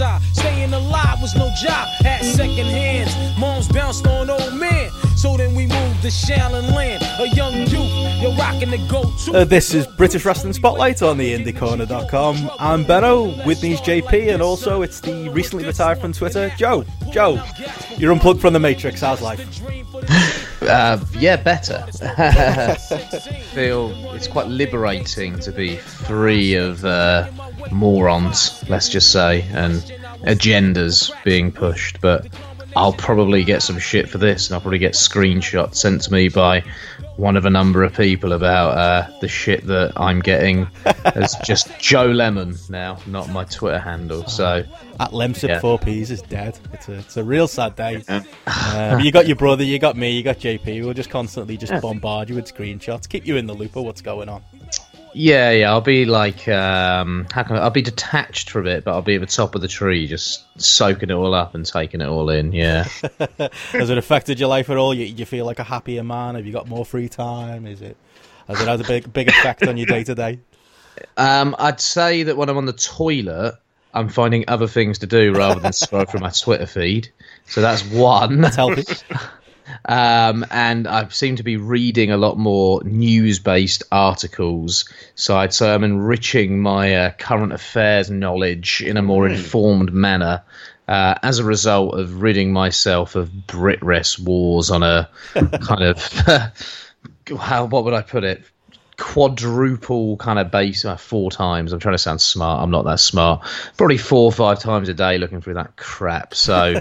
side. Staying alive was no job, had second hands. Moms bounced on old men. So then we moved to Shaolin Land, a young youth, you're rocking the go-to. Uh, this is British Wrestling Spotlight on the IndieCorner.com. I'm Benno, with me's JP, and also it's the recently retired from Twitter, Joe. Joe, you're unplugged from the Matrix. How's life? Uh, yeah, better. Feel it's quite liberating to be free of uh, morons, let's just say, and agendas being pushed. But I'll probably get some shit for this, and I'll probably get screenshots sent to me by one of a number of people about uh, the shit that I'm getting as just Joe Lemon now, not my Twitter handle. So At Lemsip Yeah. 4Ps is dead. It's a, it's a real sad day. Uh, you got your brother, you got me, you got JP. We'll just constantly just bombard you with screenshots, keep you in the loop of what's going on. Yeah, yeah, I'll be like, um, how can I, I'll be detached for a bit, but I'll be at the top of the tree, just soaking it all up and taking it all in. Yeah. Has it affected your life at all? You, you feel like a happier man? Have you got more free time? Is it has it had a big big effect on your day to day? Um, I'd say that when I'm on the toilet, I'm finding other things to do rather than scroll through my Twitter feed. So that's one. That's healthy. Um, and I seem to be reading a lot more news-based articles. So I'd say I'm enriching my uh, current affairs knowledge in a more informed manner. Uh, as a result of ridding myself of BritRes wars on a kind of how what would I put it quadruple kind of base uh, four times. I'm trying to sound smart. I'm not that smart. Probably four or five times a day looking through that crap. So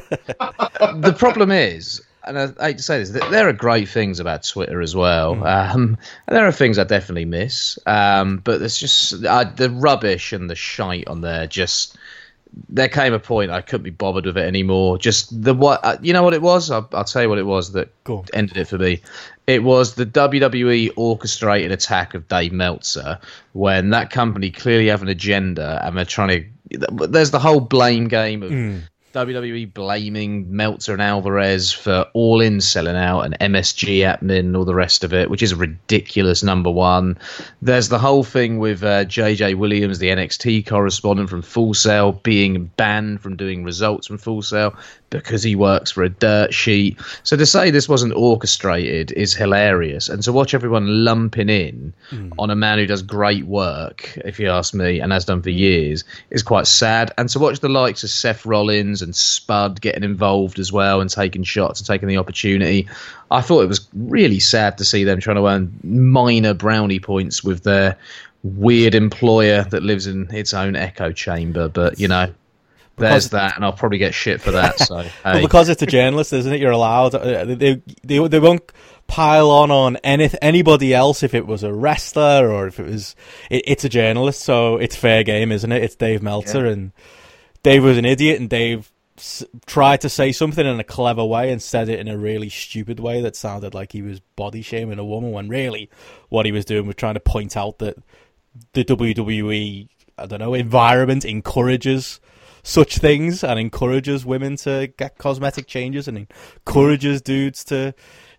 the problem is, and I hate to say this, there are great things about Twitter as well. Um, and there are things I definitely miss. Um, but there's just uh, the rubbish and the shite on there just there came a point I couldn't be bothered with it anymore. Just the what uh, you know what it was. I'll, I'll tell you what it was that Go on. ended it for me. It was the WWE orchestrated attack of Dave Meltzer when that company clearly have an agenda and they're trying to. There's the whole blame game of. WWE blaming Meltzer and Alvarez for all in selling out and MSG happening and all the rest of it, which is a ridiculous number one. There's the whole thing with uh, JJ Williams, the NXT correspondent from Full Sail, being banned from doing results from Full Sail because he works for a dirt sheet. So to say this wasn't orchestrated is hilarious. And to watch everyone lumping in hmm. on a man who does great work, if you ask me, and has done for years, is quite sad. And to watch the likes of Seth Rollins and Spud getting involved as well and taking shots and taking the opportunity, I thought it was really sad to see them trying to earn minor brownie points with their weird employer that lives in its own echo chamber. But, you know. There's that, and I'll probably get shit for that. So, Well, because it's a journalist, isn't it? You're allowed. uh, They they they won't pile on on any anybody else if it was a wrestler or if it was. It, it's a journalist, so it's fair game, isn't it? It's Dave Meltzer, and Dave was an idiot, and Dave s- tried to say something in a clever way and said it in a really stupid way that sounded like he was body shaming a woman when really what he was doing was trying to point out that the WWE I don't know environment encourages such things and encourages women to get cosmetic changes and encourages dudes to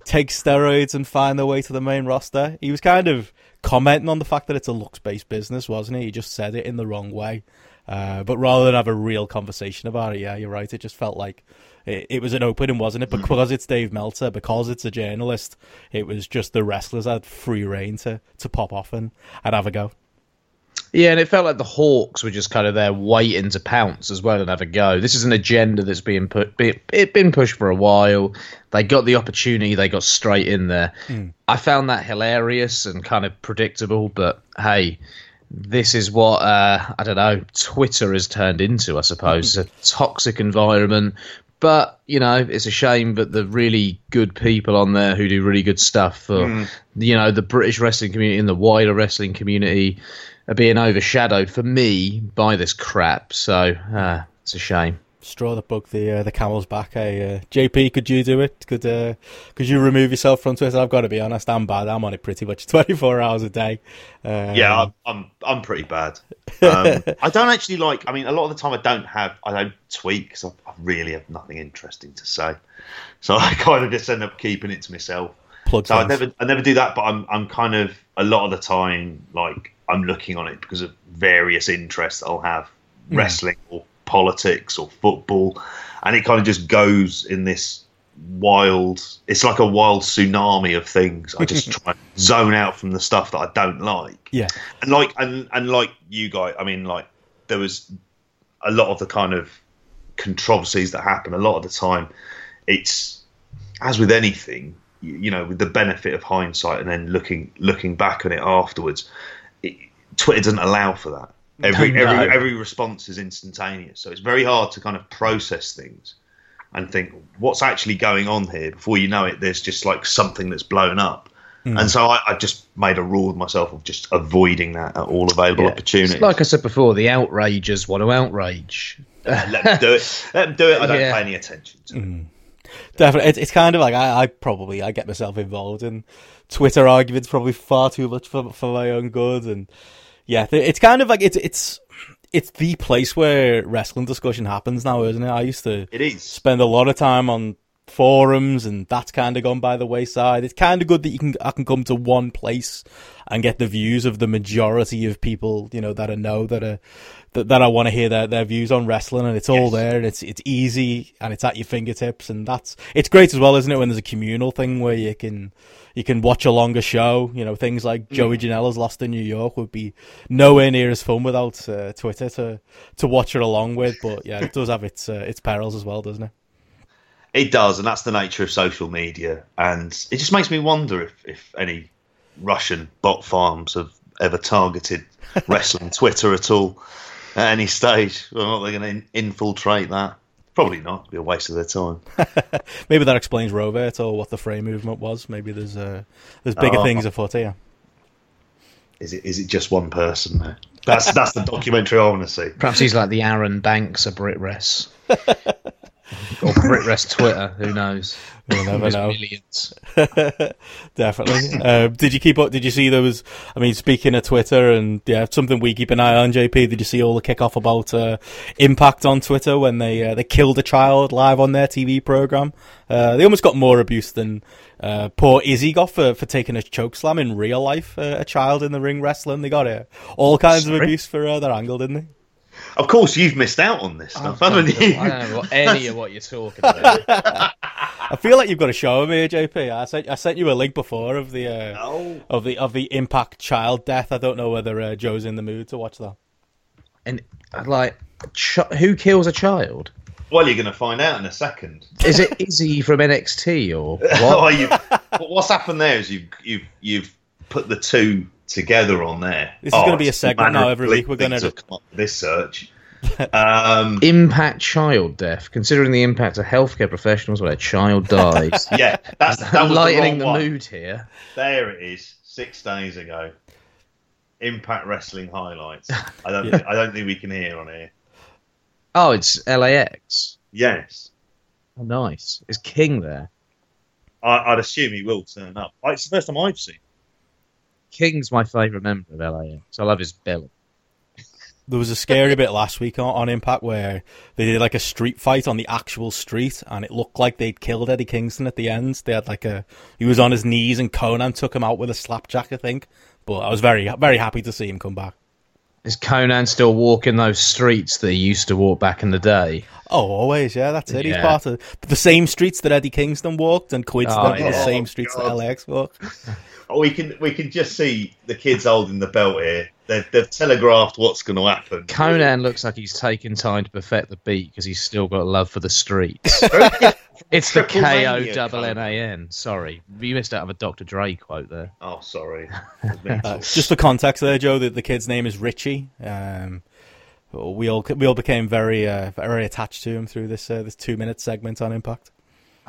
take steroids and find their way to the main roster. He was kind of commenting on the fact that it's a looks based business, wasn't he? He just said it in the wrong way. Uh, but rather than have a real conversation about it, yeah, you're right. It just felt like it, it was an opening, wasn't it? Because it's Dave Meltzer, because it's a journalist, it was just the wrestlers had free reign to, to pop off and, and have a go. Yeah, and it felt like the Hawks were just kind of there waiting to pounce as well and have a go. This is an agenda that's being put, be, it been pushed for a while. They got the opportunity, they got straight in there. I found that hilarious and kind of predictable, but hey, this is what uh, I don't know. Twitter has turned into, I suppose, a toxic environment. But you know, it's a shame that the really good people on there who do really good stuff for you know the British wrestling community and the wider wrestling community are being overshadowed for me by this crap. So uh, it's a shame. Straw that broke the uh, the camel's back. Hey, uh, JP, could you do it? Could uh, could you remove yourself from Twitter? I've got to be honest, I'm bad. I'm on it pretty much 24 hours a day. Um, Yeah, I'm, I'm I'm pretty bad. Um, I don't actually like. I mean, a lot of the time I don't have. I don't tweet because I, I really have nothing interesting to say. So I kind of just end up keeping it to myself. plug So I never I never do that. But I'm I'm kind of a lot of the time like I'm looking on it because of various interests I'll have hmm. wrestling or politics or football, and it kind of just goes in this wild. It's like a wild tsunami of things. I just try and zone out from the stuff that I don't like. Yeah. and like and and like you guys, I mean, like there was a lot of the kind of controversies that happen. A lot of the time, it's as with anything, you, know, with the benefit of hindsight and then looking looking back on it afterwards. It, Twitter doesn't allow for that. Every No. every every response is instantaneous, so it's very hard to kind of process things and think what's actually going on here. Before you know it, there's just like something that's blown up. Hmm. And so I, I just made a rule with myself of just avoiding that at all available Yeah. opportunities. Like I said before, the outragers want to outrage. Let them do it. Let them do it. I don't Yeah. pay any attention to. it. Hmm. Definitely, it's, it's kind of like I, I probably I get myself involved in Twitter arguments probably far too much for for my own good, and yeah, th- it's kind of like it's it's it's the place where wrestling discussion happens now, isn't it? I used to It is. spend a lot of time on forums, and that's kind of gone by the wayside. It's kind of good that you can I can come to one place and get the views of the majority of people, you know, that I know that are that, that I want to hear their, their views on wrestling, and it's all there, and it's it's easy, and it's at your fingertips, and that's it's great as well, isn't it? When there's a communal thing where you can you can watch a longer show, you know, things like Joey Janela's Lost in New York would be nowhere near as fun without uh, Twitter to to watch it along with. But yeah, it does have its uh, its perils as well, doesn't it? It does, and that's the nature of social media. And it just makes me wonder if, if any Russian bot farms have ever targeted wrestling Twitter at all at any stage. Well, are they going to infiltrate that? Probably not. It'd be a waste of their time. Maybe that explains Robert or what the frame movement was. Maybe there's uh, there's bigger Oh. things afoot here. Is it? Is it just one person? There? That's that's the documentary I want to see. Perhaps he's like the Arron Banks of BritRes. or BritRes Twitter, who knows? We'll never know. millions. Definitely. uh, did you keep up? Did you see there was? I mean, speaking of Twitter and yeah, something we keep an eye on. JP, did you see all the kickoff about uh, Impact on Twitter when they uh, they killed a child live on their TV program? Uh, they almost got more abuse than uh, poor Izzy got for, for taking a choke slam in real life. Uh, a child in the ring wrestling. They got uh, all kinds of abuse for uh, their angle, didn't they? Of course, you've missed out on this stuff, haven't you? I don't know what any of what you're talking about. I feel like you've got a show me, JP. I sent I sent you a link before of the uh, No. of the of the Impact child death. I don't know whether uh, Joe's in the mood to watch that. and like, ch- who kills a child? Well, you're going to find out in a second. Is it Izzy from NXT or Oh, what? you, what's happened there is you've you've you've put the two together on there. This is Oh, gonna be a it's segment now every week. We're gonna- come up with this search. Um, Impact child death. Considering the impact of healthcare professionals when a child dies. yeah, that's that was Lightening the, the, one. mood here. There it is. Six days ago. Impact Wrestling highlights. I don't. think, I don't think we can hear on here. Oh, it's LAX. Yes, Oh, nice. Is King there? I, I'd assume he will turn up. Oh, It's the first time I've seen. King's my favourite member of LAX. I love his belly. There was a scary bit last week on, on Impact where they did like a street fight on the actual street, and it looked like they'd killed Eddie Kingston at the end. They had like a he was on his knees, and Konnan took him out with a slapjack, I think. But I was very very happy to see him come back. Is Konnan still walking those streets that he used to walk back in the day? Oh, always, yeah, that's it. He's part of the same streets that Eddie Kingston walked, and coincidentally Oh, the same Oh, streets God. that LAX walked. Oh, we can we can just see the kids holding the belt here. They've, they've telegraphed what's going to happen. Konnan looks like he's taken time to perfect the beat because he's still got love for the streets. It's the Triple K O double N A N. Sorry, you missed out of a Dr. Dre quote there. Oh, sorry. Uh, just for context, there, Joe, the, the kid's name is Richie. Um, we all we all became very uh, very attached to him through this uh, this two minute segment on Impact.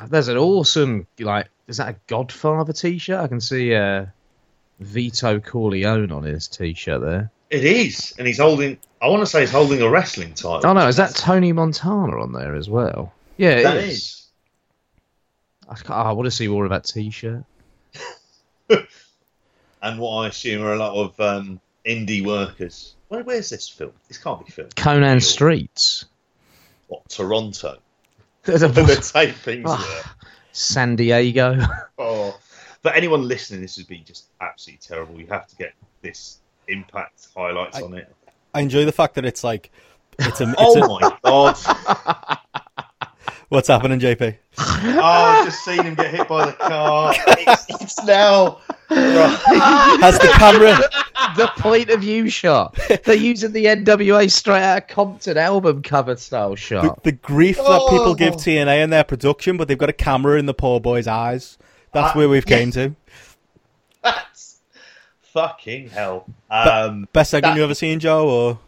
There's an awesome like. Is that a Godfather T-shirt? I can see uh, Vito Corleone on his T-shirt there. it is, and he's holding. I want to say he's holding a wrestling title. Oh no, is that Tony Montana on there as well? Yeah, it That is. is. I, can't- I want to see more of that T-shirt. And what I assume are a lot of um, indie workers. Where, where's this film? This can't be filmed. Konnan Streets. What Toronto? There's a the tapings Ah. there. San Diego. Oh, for anyone listening, this would be just absolutely terrible. You have to get this impact highlights I- on it. I enjoy the fact that it's like It's a, it's Oh a, my god! What's happening, JP? Oh, I've just seen him get hit by the car. It's, it's now right. Has the camera? the point of view shot. They're using the NWA straight out of Compton album cover style the, shot. the grief that people give Oh. TNA in their production, but they've got a camera in the poor boy's eyes. That's Uh, where we've yeah. came to. That's fucking hell. Um, Best segment That- you ever seen, Joe? Or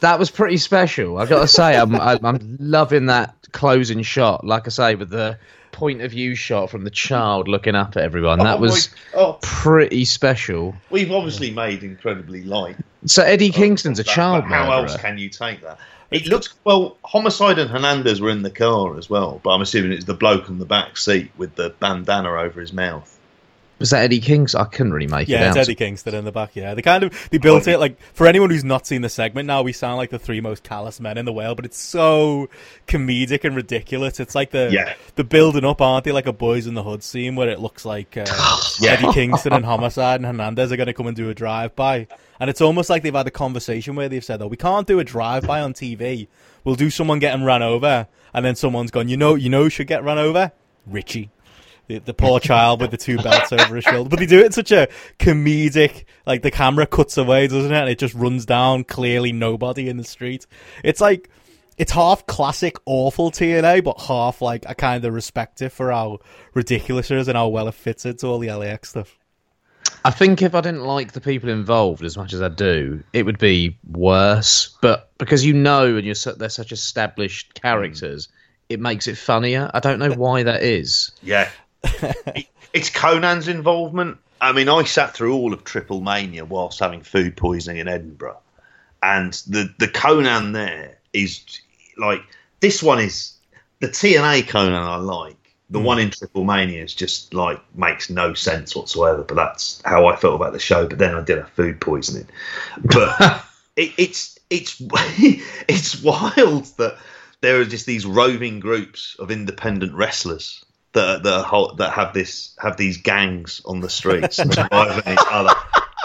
That was pretty special. I've got to say, I'm, I'm I'm loving that closing shot. Like I say, with the point of view shot from the child looking up at everyone. That oh was oh, pretty special. we've obviously made incredibly light. So Eddie Kingston's a child How murderer. else can you take that? It looks well. Homicide and Hernandez were in the car as well, but I'm assuming it's the bloke in the back seat with the bandana over his mouth. Was that Eddie Kings? I couldn't really make it yeah, it's out. Eddie Kingston in the back. Yeah, they kind of they built it like for anyone who's not seen the segment. Now we sound like the three most callous men in the world, but it's so comedic and ridiculous. It's like the Yeah. the building up, aren't they? Like a Boys in the Hood scene where it looks like uh, Yeah. Eddie Kingston and Homicide and Hernandez are going to come and do a drive by, and it's almost like they've had a conversation where they've said, "Oh, we can't do a drive by on TV. We'll do someone getting run over," and then someone's gone, "You know, you know, who should get run over." Richie. The, the poor child with the two belts over his shoulder. But they do it in such a comedic, like the camera cuts away, doesn't it? And it just runs down, clearly nobody in the street. It's like, it's half classic awful TNA, but half like I kind of respect it for how ridiculous it is and how well it fits into all the LAX stuff. I think if I didn't like the people involved as much as I do, it would be worse. But because you know and you're su- they're such established characters, it makes it funnier. I don't know why that is. Yeah, It- it's Konnan's involvement. I mean, I sat through all of Triple Mania whilst having food poisoning in Edinburgh, and the the Konnan there is like this one is the TNA Konnan I like. The hmm. one in Triple Mania is just like makes no sense whatsoever. But that's how I felt about the show. But then I did have food poisoning. But it, it's it's it's wild that there are just these roving groups of independent wrestlers that that, hol- that have this have these gangs on the streets and driving each other.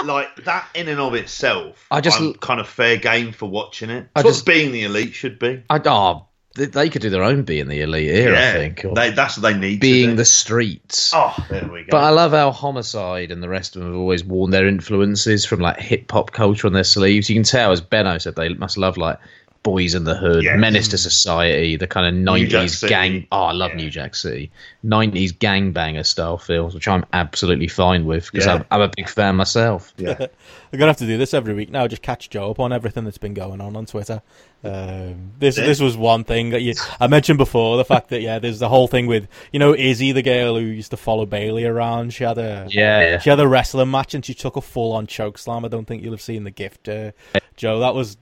Like that in and of itself, I just- I'm kind of fair game for watching it. I It's what just- being the elite should be. I oh, they, they could do their own being the elite here. I think, they, that's what they need. to being the streets. oh, there we go. But I love how Homicide and the rest of them have always worn their influences from like hip hop culture on their sleeves. You can tell, as Benno said, they must love like Boys in the Hood, Yeah. Menace to Society, the kind of nineties gang. Oh, I love Yeah. New Jack City, nineties gangbanger style films, which I'm absolutely fine with because Yeah. I'm, I'm a big fan myself. yeah. I'm gonna have to do this every week now. Just catch Joe up on everything that's been going on on Twitter. Um, this Yeah. this was one thing that you, I mentioned before. The fact that yeah, there's the whole thing with you know Izzy, the girl who used to follow Bayley around. She had a Yeah, she had a wrestling match and she took a full on choke slam. I don't think you'll have seen the gift, uh, Joe. That was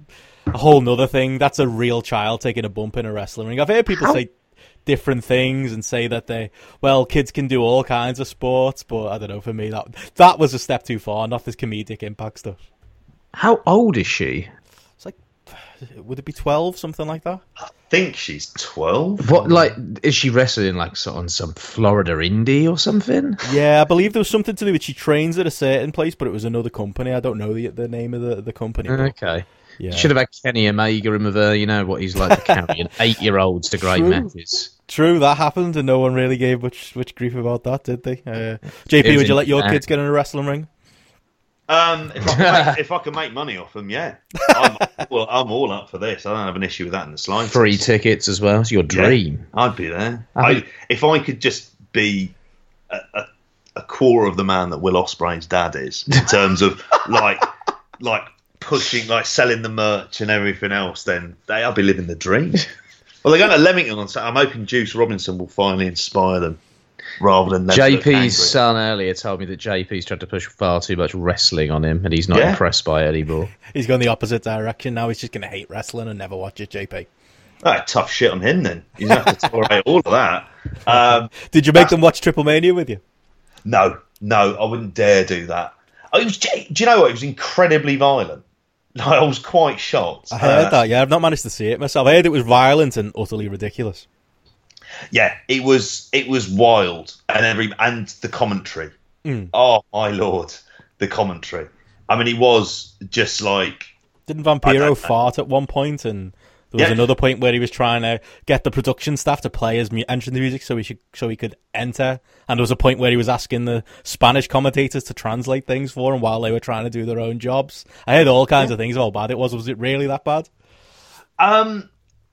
a whole nother thing. That's a real child taking a bump in a wrestling ring. I've heard people How- say different things and say that they well kids can do all kinds of sports but i don't know for me that that was a step too far not this comedic impact stuff How old is she? it's like would it be 12 something like that i think she's twelve. What like is she wrestling like so- on some Florida indie or something? yeah i believe there was something to do with she trains at a certain place but it was another company i don't know the the name of the, the company but, Okay. Yeah Should have had Kenny Omega in with her. You know what he's like to carry an eight-year-olds to great True. matches. True, that happened, and no one really gave much much grief about that, did they? Uh, JP, would you let your kids get in a wrestling ring? Um, if I, can make, if I can make money off them, yeah. I'm, well, I'm all up for this. I don't have an issue with that in the slightest. Free tickets as well. It's your Yeah, dream. I'd be there. I I, if I could just be a, a, a core of the man that Will Ospreay's dad is, in terms of like, like pushing, like selling the merch and everything else, then they, I'll be living the dream. Well, they're going to Leamington on Saturday. I'm hoping Juice Robinson will finally inspire them, rather than them. JP's son earlier told me that JP's tried to push far too much wrestling on him, and he's not Yeah. impressed by it anymore. He's gone the opposite direction now. He's just going to hate wrestling and never watch it, JP. Ah, tough shit on him then. He's going to have to tolerate all of that. Um, Did you make them watch Triple Mania with you? No, no, I wouldn't dare do that. Oh, It was, do you know what? It was incredibly violent. I was quite shocked. I heard Uh, that, yeah. I've not managed to see it myself. I heard it was violent and utterly ridiculous. Yeah, it was. It was wild, and every and the commentary. Mm. Oh my lord, the commentary. I mean, it was just like Didn't I don't know. Vampiro fart at one point and There was Yeah. another point where he was trying to get the production staff to play his mu- entrance music so he should so he could enter. And there was a point where he was asking the Spanish commentators to translate things for him while they were trying to do their own jobs. I heard all kinds of things about how bad it was. Was it really that bad? Um,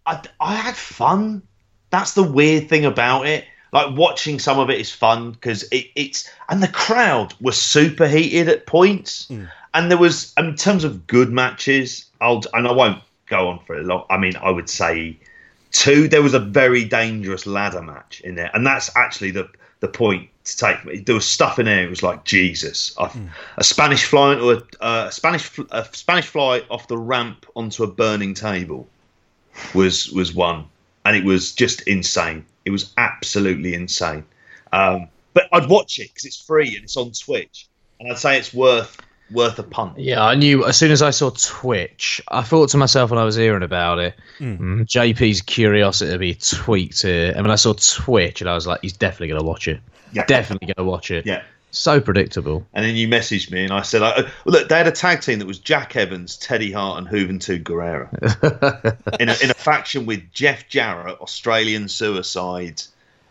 I, I had fun. That's the weird thing about it. Like watching some of it is fun because it, it's and the crowd was super heated at points, and there was in terms of good matches. I'll and I won't go on for a long. I mean, I would say two. There was a very dangerous ladder match in there, and that's actually the the point to take. There was stuff in there. It was like Jesus, A Spanish fly into a, a Spanish a Spanish fly off the ramp onto a burning table was was one, and it was just insane. It was absolutely insane. Um, but I'd watch it because it's free and it's on Twitch, and I'd say it's worth worth a punt. Yeah, I knew as soon as I saw Twitch, I thought to myself when I was hearing about it, mm, JP's curiosity to be tweaked here. And when I saw Twitch, and I was like, he's definitely going to watch it. Yeah. Definitely going to watch it. Yeah. So predictable. And then you messaged me, and I said, I, well, "Look, they had a tag team that was Jack Evans, Teddy Hart, and Juventud Guerrera in a, in a faction with Jeff Jarrett, Australian Suicide,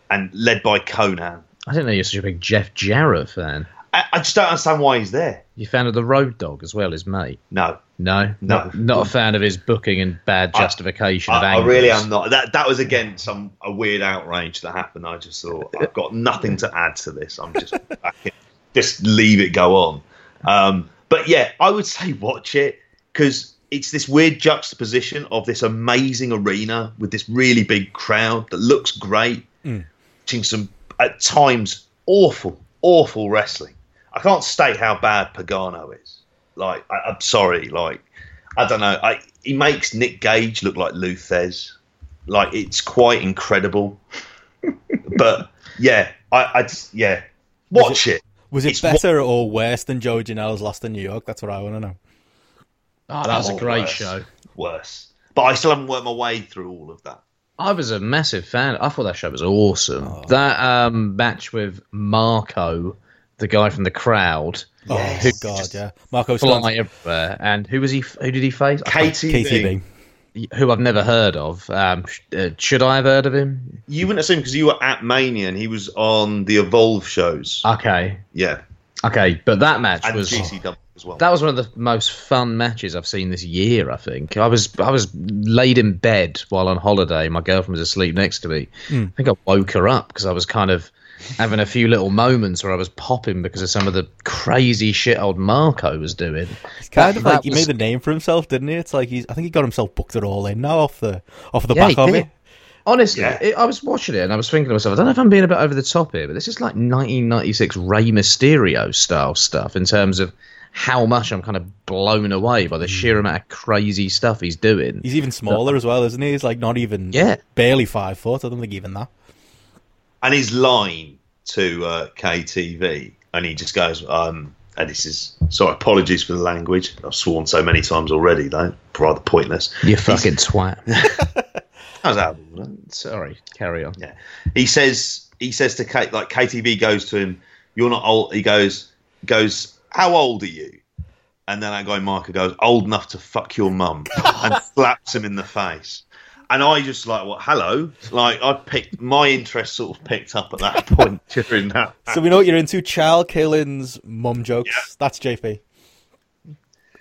and led by Konnan. I didn't know you're such a big Jeff Jarrett fan. I, I just don't understand why he's there. You fan of the Road Dog as well, his mate? No, No, No. not, not a fan of his booking and bad I- justification of I, I angles. really am not. That that was again some a weird outrage that happened. I just thought I've got nothing to add to this. I'm just just leave it go on. Um, but yeah, I would say watch it because it's this weird juxtaposition of this amazing arena with this really big crowd that looks great, watching some at times awful, awful wrestling. I can't state how bad Pagano is. Like I, I'm sorry, like I don't know. I, he makes Nick Gage look like Lou Thesz. Like it's quite incredible. but yeah, I, I just yeah, watch it. Was it It's better or worse than Joe Janela's Lost in New York? That's what I want to know. Oh, that was Oh, a great worse. show. Worse, but I still haven't worked my way through all of that. I was a massive fan. I thought that show was awesome. Oh. That um, match with Marko, the guy from the crowd, Oh Who- God, yeah. Marko fly Stunt, everywhere. And who was he? Who did he face? I can't- KTV, KTB. who I've never heard of. Um, sh- uh, should I have heard of him? you wouldn't assume because you were at Mania and he was on the Evolve shows. Okay, yeah, okay, but that match and was GCW as well. that was one of the most fun matches I've seen this year. I think I was I was laid in bed while on holiday. My girlfriend was asleep next to me. Hmm. I think I woke her up because I was kind of having a few little moments where I was popping because of some of the crazy shit old Marko was doing. It's kind That- of like that he was- made a name for himself, didn't he? It's like he's. I think he got himself booked it all in now off the off the Yeah, back of it. Honestly, Yeah. it, I was watching it and I was thinking to myself, I don't know if I'm being a bit over the top here, but this is like 1996 Rey Mysterio style stuff in terms of how much I'm kind of blown away by the hmm. sheer amount of crazy stuff he's doing. He's even smaller as well, isn't he? He's like not even Yeah. barely five foot. I don't think even that. And his line to uh, KTV, and he just goes, um, and this is sorry, apologies for the language. I've sworn so many times already, though, rather pointless. You fucking twat. How's that? wasn't it? Sorry, carry on. Yeah, he says he says to Kate like KTV goes to him, "You're not old." He goes goes, "How old are you?" And then that guy Marker goes, "Old enough to fuck your mum," and slaps him in the face. And I just like, what? Hello, like I picked my interest sort of picked up at that point during that. So we know what you're into: child killings, mum jokes. That's JP.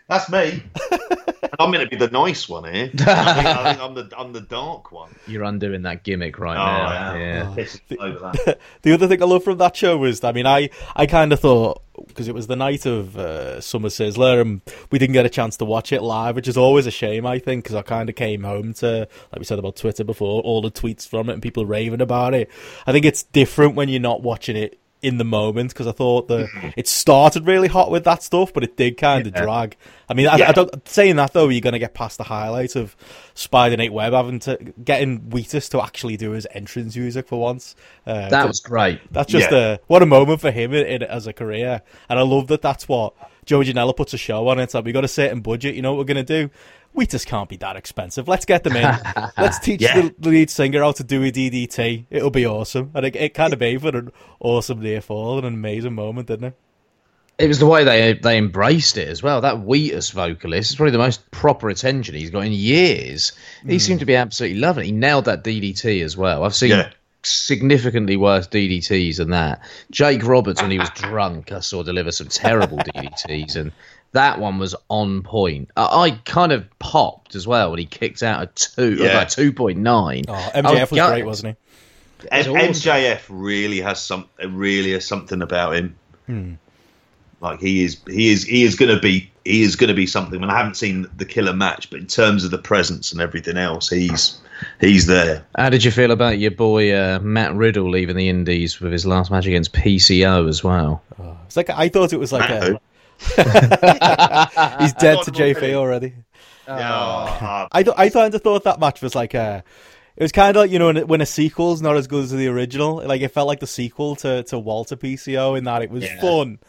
That's me. And I'm going to be the nice one here. I think, I think I'm the I'm the dark one. You're undoing that gimmick right Oh, now. I am. Yeah. Pissing over that. The other thing I love from that show was, I mean, I, I kind of thought because it was the night of uh, Summer Sizzler and we didn't get a chance to watch it live, which is always a shame, I think, because I kind of came home to, like we said about Twitter before, all the tweets from it and people raving about it. I think it's different when you're not watching it in the moment because I thought that it started really hot with that stuff, but it did kind of Yeah. drag. I mean, I, Yeah. I don't saying that though, you're going to get past the highlight of Spider Nate Webb having to getting Wheatus to actually do his entrance music for once. Uh, That was great. that's just Yeah. a what a moment for him in, in, as a career, and I love that. That's what Joe Janela puts a show on. It's like we got a certain budget. You know what we're gonna do? We just can't be that expensive. Let's get them in. Let's teach Yeah. the, the lead singer how to do a DDT. It'll be awesome. And it, it kind of made for an awesome near fall and an amazing moment, didn't it? It was the way they they embraced it as well. That Wheatus vocalist is probably the most proper attention he's got in years. He Hmm. seemed to be absolutely loving it. He nailed that DDT as well. I've seen Yeah. significantly worse DDTs than that. Jake Roberts, when he was drunk, I saw deliver some terrible DDTs, and that one was on point. I, I kind of popped as well when he kicked out a two, Yeah. about two point nine. Oh, MJF was great, wasn't he? M- It's awesome. MJF really has some really has something about him. Hmm. Like he is, he is, he is going to be, he is going to be something. And I haven't seen the killer match, but in terms of the presence and everything else, he's he's there. How did you feel about your boy uh, Matt Riddle leaving the Indies with his last match against PCO as well? It's like I thought it was like Matt a, who? he's dead to God, already. JP already. Yeah, uh, I th- I kind of thought that match was like a. It was kind of like you know when, when a sequel's not as good as the original. Like it felt like the sequel to to Walter PCO in that it was Yeah. fun,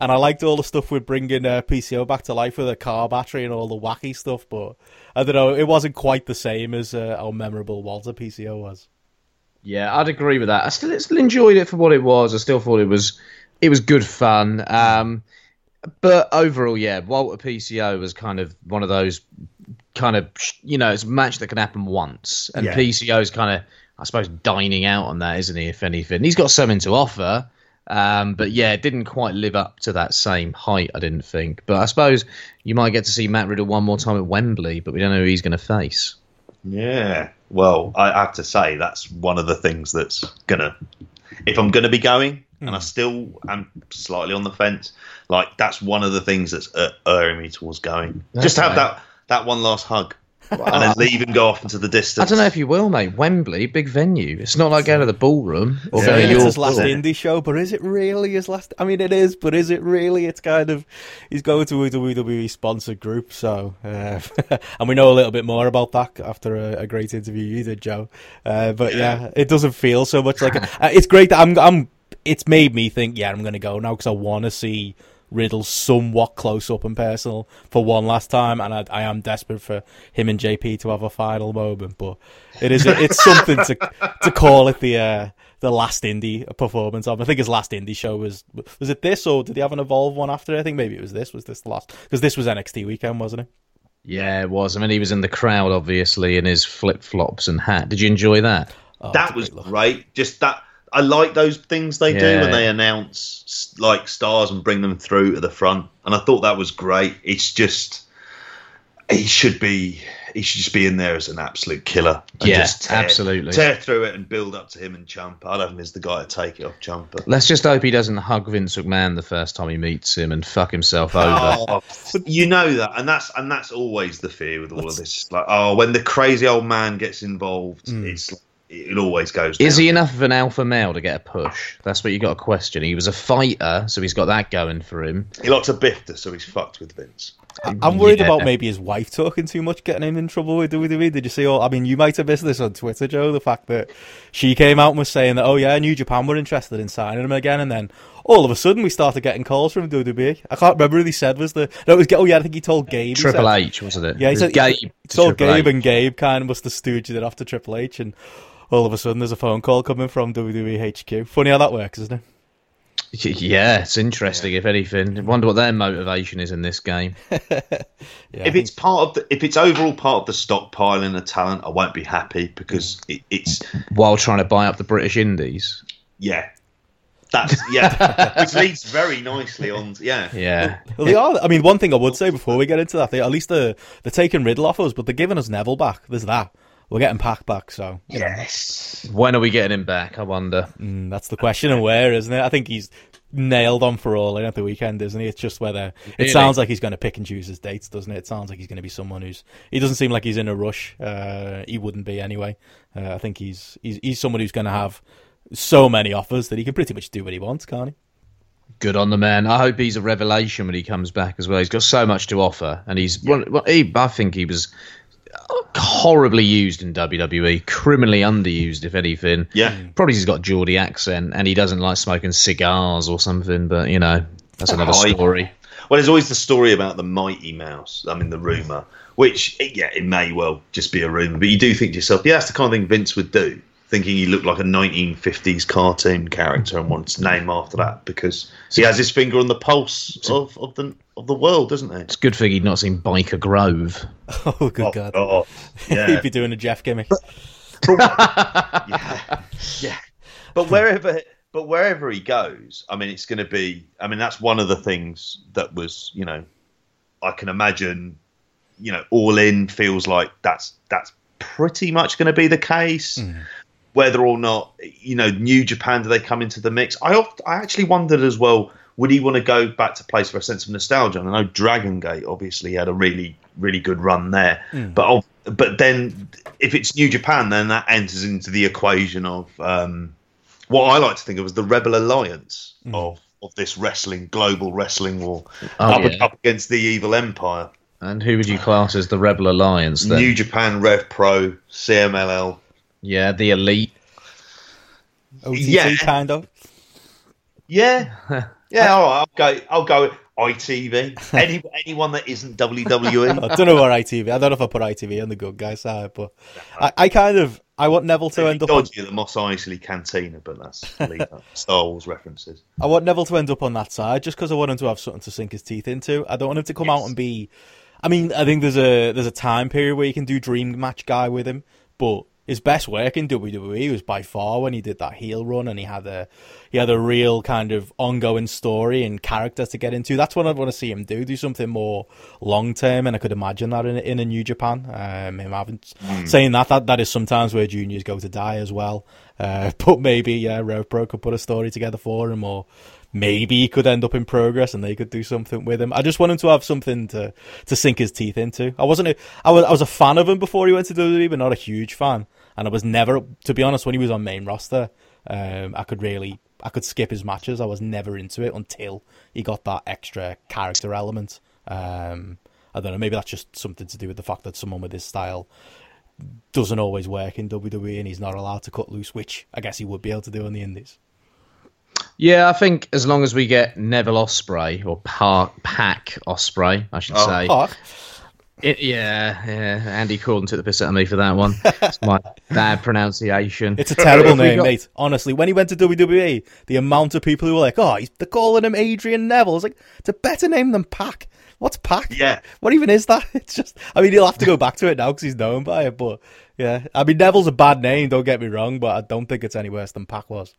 and I liked all the stuff with bringing uh, PCO back to life with a car battery and all the wacky stuff. But I don't know, it wasn't quite the same as uh, how memorable Walter PCO was. Yeah, I'd agree with that. I still, still enjoyed it for what it was. I still thought it was it was good fun. Um, but overall, yeah, Walter PCO was kind of one of those kind of you know it's a match that can happen once, and Yeah. is kind of I suppose dining out on that, isn't he? If anything, he's got something to offer. Um, but yeah, it didn't quite live up to that same height, I didn't think. But I suppose you might get to see Matt Riddle one more time at Wembley, but we don't know who he's going to face. yeah. Well, I have to say that's one of the things that's gonna. If I'm gonna be going, and I still am slightly on the fence, like that's one of the things that's uh, erring me towards going. Just have that that one last hug, and then leave and go off into the distance. I don't know if you will, mate. Wembley, big venue. It's not like going to the ballroom or Yeah. going Saying to it's your his last Yeah. indie show, but is it really his last? I mean, it is, but is it really? It's kind of he's going to a WWE sponsored group, so uh, and we know a little bit more about that after a, a great interview you did, Joe. Uh, but yeah. it doesn't feel so much like uh, it's great that I'm. I'm. It's made me think, yeah, I'm going to go now because I want to see Riddle somewhat close up and personal for one last time, and I, I am desperate for him and JP to have a final moment. But it is it's something to to call it the uh, the last indie performance of. I think his last indie show was was it this or did he have an evolve one after? I think maybe it was this. Was this the last? Because this was NXT weekend, wasn't it? Yeah, it was. I mean, he was in the crowd, obviously, in his flip flops and hat. Did you enjoy that? Oh, that was great great. Just that I like those things they do when they announce like stars and bring them through to the front, and I thought that was great. It's just he should be he should just be in there as an absolute killer. and Yeah, just tear, absolutely. tear through it and build up to him and Ciampa. I'd have him as the guy to take it off Ciampa. Let's just hope he doesn't hug Vince McMahon the first time he meets him and fuck himself over. Oh, you know that, and that's and that's always the fear with all of this. Like, oh, when the crazy old man gets involved, hmm. it's it always goes. Is he enough of an alpha male to get a push? That's what you got to question. He was a fighter, so he's got that going for him. He likes a bifter, so he's fucked with Vince. I'm worried Yeah. about maybe his wife talking too much, getting him in trouble with WWE. Did you see all? I mean, you might have missed this on Twitter, Joe. The fact that she came out and was saying that, oh yeah, New Japan were interested in signing him again, and then all of a sudden we started getting calls from WWE. I can't remember who he said was the. No, it was. Oh yeah, I think he told Gabe. Triple said. H, wasn't it? Yeah, he It was said Gabe. He to told Triple Gabe, H. and Gabe kind of must have stooged it off to Triple H, and all of a sudden there's a phone call coming from WWE HQ. Funny how that works, isn't it? Yeah, it's interesting. If anything, I wonder what their motivation is in this game. Yeah, if it's part of the, if it's overall part of the stockpiling of talent, I won't be happy because it, it's While trying to buy up the British Indies. yeah, that's yeah, which leads very nicely on. Yeah, Yeah. Well, they are. I mean, one thing I would say before we get into that, they, at least they're, they're taking Riddle off us, but they're giving us Neville back. There's that. We're getting Pac back, so you know, yes, When are we getting him back? I wonder. mm, that's the question. And where, isn't it? I think he's nailed on for all in at the weekend, isn't he? It's just whether it sounds like he's going to pick and choose his dates, doesn't it? It sounds like he's going to be someone who's. He doesn't seem like he's in a rush. Uh, he wouldn't be anyway. Uh, I think he's he's he's someone who's going to have so many offers that he can pretty much do what he wants, can't he? Good on the man. I hope he's a revelation when he comes back as well. He's got so much to offer, and he's. Well, well, he, I think he was horribly used in WWE, criminally underused, if anything. yeah. Hmm. Probably he's got Geordie accent, and he doesn't like smoking cigars or something. But you know, that's another I- story. Well, there's always the story about the Mighty Mouse. I mean, the rumor, which yeah, it may well just be a rumor, but you do think to yourself, yeah, that's the kind of thing Vince would do. Thinking he looked like a 1950s cartoon character and wanted to name after that because he has his finger on the pulse of, of the of the world, doesn't he? It's a good thing he'd not seen Byker Grove. Oh, good Oh, God. Oh, God. He'd be doing a Jeff gimmick. yeah, yeah. But wherever, but wherever he goes, I mean, it's going to be. I mean, that's one of the things that was, you know, I can imagine. You know, all in feels like that's that's pretty much going to be the case. Mm. Whether or not, you know, New Japan do they come into the mix? I oft, I actually wondered as well. Would he want to go back to place for a sense of nostalgia? And I know Dragon Gate obviously had a really, really good run there, but but then if it's New Japan, then that enters into the equation of um, what I like to think of as the Rebel Alliance of of this wrestling global wrestling war Oh, up, yeah. up against the evil empire. And who would you class as the Rebel Alliance then? New Japan, Rev Pro, CMLL. Yeah, the Elite. OTT, Yeah. kind of. Yeah, yeah. All right, I'll go. I'll go. ITV. Any anyone that isn't. WWE. I don't know what ITV. I don't know if I put ITV on the good guy side, but I, I kind of I want Neville to end up. On, the Mos Eisley Cantina, but that's. Star Wars references. I want Neville to end up on that side just because I want him to have something to sink his teeth into. I don't want him to come out and be. I mean, I think there's a there's a time period where you can do dream match guy with him, but his best work in WWE was by far when he did that heel run and he had a he had a real kind of ongoing story and character to get into. That's what I'd want to see him do. Do something more long term, and I could imagine that in a, in a New Japan. Um, him having saying that that that is sometimes where juniors go to die as well. Uh, but maybe yeah, Rev Pro could put a story together for him, or maybe he could end up in progress and they could do something with him. I just want him to have something to to sink his teeth into. I wasn't a, I was I was a fan of him before he went to WWE, but not a huge fan. And I was never, to be honest, when he was on main roster, um, I could really I could skip his matches. I was never into it until he got that extra character element. Um, I don't know. Maybe that's just something to do with the fact that someone with his style doesn't always work in WWE and he's not allowed to cut loose, which I guess he would be able to do in the Indies. Yeah, I think as long as we get Neville Ospreay or Park Pac Ospreay, I should Oh, say. Park. It, yeah, yeah. Andy Corden took the piss out of me for that one. It's my bad pronunciation. It's a terrible name, got- mate. Honestly, when he went to WWE, the amount of people who were like, "Oh, he's, they're calling him Adrian Neville." It's like it's a better name than Pac. What's Pac? Yeah. What even is that? It's just. I mean, he'll have to go back to it now because he's known by it. But yeah, I mean, Neville's a bad name. Don't get me wrong, but I don't think it's any worse than Pac was.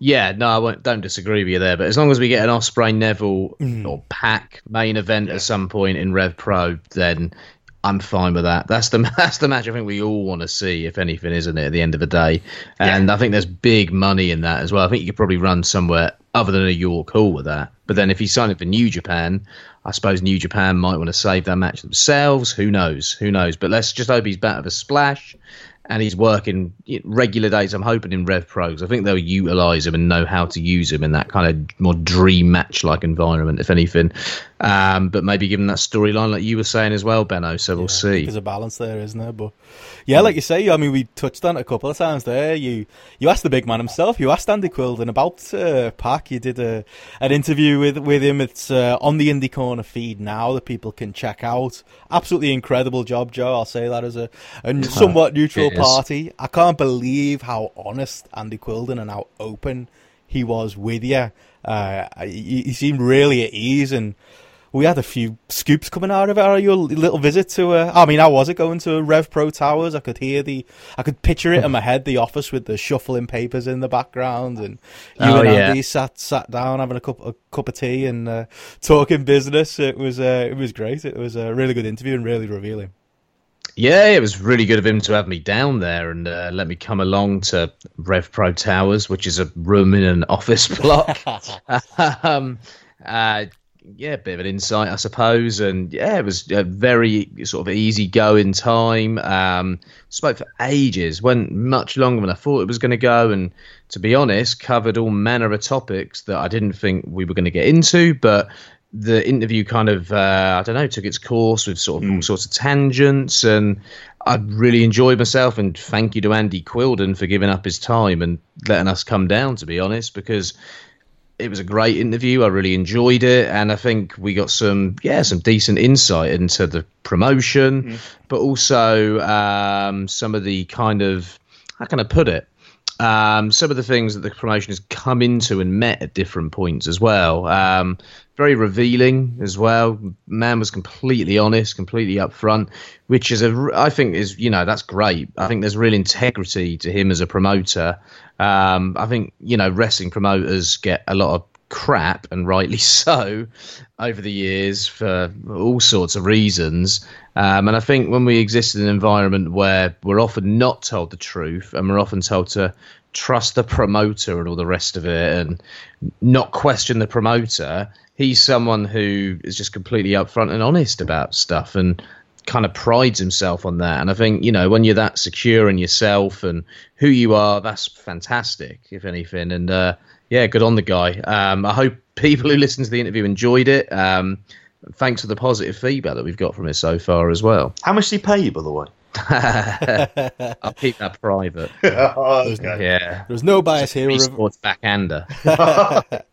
Yeah, no, I won't, don't disagree with you there. But as long as we get an Ospreay Neville Mm. or Pac main event at some point in Rev Pro, then I'm fine with that. That's the that's the match I think we all want to see, if anything, isn't it? At the end of the day, and I think there's big money in that as well. I think you could probably run somewhere other than a York Hall with that. But then if he's signing for New Japan, I suppose New Japan might want to save that match themselves. Who knows? Who knows? But let's just hope he's back of a splash and he's working regular days. I'm hoping in Rev Pro 'cause I think they'll utilize him and know how to use him in that kind of more dream match like environment, if anything. Um, but maybe give him that storyline like you were saying as well, Benno. So we'll see. There's a balance there, isn't there? But yeah, like you say, I mean, we touched on it a couple of times there. You you asked the big man himself. You asked Andy Quinlan about uh, Pac. You did a an interview with with him. It's uh, on the Indie Corner feed now that people can check out. Absolutely incredible job, Joe. I'll say that as a, a somewhat neutral. Party. I can't believe how honest Andy Quinlan and how open he was with you. Uh, he, he seemed really at ease and we had a few scoops coming out of it. Or your little visit to, uh, I mean, how was it going to Rev Pro Towers? I could hear the, I could picture it in my head, the office with the shuffling papers in the background, and you Oh, and yeah. Andy sat sat down having a cup a cup of tea and uh, talking business. It was uh, it was great. It was a really good interview and really revealing. Yeah, it was really good of him to have me down there and uh, let me come along to Rev Pro Towers, which is a room in an office block. um, uh, yeah, a bit of an insight, I suppose. And yeah, it was a very sort of easy going time. Um, spoke for ages, went much longer than I thought it was going to go. And to be honest, covered all manner of topics that I didn't think we were going to get into, but the interview kind of uh, I don't know took its course with sort of all sorts of tangents and I really enjoyed myself and thank you to Andy Quinlan for giving up his time and letting us come down to be honest because it was a great interview I really enjoyed it and I think we got some yeah some decent insight into the promotion but also um, some of the kind of how can I put it? Um, some of the things that the promotion has come into and met at different points as well. Um, very revealing as well. Man was completely honest, completely upfront, which is a I think is you know that's great. I think there's real integrity to him as a promoter. Um, I think you know wrestling promoters get a lot of crap and rightly so over the years for all sorts of reasons. Um, and I think when we exist in an environment where we're often not told the truth and we're often told to trust the promoter and all the rest of it and not question the promoter, he's someone who is just completely upfront and honest about stuff and kind of prides himself on that. And I think, you know, when you're that secure in yourself and who you are, that's fantastic, if anything. And uh, yeah, good on the guy. Um, I hope people who listened to the interview enjoyed it. Um, thanks for the positive feedback that we've got from it so far as well. How much did he pay you, by the way? I'll keep that private. oh, okay. Yeah. There's no bias here. We're a, Sports backhander.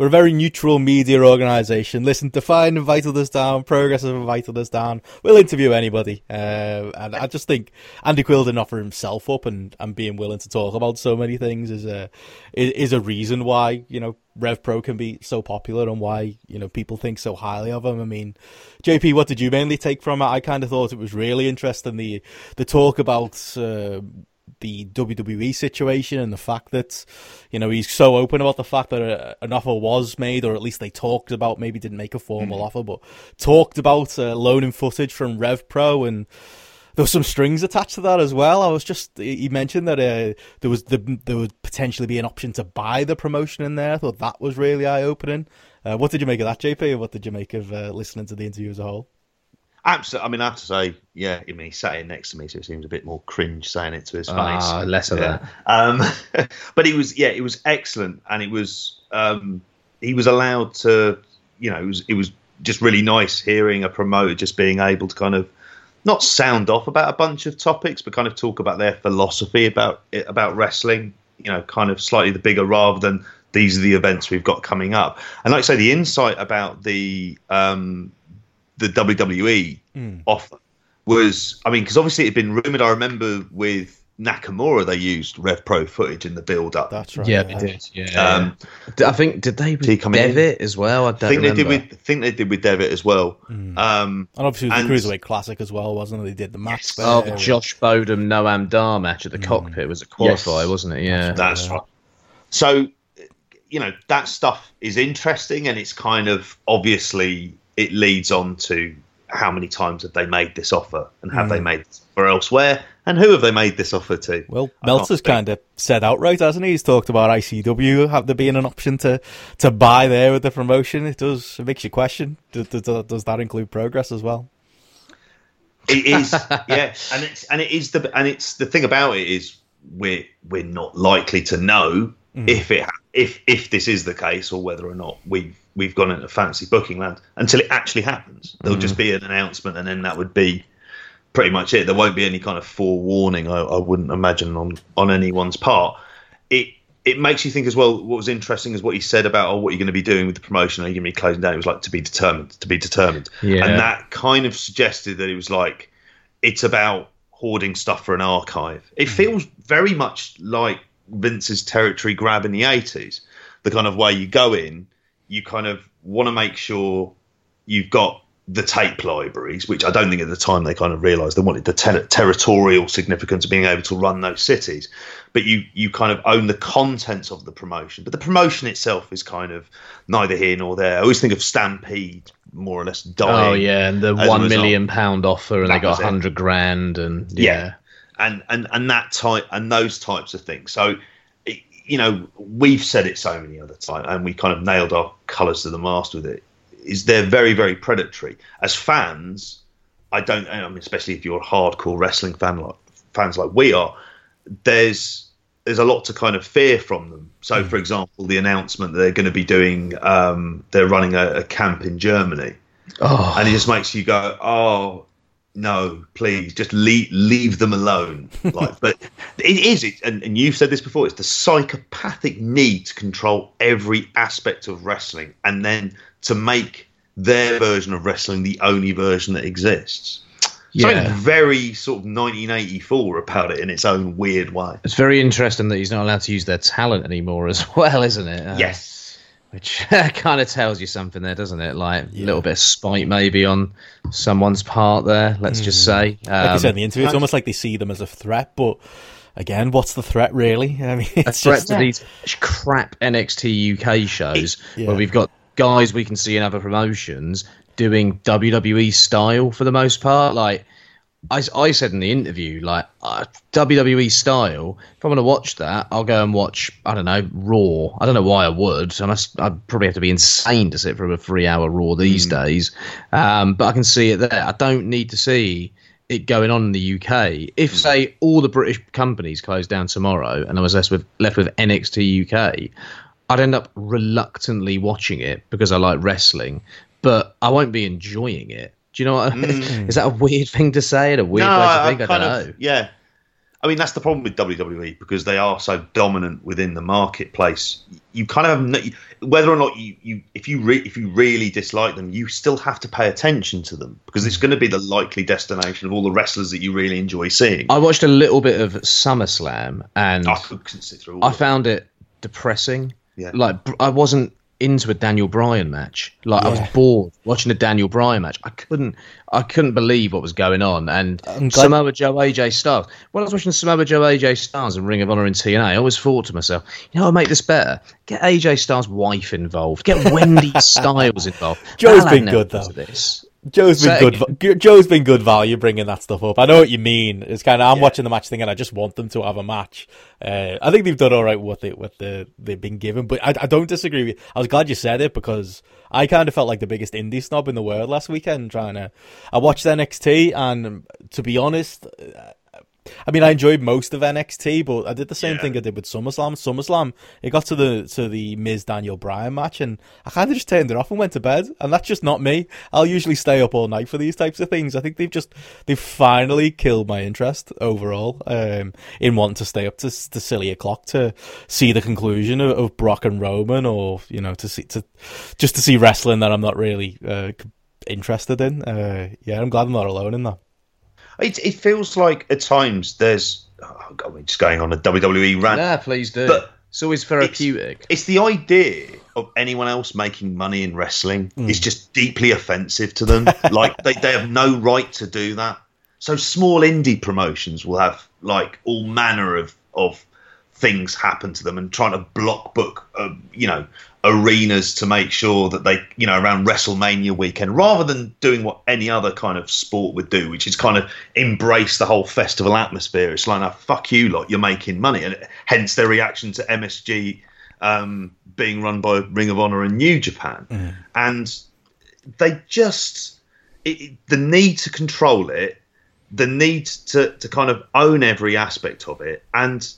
we're a very neutral media organisation. Listen, Defiant invited us down, Progress have invited us down. We'll interview anybody. Uh, and I just think Andy Quill didn't offer himself up and, and being willing to talk about so many things is a, is a reason why, you know, Rev Pro can be so popular and why, you know, people think so highly of him. I mean, JP, what did you mainly take from it? I kind of thought it was really interesting, the, the talk about, uh, the WWE situation and the fact that, you know, he's so open about the fact that a, an offer was made, or at least they talked about, maybe didn't make a formal Mm. offer, but talked about uh, loaning footage from Rev Pro and there was some strings attached to that as well. I was just he mentioned that uh, there was the, there would potentially be an option to buy the promotion in there. I thought that was really eye opening. Uh, what did you make of that, JP? Or what did you make of uh, listening to the interview as a whole? Absolutely. I mean, I have to say, yeah. I mean, he sat here next to me, so it seems a bit more cringe saying it to his face. Ah, less of Yeah. Um, but it was, yeah, it was excellent, and it was, um, he was allowed to, you know, it was, it was just really nice hearing a promoter just being able to kind of not sound off about a bunch of topics, but kind of talk about their philosophy about about wrestling. You know, kind of slightly the bigger rather than these are the events we've got coming up. And like I say, the insight about the um, the WWE offer was, I mean, because obviously it had been rumored. I remember with Nakamura, they used Rev Pro footage in the build up. That's right. yeah, they did. Yeah. Um, D- I think did they with he come in? Devitt as well? I don't think they did with, think they did with Devitt as well. Um, And obviously it was And- the Cruiserweight Classic as well, wasn't it? They did the match there. Oh, the Josh Bodom Noam Dar match at the cockpit was a qualifier, Yes. wasn't it? Yeah. That's right. So, you know, that stuff is interesting, and it's kind of obviously it leads on to how many times have they made this offer, and have they hmm. made this offer elsewhere, and who have they made this offer to? Well, Meltzer's kind of said outright, hasn't he? He's talked about ICW have there being an option to, to buy there with the promotion. It does it makes you question. Does, does, does that include progress as well? It is, yeah, and it's and it is the and it's the thing about it is we're we're not likely to know hmm. if it if if this is the case or whether or not we've we've gone into fancy booking land until it actually happens. There'll just mm. be an announcement, and then that would be pretty much it. There won't be any kind of forewarning. I, I wouldn't imagine on on anyone's part. It it makes you think as well. What was interesting is what he said about oh, what you're going to be doing with the promotion. Are you going to be closing down? It was like to be determined, to be determined, Yeah. and that kind of suggested that it was like it's about hoarding stuff for an archive. It mm. feels very much like Vince's territory grab in the 80s. The kind of way you go in, you kind of want to make sure you've got the tape libraries, which I don't think at the time they kind of realised they wanted the ter- territorial significance of being able to run those cities. But you you kind of own the contents of the promotion. But the promotion itself is kind of neither here nor there. I always think of Stampede more or less dying. Oh yeah, and the one million pound offer, and That they got a hundred grand, and Yeah. yeah, and and and that type and those types of things. So, you know, we've said it so many other times, and we kind of nailed our colours to the mast with it. Is they're very very predatory as fans. I don't. I mean, especially if you're a hardcore wrestling fan like fans like we are. There's there's a lot to kind of fear from them. So, for example, the announcement that they're going to be doing, um, they're running a, a camp in Germany oh, and it just makes you go, "Oh no, please, just leave leave them alone." Like, but it is, it, and, and you've said this before. It's the psychopathic need to control every aspect of wrestling, and then to make their version of wrestling the only version that exists. Something Yeah. very sort of 1984 about it in its own weird way. It's very interesting that he's not allowed to use their talent anymore as well, isn't it? Uh, yes. Which kind of tells you something there, doesn't it? Like a little bit of spite maybe on someone's part there, let's just say. Like I Um, said in the interview, it's almost like they see them as a threat, but again, what's the threat really? I mean, a it's threat just to these crap NXT UK shows Yeah. where we've got guys we can see in other promotions doing WWE style for the most part. Like I, I said in the interview, like uh, WWE style. If I want to watch that, I'll go and watch. I don't know Raw. I don't know why I would. I must. I'd probably have to be insane to sit for a three-hour Raw these days. Um, but I can see it there. I don't need to see it going on in the UK. If say all the British companies closed down tomorrow and I was left with left with NXT UK, I'd end up reluctantly watching it because I like wrestling, but I won't be enjoying it. Do you know what? I mean mm. Is that a weird thing to say? And a weird no, way to I, think? I, kind don't of, know. yeah. I mean, that's the problem with WWE because they are so dominant within the marketplace. You kind of have no, whether or not you, you if you re, if you really dislike them, you still have to pay attention to them because it's mm. going to be the likely destination of all the wrestlers that you really enjoy seeing. I watched a little bit of SummerSlam and I couldn't sit through all I found it depressing. Yeah. Like I wasn't into a Daniel Bryan match. Like I was bored watching a Daniel Bryan match. I couldn't I couldn't believe what was going on. And glad- Samoa Joe AJ Styles. When I was watching Samoa Joe AJ Styles and Ring of Honor in TNA, I always thought to myself, you know what make this better? Get AJ Styles' wife involved. Get Wendy Styles involved. Joe's been good, though. This. Joe's been good. Joe's been good value bringing that stuff up. I know what you mean. It's kind of I'm watching the match thing and I just want them to have a match. Uh, I think they've done all right with it, with the they've been given, but I, I don't disagree with. I was glad you said it because I kind of felt like the biggest indie snob in the world last weekend. Trying to, I watched NXT and to be honest. I mean, I enjoyed most of NXT, but I did the same Yeah. thing I did with SummerSlam. SummerSlam, it got to the to the Miz Daniel Bryan match, and I kind of just turned it off and went to bed. And that's just not me. I'll usually stay up all night for these types of things. I think they've just they've finally killed my interest overall um, in wanting to stay up to to silly o'clock to see the conclusion of, of Brock and Roman, or you know, to see to just to see wrestling that I'm not really uh, interested in. Uh, yeah, I'm glad I'm not alone in that. It, it feels like at times there's. Oh God, we're just going on a WWE rant. Yeah, please do. But it's always therapeutic. It's the idea of anyone else making money in wrestling Hmm. is just deeply offensive to them. like they, they have no right to do that. So small indie promotions will have like all manner of of things happen to them and trying to block book uh, you know arenas to make sure that they you know around WrestleMania weekend rather than doing what any other kind of sport would do which is kind of embrace the whole festival atmosphere. It's like now fuck you lot you're making money. And hence their reaction to MSG um, being run by Ring of Honor and New Japan. And they just it- the need to control it the need to, to kind of own every aspect of it and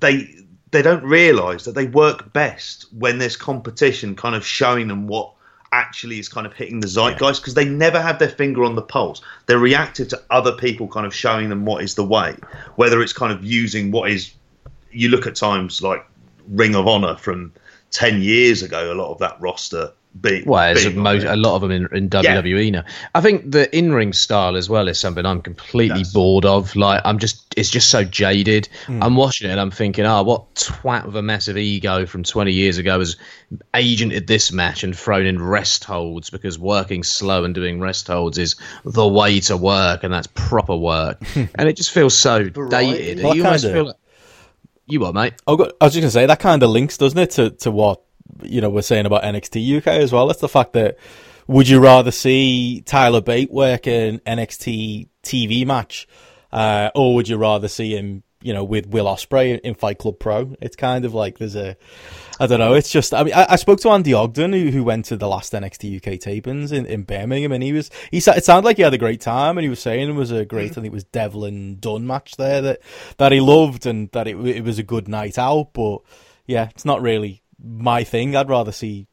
they they don't realize that they work best when there's competition kind of showing them what actually is kind of hitting the zeitgeist because they never have their finger on the pulse. They're reactive to other people kind of showing them what is the way whether it's kind of using what is you look at times like ring of honor from 10 years ago a lot of that roster being Well, there's a, being mo- on there. a lot of them in, in WWE now. I think the in-ring style as well is something I'm completely Yes. bored of. Like, I'm just, it's just so jaded. Hmm. I'm watching it and I'm thinking, oh, what twat with a massive ego from 20 years ago has agented this match and thrown in rest holds because working slow and doing rest holds is the way to work and that's proper work. and it just feels so dated. Well, you that almost feel like, you what, mate? Oh, go- I was just gonna say that kind of links, doesn't it, to to what you know we're saying about NXT UK as well. It's the fact that would you rather see Tyler Bate work an NXT TV match, uh, or would you rather see him, you know, with Will Ospreay in Fight Club Pro? It's kind of like there's a, I don't know. It's just I mean I, I spoke to Andy Ogden who, who went to the last NXT UK tapings in, in Birmingham, and he was he it sounded like he had a great time, and he was saying it was a great. I think it was Devlin Dunne match there that that he loved, and that it it was a good night out. But yeah, it's not really my thing. I'd rather see.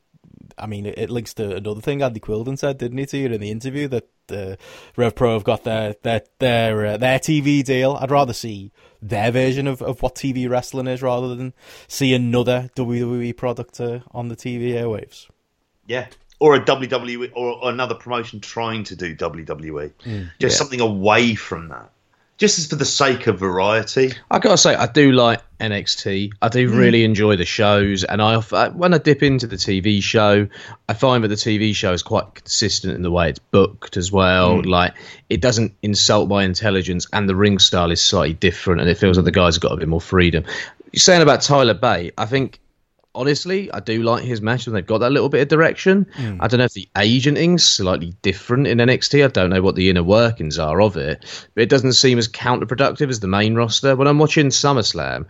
I mean, it, it links to another thing Andy Quildan said, didn't he, to you in the interview that uh, Rev Pro have got their their their uh, their TV deal. I'd rather see their version of, of what TV wrestling is rather than see another WWE product uh, on the TV airwaves. Yeah. or a WWE or another promotion trying to do WWE. Mm. Just Yeah. something away from that. Just as for the sake of variety. I gotta say, I do like NXT. I do really enjoy the shows, and I uh, when I dip into the TV show, I find that the TV show is quite consistent in the way it's booked as well. Like it doesn't insult my intelligence, and the ring style is slightly different, and it feels like the guys have got a bit more freedom. You're saying about Tyler Bate, I think. Honestly, I do like his match, and they've got that little bit of direction. Hmm. I don't know if the agenting's slightly different in NXT. I don't know what the inner workings are of it, but it doesn't seem as counterproductive as the main roster. When I'm watching SummerSlam,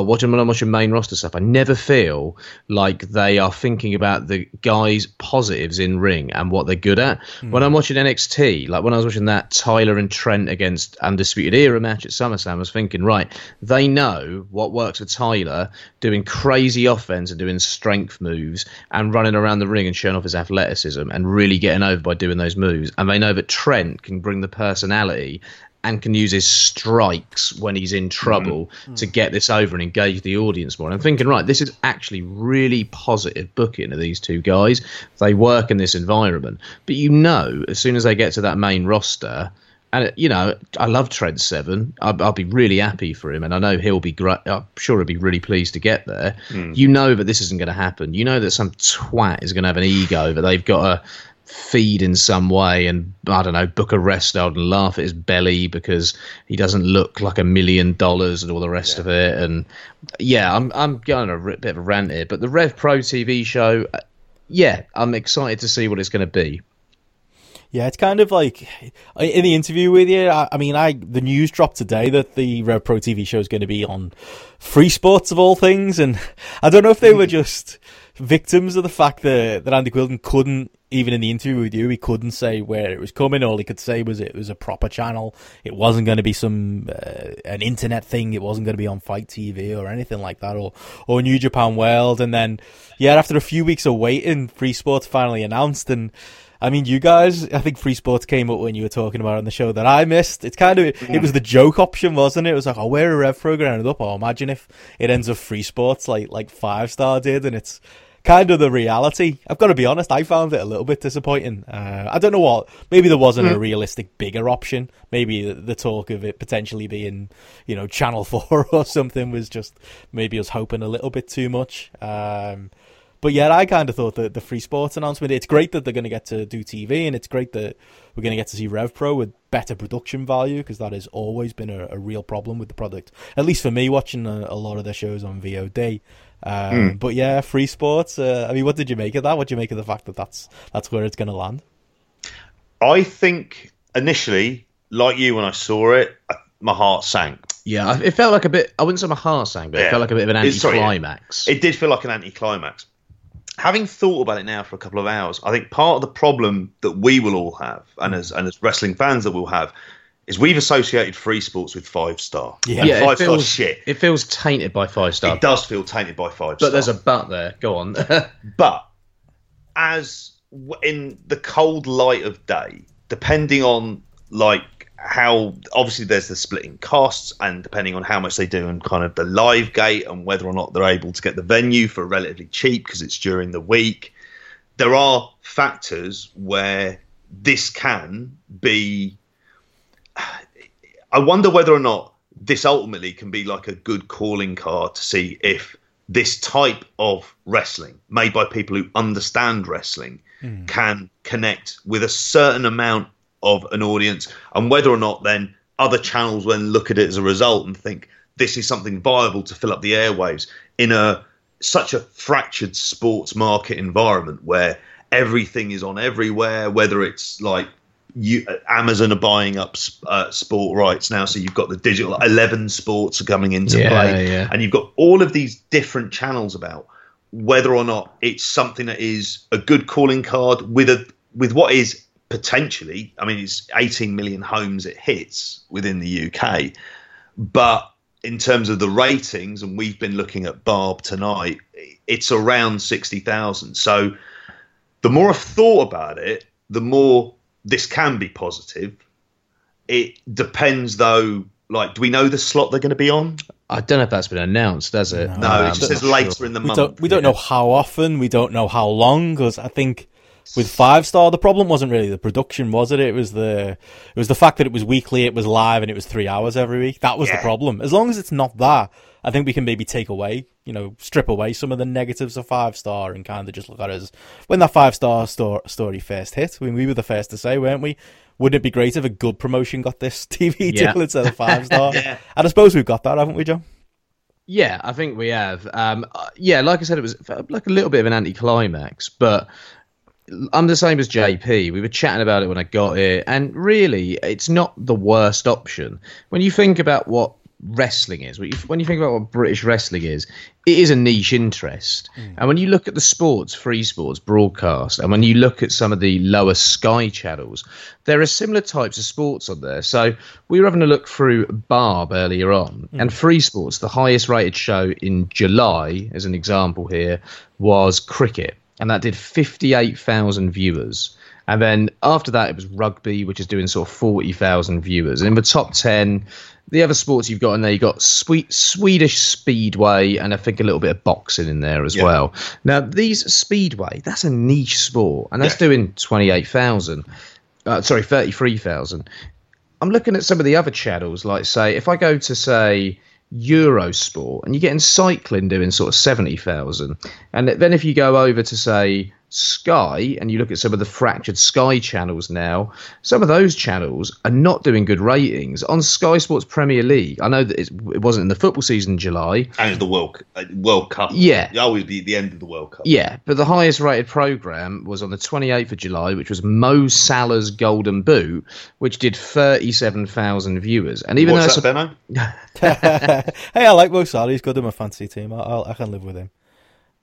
watching when I'm watching main roster stuff, I never feel like they are thinking about the guys' positives in ring and what they're good at. Hmm. When I'm watching NXT, like when I was watching that Tyler and Trent against Undisputed Era match at SummerSlam, I was thinking, right, they know what works for Tyler doing crazy offense and doing strength moves and running around the ring and showing off his athleticism and really getting over by doing those moves. And they know that Trent can bring the personality and can use his strikes when he's in trouble mm-hmm. mm. to get this over and engage the audience more. And I'm thinking, right, this is actually really positive booking of these two guys. They work in this environment, but you know, as soon as they get to that main roster. And you know, I love Trent Seven. I'll, I'll be really happy for him, and I know he'll be great. I'm sure he'll be really pleased to get there. Mm. You know that this isn't going to happen. You know that some twat is going to have an ego that they've got to feed in some way and I don't know book a rest out and laugh at his belly because he doesn't look like a million dollars and all the rest of it and yeah I'm I'm going a bit of a rant here but the Rev Pro TV show uh, yeah I'm excited to see what it's going to be Yeah, it's kind of like in the interview with you. I, I mean, I the news dropped today that the Rev Pro TV show is going to be on Free Sports of all things, and I don't know if they were just victims of the fact that that Andy Quildan couldn't even in the interview with you, he couldn't say where it was coming. All he could say was it was a proper channel. It wasn't going to be some uh, an internet thing. It wasn't going to be on FITE TV or anything like that, or or New Japan World. And then, yeah, after a few weeks of waiting, Free Sports finally announced and. I mean, you guys, I think Free Sports came up when you were talking about it on the show that I missed. It's kind of, it was the joke option, wasn't it? It was like, oh, where a Rev program ended up. Oh, imagine if it ends up Free Sports like, like Five Star did and it's kind of the reality. I've got to be honest, I found it a little bit disappointing. Uh, I don't know what, maybe there wasn't a realistic bigger option. Maybe the, the talk of it potentially being, you know, Channel 4 or something was just, maybe I was hoping a little bit too much. Um, but yeah, I kind of thought that the free sports announcement, it's great that they're going to get to do TV and it's great that we're going to get to see RevPro with better production value because that has always been a, a, real problem with the product. At least for me, watching a, a lot of their shows on VOD. Um, mm. But yeah, free sports. Uh, I mean, what did you make of that? What do you make of the fact that that's that's where it's going to land? I think initially, like you, when I saw it, my heart sank. Yeah, it felt like a bit. I wouldn't say my heart sank, but yeah. it felt like a bit of an anticlimax. It, it did feel like an anticlimax having thought about it now for a couple of hours, I think part of the problem that we will all have, and as and as wrestling fans that we'll have, is we've associated free sports with five star. Yeah, yeah five feels, star shit. It feels tainted by five star. It does feel tainted by five but star. But there's a but there. Go on. but as in the cold light of day, depending on like how obviously there's the splitting costs and depending on how much they do and kind of the live gate and whether or not they're able to get the venue for relatively cheap because it's during the week there are factors where this can be i wonder whether or not this ultimately can be like a good calling card to see if this type of wrestling made by people who understand wrestling mm. can connect with a certain amount of an audience and whether or not then other channels then look at it as a result and think this is something viable to fill up the airwaves in a such a fractured sports market environment where everything is on everywhere whether it's like you, Amazon are buying up uh, sport rights now, so you've got the digital. Eleven sports are coming into yeah, play, yeah. and you've got all of these different channels about whether or not it's something that is a good calling card with a with what is potentially, I mean, it's 18 million homes it hits within the UK. But in terms of the ratings, and we've been looking at Barb tonight, it's around 60,000. So the more I've thought about it, the more this can be positive. It depends, though. Like, do we know the slot they're going to be on? I don't know if that's been announced, does it? No, no it um, just says later sure. in the we month. Don't, we don't yeah. know how often. We don't know how long. Because I think with five star the problem wasn't really the production was it it was the it was the fact that it was weekly it was live and it was three hours every week that was Yeah. the problem as long as it's not that i think we can maybe take away you know strip away some of the negatives of five star and kind of just look at it as when that five star sto- story first hit when we were the first to say weren't we wouldn't it be great if a good promotion got this tv Yeah. deal instead of five star Yeah. and i suppose we've got that haven't we john Yeah, I think we have. Um, uh, yeah, like I said, it was like a little bit of an anticlimax, but I'm the same as JP. We were chatting about it when I got here, and really, it's not the worst option. When you think about what wrestling is, when you, think about what British wrestling is, it is a niche interest. Hmm. And when you look at the sports, free sports broadcast, and when you look at some of the lower Sky channels, there are similar types of sports on there. So we were having a look through Barb earlier on, hmm. and free sports, the highest rated show in July, as an example here, was cricket, and that did 58,000 viewers. And then after that, it was rugby, which is doing sort of 40,000 viewers. And in the top 10, the other sports you've got in there, you've got sweet, Swedish Speedway, and I think a little bit of boxing in there as Yeah. well. Now, these Speedway, that's a niche sport, and that's Yeah. doing 28,000. Uh, sorry, 33,000. I'm looking at some of the other channels, like say, if I go to say Eurosport, and you're getting cycling doing sort of seventy thousand, and then if you go over to say Sky, and you look at some of the fractured Sky channels now, some of those channels are not doing good ratings on Sky Sports Premier League. I know that it's, it wasn't in the football season in July, And the World uh, World Cup. Yeah. Oh, it'd be the end of the World Cup. Yeah, but the highest rated program was on the 28th of July, which was Mo Salah's Golden Boot, which did 37,000 viewers. And even What's though that, it's a, Benno? hey i like mo Salah. he's good in my fantasy team I, I'll, I can live with him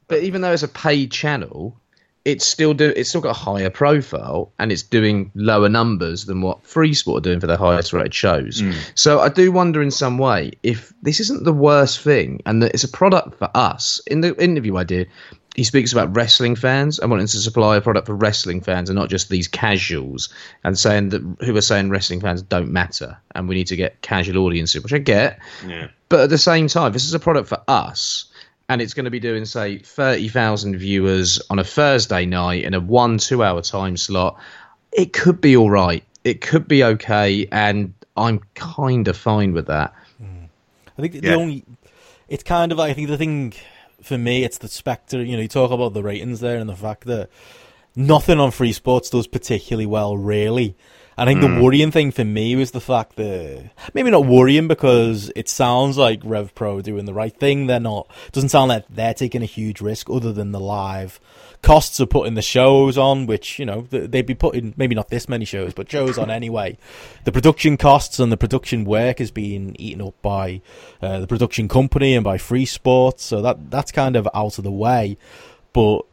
but even though it's a paid channel, it's still do it's still got a higher profile and it's doing lower numbers than what Free Sport are doing for their highest rated shows. Hmm. So I do wonder in some way if this isn't the worst thing and that it's a product for us. In the interview I did, he speaks about wrestling fans and wanting to supply a product for wrestling fans and not just these casuals and saying that who are saying wrestling fans don't matter and we need to get casual audiences, which I get. Yeah. But at the same time, this is a product for us, and it's going to be doing, say, 30,000 viewers on a Thursday night in a one, two hour time slot. It could be all right. It could be okay, and I'm kind of fine with that. Mm. I think the Yeah. only it's kind of I think the thing for me it's the spectre. You know, you talk about the ratings there and the fact that nothing on free sports does particularly well, really. I think the worrying thing for me was the fact that maybe not worrying because it sounds like Rev Pro doing the right thing. They're not. It doesn't sound like they're taking a huge risk other than the live costs of putting the shows on, which you know they'd be putting maybe not this many shows, but shows on anyway. The production costs and the production work is being eaten up by uh, the production company and by Free Sports, so that that's kind of out of the way. But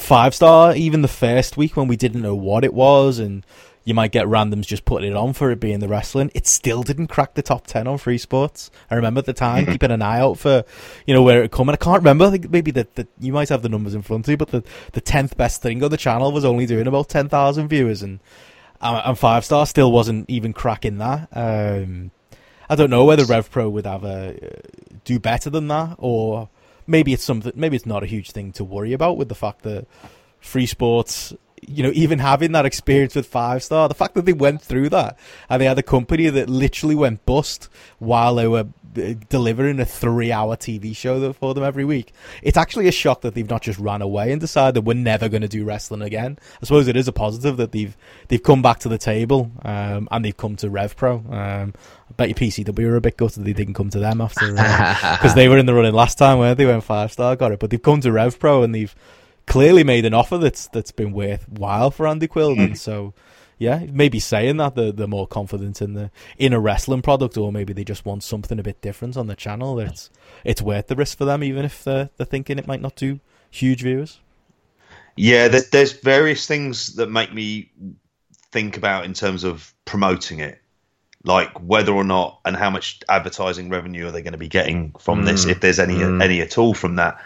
five star, even the first week when we didn't know what it was, and you might get randoms just putting it on for it being the wrestling. It still didn't crack the top ten on Free Sports. I remember at the time keeping an eye out for, you know, where it come. And I can't remember. I think maybe that the, you might have the numbers in front of you, but the the tenth best thing on the channel was only doing about ten thousand viewers, and and and five star still wasn't even cracking that. Um, I don't know whether Rev Pro would have a uh, do better than that, or maybe it's something. Maybe it's not a huge thing to worry about with the fact that free sports. You know, even having that experience with five star, the fact that they went through that and they had a company that literally went bust while they were uh, delivering a three-hour TV show for them every week. It's actually a shock that they've not just ran away and decided we're never going to do wrestling again. I suppose it is a positive that they've they've come back to the table um, and they've come to Rev Pro. Um, I bet you PCW were a bit gutted they didn't come to them after because they were in the running last time, weren't they? When five star got it, but they've come to Rev Pro and they've clearly made an offer that's that's been worthwhile for Andy Quildan. Hmm. So yeah, maybe saying that they're, they're more confident in the in a wrestling product, or maybe they just want something a bit different on the channel. That it's it's worth the risk for them, even if they're, they're thinking it might not do huge viewers. Yeah, there, there's various things that make me think about in terms of promoting it, like whether or not and how much advertising revenue are they going to be getting from this, mm. if there's any mm. any at all from that.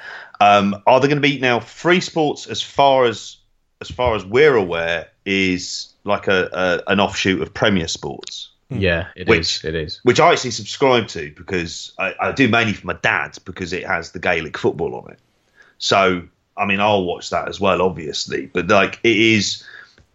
Um, are they going to be now free sports as far as as far as we're aware is like a, a an offshoot of Premier Sports Yeah, it is. Which- It is. which I actually subscribe to because I, I do mainly for my dad because it has the Gaelic football on it. So I mean, I'll watch that as well, obviously. But like, it is,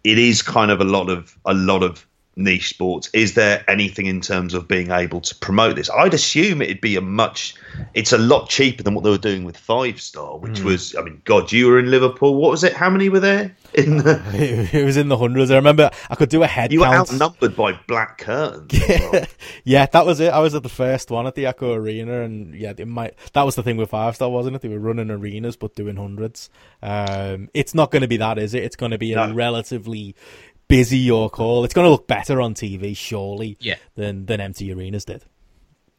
it is kind of a lot of a lot of niche sports. Is there anything in terms of being able to promote this? I'd assume it'd be a much, it's a lot cheaper than what they were doing with Five Star, which mm. was, I mean, God, you were in Liverpool. What was it? How many were there? In the... it was in the hundreds. I remember I could do a head. You count. were outnumbered by black curtains. Yeah, yeah, that was it. I was at the first one at the Echo Arena, and yeah, it might. That was the thing with Five Star, wasn't it? They were running arenas but doing hundreds. Um, it's not going to be that, is it? It's going to be a no. relatively busy York Hall. It's going to look better on TV, surely, yeah. than than empty arenas did.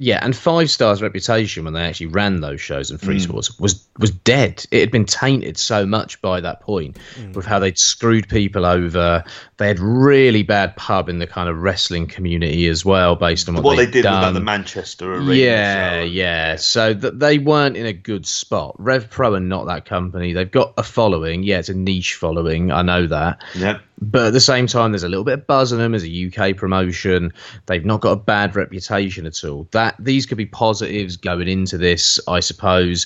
Yeah, and Five Star's reputation when they actually ran those shows in Free mm. Sports was was dead. It had been tainted so much by that point mm. with how they'd screwed people over. They had really bad pub in the kind of wrestling community as well, based on what, what they did done. with the Manchester Arena. Yeah, so. yeah. So that they weren't in a good spot. Rev Pro are not that company. They've got a following. Yeah, it's a niche following. I know that. Yeah. But at the same time, there's a little bit of buzz on them as a UK promotion. They've not got a bad reputation at all. That these could be positives going into this, I suppose.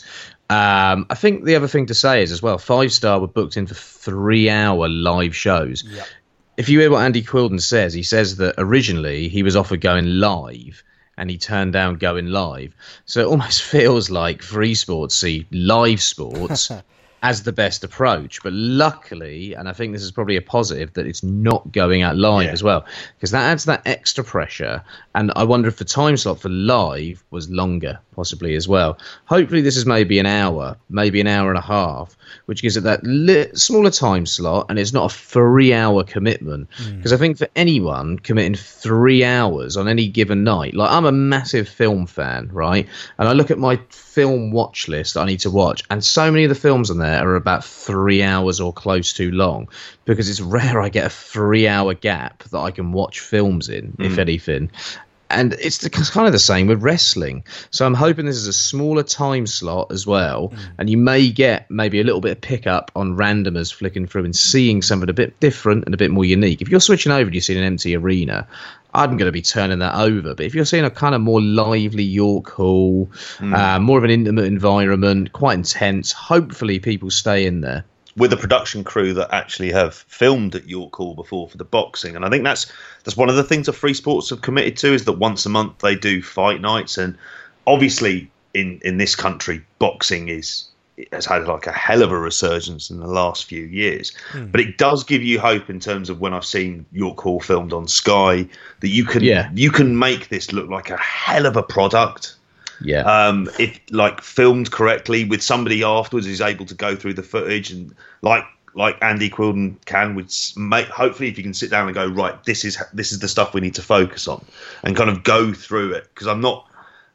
Um, I think the other thing to say is as well, Five Star were booked in for three-hour live shows. Yep. If you hear what Andy Quildan says, he says that originally he was offered going live and he turned down going live. So it almost feels like Free Sports see live sports as the best approach. But luckily, and I think this is probably a positive, that it's not going out live yeah. as well, because that adds that extra pressure. And I wonder if the time slot for live was longer, possibly as well. Hopefully, this is maybe an hour, maybe an hour and a half, which gives it that li- smaller time slot, and it's not a three-hour commitment. Because mm. I think for anyone committing three hours on any given night, like I'm a massive film fan, right? And I look at my film watch list I need to watch, and so many of the films on there are about three hours or close to long because it's rare I get a three hour gap that I can watch films in, mm. if hmm. anything. And it's the, kind of the same with wrestling. So I'm hoping this is a smaller time slot as well, mm. and you may get maybe a little bit of pickup on randomers flicking through and seeing something a bit different and a bit more unique. If you're switching over and you see an empty arena, I'm going to be turning that over. But if you're seeing a kind of more lively York Hall, mm. uh, more of an intimate environment, quite intense, hopefully people stay in there. With a production crew that actually have filmed at York Hall before for the boxing, and I think that's that's one of the things that Free Sports have committed to is that once a month they do fight nights, and obviously in in this country boxing is has had like a hell of a resurgence in the last few years. Mm. But it does give you hope in terms of when I've seen York Hall filmed on Sky that you can yeah. you can make this look like a hell of a product. Yeah. Um, if like filmed correctly with somebody afterwards who's able to go through the footage and like like Andy Quildan can, would make hopefully if you can sit down and go right, this is this is the stuff we need to focus on and kind of go through it because I'm not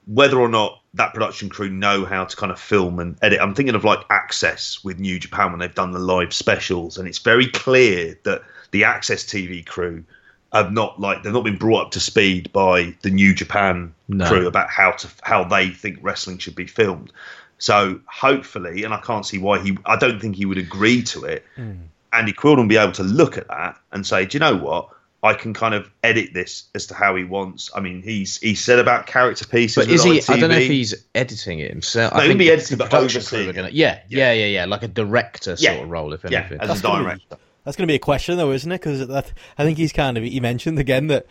whether or not that production crew know how to kind of film and edit. I'm thinking of like AXS with New Japan when they've done the live specials, and it's very clear that the AXS TV crew have not like they've not been brought up to speed by the New Japan no. crew about how to how they think wrestling should be filmed. So hopefully, and I can't see why he, I don't think he would agree to it. Mm. Andy Quildan will be able to look at that and say, do you know what? I can kind of edit this as to how he wants. I mean, he's he said about character pieces. But is he? ITV. I don't know if he's editing it himself. No, I think be editing, but overseeing. Gonna, yeah, yeah, yeah, yeah, like a director yeah. sort of role, if anything. Yeah, as that's a director. Gonna, that's going to be a question, though, isn't it? Because I think he's kind of he mentioned again that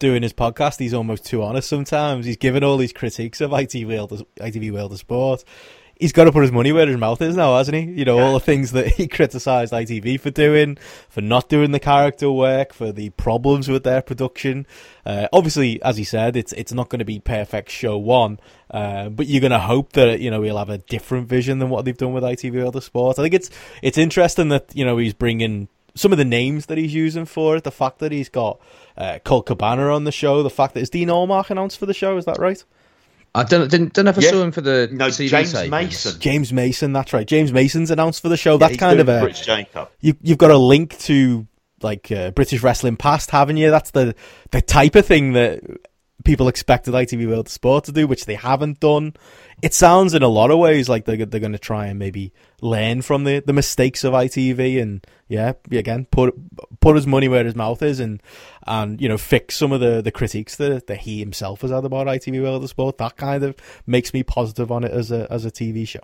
doing his podcast, he's almost too honest sometimes. He's given all these critiques of ITV World, ITV World of Sport he's got to put his money where his mouth is now, hasn't he? You know, yeah. all the things that he criticised ITV for doing, for not doing the character work, for the problems with their production. Uh, obviously, as he said, it's it's not going to be perfect show one, uh, but you're going to hope that you know he'll have a different vision than what they've done with ITV Other Sports. I think it's it's interesting that you know he's bringing some of the names that he's using for it. The fact that he's got uh, Colt Cabana on the show, the fact that is Dean Allmark announced for the show. Is that right? I don't didn't, don't know if I yeah. saw him for the no TV James tapings. Mason. James Mason, that's right. James Mason's announced for the show. That's yeah, kind of a British Jacob. You, you've got a link to like uh, British wrestling past, haven't you? That's the the type of thing that people expected ITV World Sport to do, which they haven't done. It sounds in a lot of ways like they're they're going to try and maybe learn from the, the mistakes of ITV and yeah, again put put his money where his mouth is and and you know fix some of the, the critiques that, that he himself has had about ITV World of Sport. That kind of makes me positive on it as a as a TV show.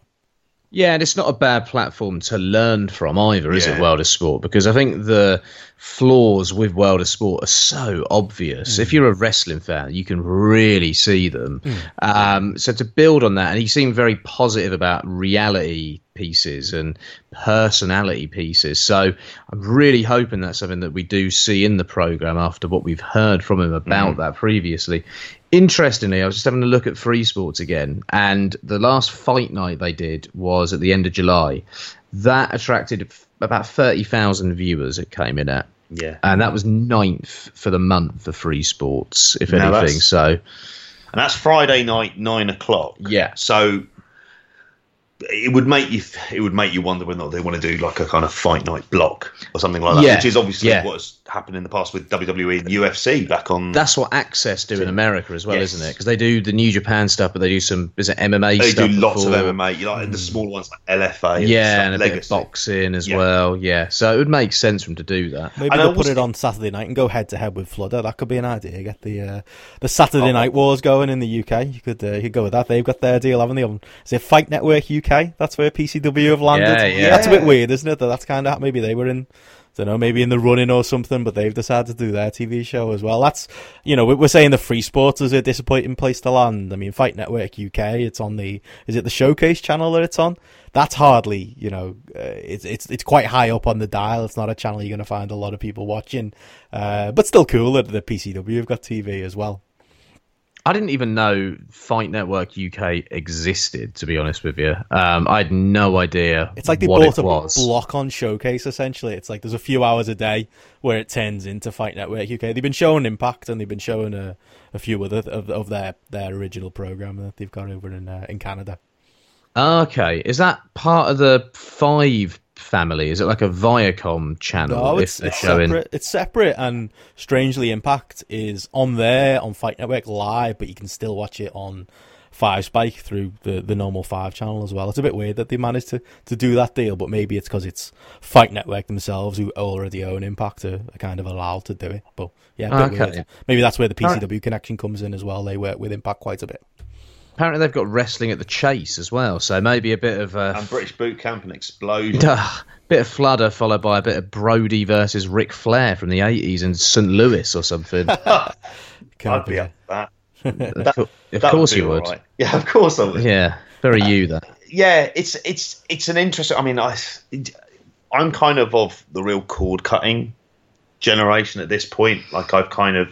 Yeah, and it's not a bad platform to learn from either, is it? World of Sport, because I think the flaws with World of Sport are so obvious. If mm. you're a wrestling fan, you can really see them. Mm. Um, so to build on that, and he seemed very positive about reality pieces and personality pieces. So I'm really hoping that's something that we do see in the program after what we've heard from him about mm. that previously. Interestingly, I was just having a look at Free Sports again, and the last fight night they did was at the end of July. That attracted f- about 30,000 viewers, it came in at. Yeah. And that was ninth for the month for Free Sports, if Now anything. So, and that's Friday night, nine o'clock. Yeah. So it would make you it would make you wonder whether or not they want to do like a kind of fight night block or something like that, Yeah. which is obviously Yeah. what's happened in the past with WWE and UFC back on. that's what AXS do in America as well, Yes. isn't it? Because they do the New Japan stuff, but they do some, is it MMA they stuff? do lots of? MMA, you like the small ones like LFA, and Yeah, stuff, and a bit of boxing as Yeah. well. Yeah. So it would make sense for them to do that. Maybe And they'll put it on Saturday night and go head to head with Fludder. That could be an idea. Get the uh, the Saturday Oh. night wars going in the UK. You could uh, you could go with that. They've got their deal, haven't they? On is it Fight Network UK? That's where PCW have landed. Yeah, yeah. That's a bit weird, isn't it? That that's kind of maybe they were in. Don't know, maybe in the running or something, but they've decided to do their TV show as well. That's, you know, we- we're saying the free sports is a disappointing place to land. I mean, Fight Network UK, it's on the, is it the Showcase channel that it's on? That's hardly, you know, uh, it's it's it's quite high up on the dial. It's not a channel you're going to find a lot of people watching, uh, but still cool that the PCW have got TV as well. I didn't even know Fight Network UK existed, to be honest with you. Um, I had no idea It's like they bought a was. block on Showcase essentially. It's like there's a few hours a day where it turns into Fight Network UK. They've been showing Impact and they've been showing a, a few other of, of their their original program that they've got over in uh, in Canada. Okay, is that part of the Five family? Is it like a Viacom channel? No, it's, it's showing, separate. It's separate, and strangely, Impact is on there on Fight Network live, but you can still watch it on Five Spike through the, the normal Five channel as well. It's a bit weird that they managed to, to do that deal, but maybe it's because it's Fight Network themselves who already own Impact are, are kind of allowed to do it. But yeah, Okay. Maybe that's where the. PCW connection comes in as well. They work with Impact quite a bit. Apparently they've got wrestling at the Chase as well, so maybe a bit of a and British Boot Camp and Explosion. Ugh, bit of fludder followed by a bit of Brody versus Ric Flair from the eighties in St. Louis or something. of Could I'd be be. up for that. cour- of That course be you would. alright. Yeah, of course I would. Yeah, very you that. yeah, it's it's it's an interesting. I mean, I I'm kind of of the real cord cutting generation at this point. Like I've kind of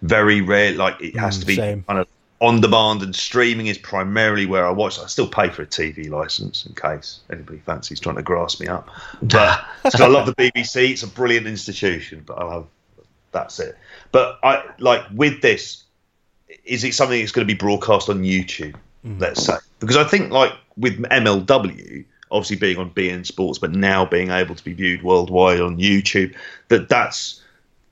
very rare. Like it has Mm, to be same. kind of on demand and streaming is primarily where I watch. I still pay for a TV license in case anybody fancies trying to grasp me up. But I love the BBC. It's a brilliant institution, but I'll have that's it. But I like with this. Is it something that's going to be broadcast on YouTube? Mm. Let's say because I think like with MLW, obviously being on beIN Sports, but now being able to be viewed worldwide on YouTube, that that's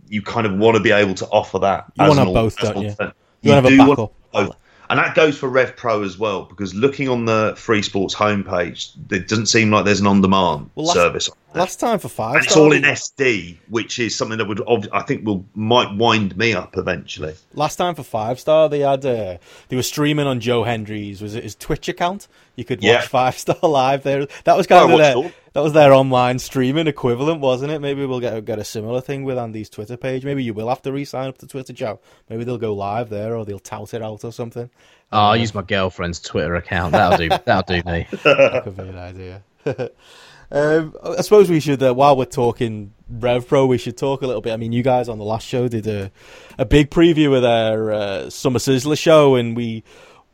you kind of want to be able to offer that. You wanna have both, don't you? altern- You wanna have a backup. Both. And that goes for Rev Pro as well, because looking on the Free Sports homepage, it doesn't seem like there's an on-demand Well, last- service. On there. Last time for five. and it's all in SD, which is something that would I think will might wind me up eventually. Last time for Five Star, they had uh, they were streaming on Joe Hendry's was it his Twitch account. You could watch Yeah. Five Star live there. That was I kind of their, that was their online streaming equivalent, wasn't it? Maybe we'll get get a similar thing with Andy's Twitter page. Maybe you will have to re-sign up to Twitter, Joe. Maybe they'll go live there, or they'll tout it out or something. Oh, I'll use my girlfriend's Twitter account. That'll do. That'll do me. That could be an idea. um, I suppose we should, uh, while we're talking Rev Pro, we should talk a little bit. I mean, you guys on the last show did a, a big preview of their uh, Summer Sizzler show, and we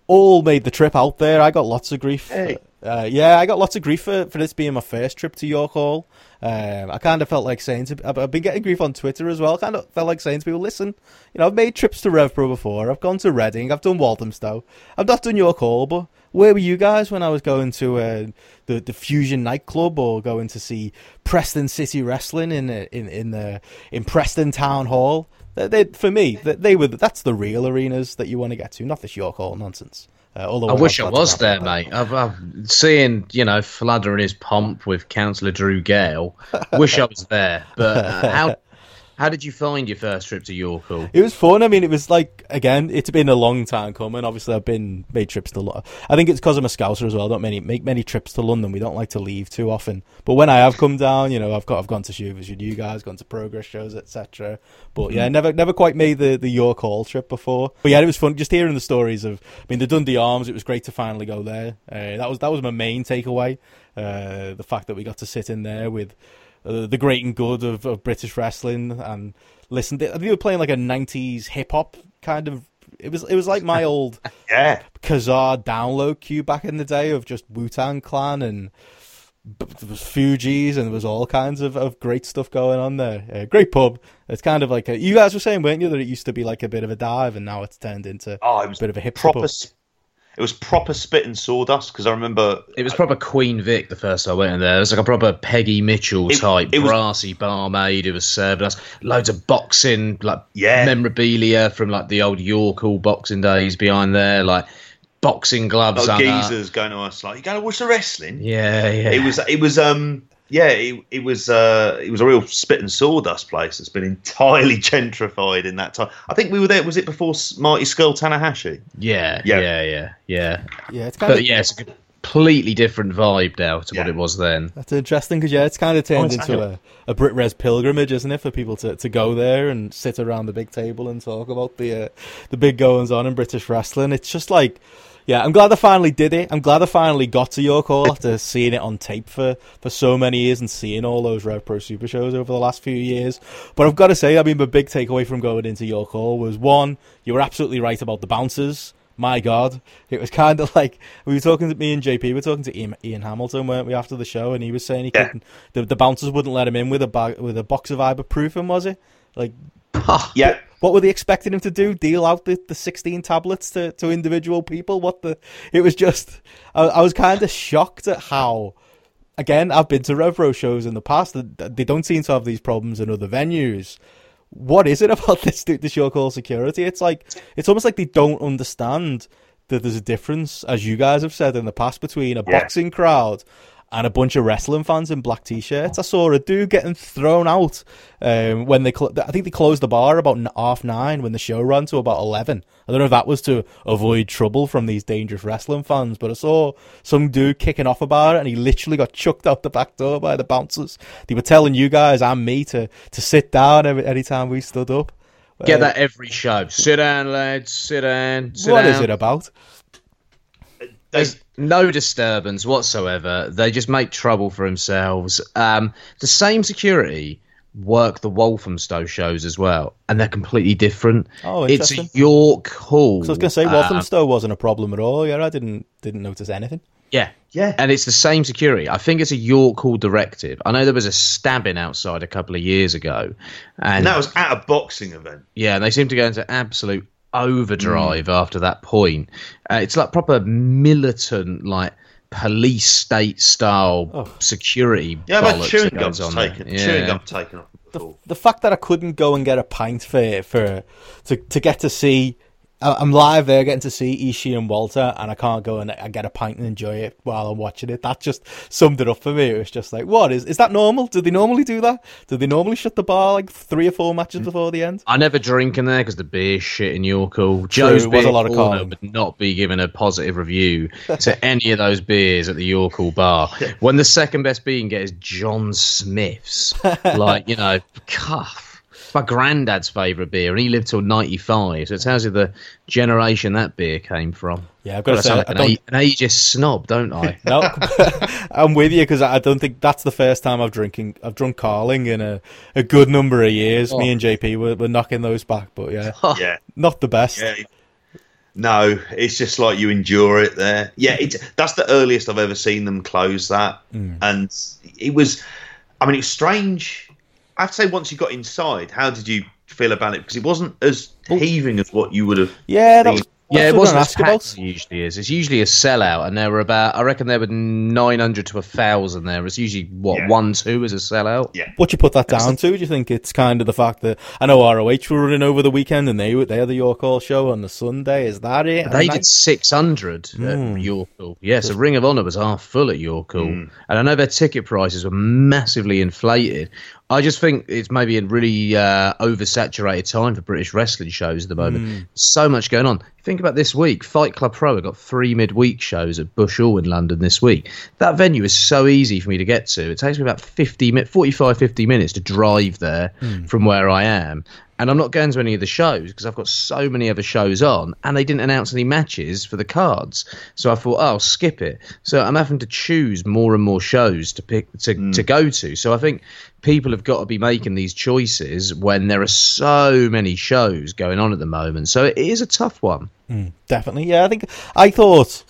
all made the trip out there. I got lots of grief. Hey. Uh, yeah, I got lots of grief for, for this being my first trip to York Hall. Um, I kind of felt like saying to, I've, been getting grief on Twitter as well. Kind of felt like saying to people, listen, you know, I've made trips to RevPro before. I've gone to Reading. I've done Walthamstow. I've not done York Hall, but where were you guys when I was going to uh, the the Fusion nightclub or going to see Preston City Wrestling in uh, in in the in Preston Town Hall? They, they, for me, they, they were that's the real arenas that you want to get to, not this York Hall nonsense. Uh, I wish I was there, it. mate. I've, I've seeing you know Fludder in his pomp with Councillor Drew Gale. Wish I was there, but uh, how How did you find your first trip to York Hall? It was fun. I mean, it was like again, it's been a long time coming. Obviously, I've been made trips to. Lo- I think it's because I'm a Scouser as well. I don't many make many trips to London. We don't like to leave too often. But when I have come down, you know, I've got I've gone to shows with you guys, gone to progress shows, etc. But yeah, never never quite made the the York Hall trip before. But yeah, it was fun just hearing the stories of. I mean, the Dundee Arms. It was great to finally go there. Uh, that was that was my main takeaway. Uh, the fact that we got to sit in there with uh, the great and good of, of British wrestling and listen. They, they were playing like a '90s hip hop kind of. It was it was like my old Yeah, Kazaa download queue back in the day of just Wu Tang Clan and there was Fugees and there was all kinds of, of great stuff going on there. Uh, great pub. It's kind of like a, you guys were saying, weren't you, that it used to be like a bit of a dive and now it's turned into oh, it was a bit of a hip proper. pub. It was proper spit and sawdust because I remember It was proper Queen Vic the first time I went in there. It was like a proper Peggy Mitchell It- type, it was- brassy barmaid who was serving us. Loads of boxing, like Yeah. memorabilia from like the old York Hall boxing days behind there, like boxing gloves. like up. geezers going to us like, "You going to watch the wrestling?" Yeah, yeah. It was it was um yeah it, it was uh it was a real spit and sawdust place that's been entirely gentrified in that time. I think we were there. Was it before S- Marty Scurll Tanahashi? Yeah, Yeah. yeah, yeah, yeah. Yeah, it's kind But of yeah, it's a completely different vibe now to what it was then. That's interesting because yeah, it's kind of turned Oh, into annual. a, a BritRes pilgrimage, isn't it, for people to, to go there and sit around the big table and talk about the uh, the big goings on in British wrestling. It's just like, yeah, I'm glad I finally did it. I'm glad I finally got to York Hall after seeing it on tape for, for so many years and seeing all those Rev Pro Super shows over the last few years. But I've got to say, I mean, my big takeaway from going into York Hall was one, you were absolutely right about the bouncers my god it was kind of like we were talking to me and jp we were talking to ian, ian hamilton weren't we after the show and he was saying he Yeah. couldn't the, the bouncers wouldn't let him in with a bag with a box of ibuprofen was it like Oh, yeah, what were they expecting him to do deal out the, the 16 tablets to, to individual people what the it was just i, I was kind of shocked at how again i've been to Rev Pro shows in the past that they don't seem to have these problems in other venues what is it about this this York Hall security? It's like it's almost like they don't understand that there's a difference, as you guys have said in the past, between a Yeah. boxing crowd and a bunch of wrestling fans in black t-shirts. I saw a dude getting thrown out um, when they. Cl- I think they closed the bar about half nine when the show ran to about eleven. I don't know if that was to avoid trouble from these dangerous wrestling fans, but I saw some dude kicking off about it, and he literally got chucked out the back door by the bouncers. They were telling you guys and me to to sit down every any time we stood up. Get Uh, that every show. Sit down, lads. Sit down. Sit What down. is it about? There's no disturbance whatsoever. They just make trouble for themselves. Um, the same security work the Walthamstow shows as well, and they're completely different. Oh, it's interesting. a York Hall. So I was going to say um, Walthamstow wasn't a problem at all. Yeah, I didn't didn't notice anything. yeah, yeah. and it's the same security. I think it's a York Hall directive. I know there was a stabbing outside a couple of years ago, and, And that was at a boxing event. yeah, and they seem to go into absolute overdrive Hmm. after that point. Uh, it's like proper militant, like police state style Oh. security. Yeah, I've had bollocks chewing that gums goes on taken. Yeah. Chewing gum taken off before. The fact that I couldn't go and get a pint for for to to get to see. I'm live there getting to see Ishii and Walter, and I can't go and I get a pint and enjoy it while I'm watching it. That just summed it up for me. It was just like, what is is that normal? Do they normally do that? Do they normally shut the bar like three or four matches mm. before the end? I never drink in there because the beer's shit in York Hall. True, Joe's it was a lot of Corner would not be given a positive review to any of those beers at the York Hall bar. When the second best beer you can get is John Smith's, like you know, cuff. It's my granddad's favourite beer, and he lived till ninety five. So it tells you the generation that beer came from. Yeah, I've got to I say, sound I like an, don't, a- an ageist snob, don't I? No, I'm with you because I don't think that's the first time I've drinking. I've drunk Carling in a, a good number of years. Oh. Me Oh. and JP were, were knocking those back, but yeah, oh. Yeah. not the best. Yeah. No, it's just like you endure it there. Yeah, it's that's the earliest I've ever seen them close that, mm. and it was. I mean, it's strange. I have to say, once you got inside, how did you feel about it? Because it wasn't as heaving as what you would have. Yeah, that was, Yeah, that's it wasn't as packed as it usually is. It's usually a sellout, and there were about, I reckon there were 900 to a 1,000 there. It's usually, what, Yeah. 1 2 as a sellout? Yeah, What you put that down to? Do you think it's kind of the fact that I know ROH were running over the weekend and they were- they had the York Hall show on the Sunday? Is that it? They And did 600 at hmm. York Hall. Yes, the Ring of Honor was half full at York Hall. Hmm. And I know their ticket prices were massively inflated. I just think it's maybe a really uh, oversaturated time for British wrestling shows at the moment. Mm. So much going on. Think about this week. Fight Club Pro have got three midweek shows at Bush Hall in London this week. That venue is so easy for me to get to. It takes me about 50, 45, 50 minutes to drive there from where I am. And I'm not going to any of the shows because I've got so many other shows on, and they didn't announce any matches for the cards. So I thought, oh, I'll skip it. So I'm having to choose more and more shows to pick to, hmm. to go to. So I think people have got to be making these choices when there are so many shows going on at the moment. So it is a tough one. Hmm, definitely, yeah. I think I thought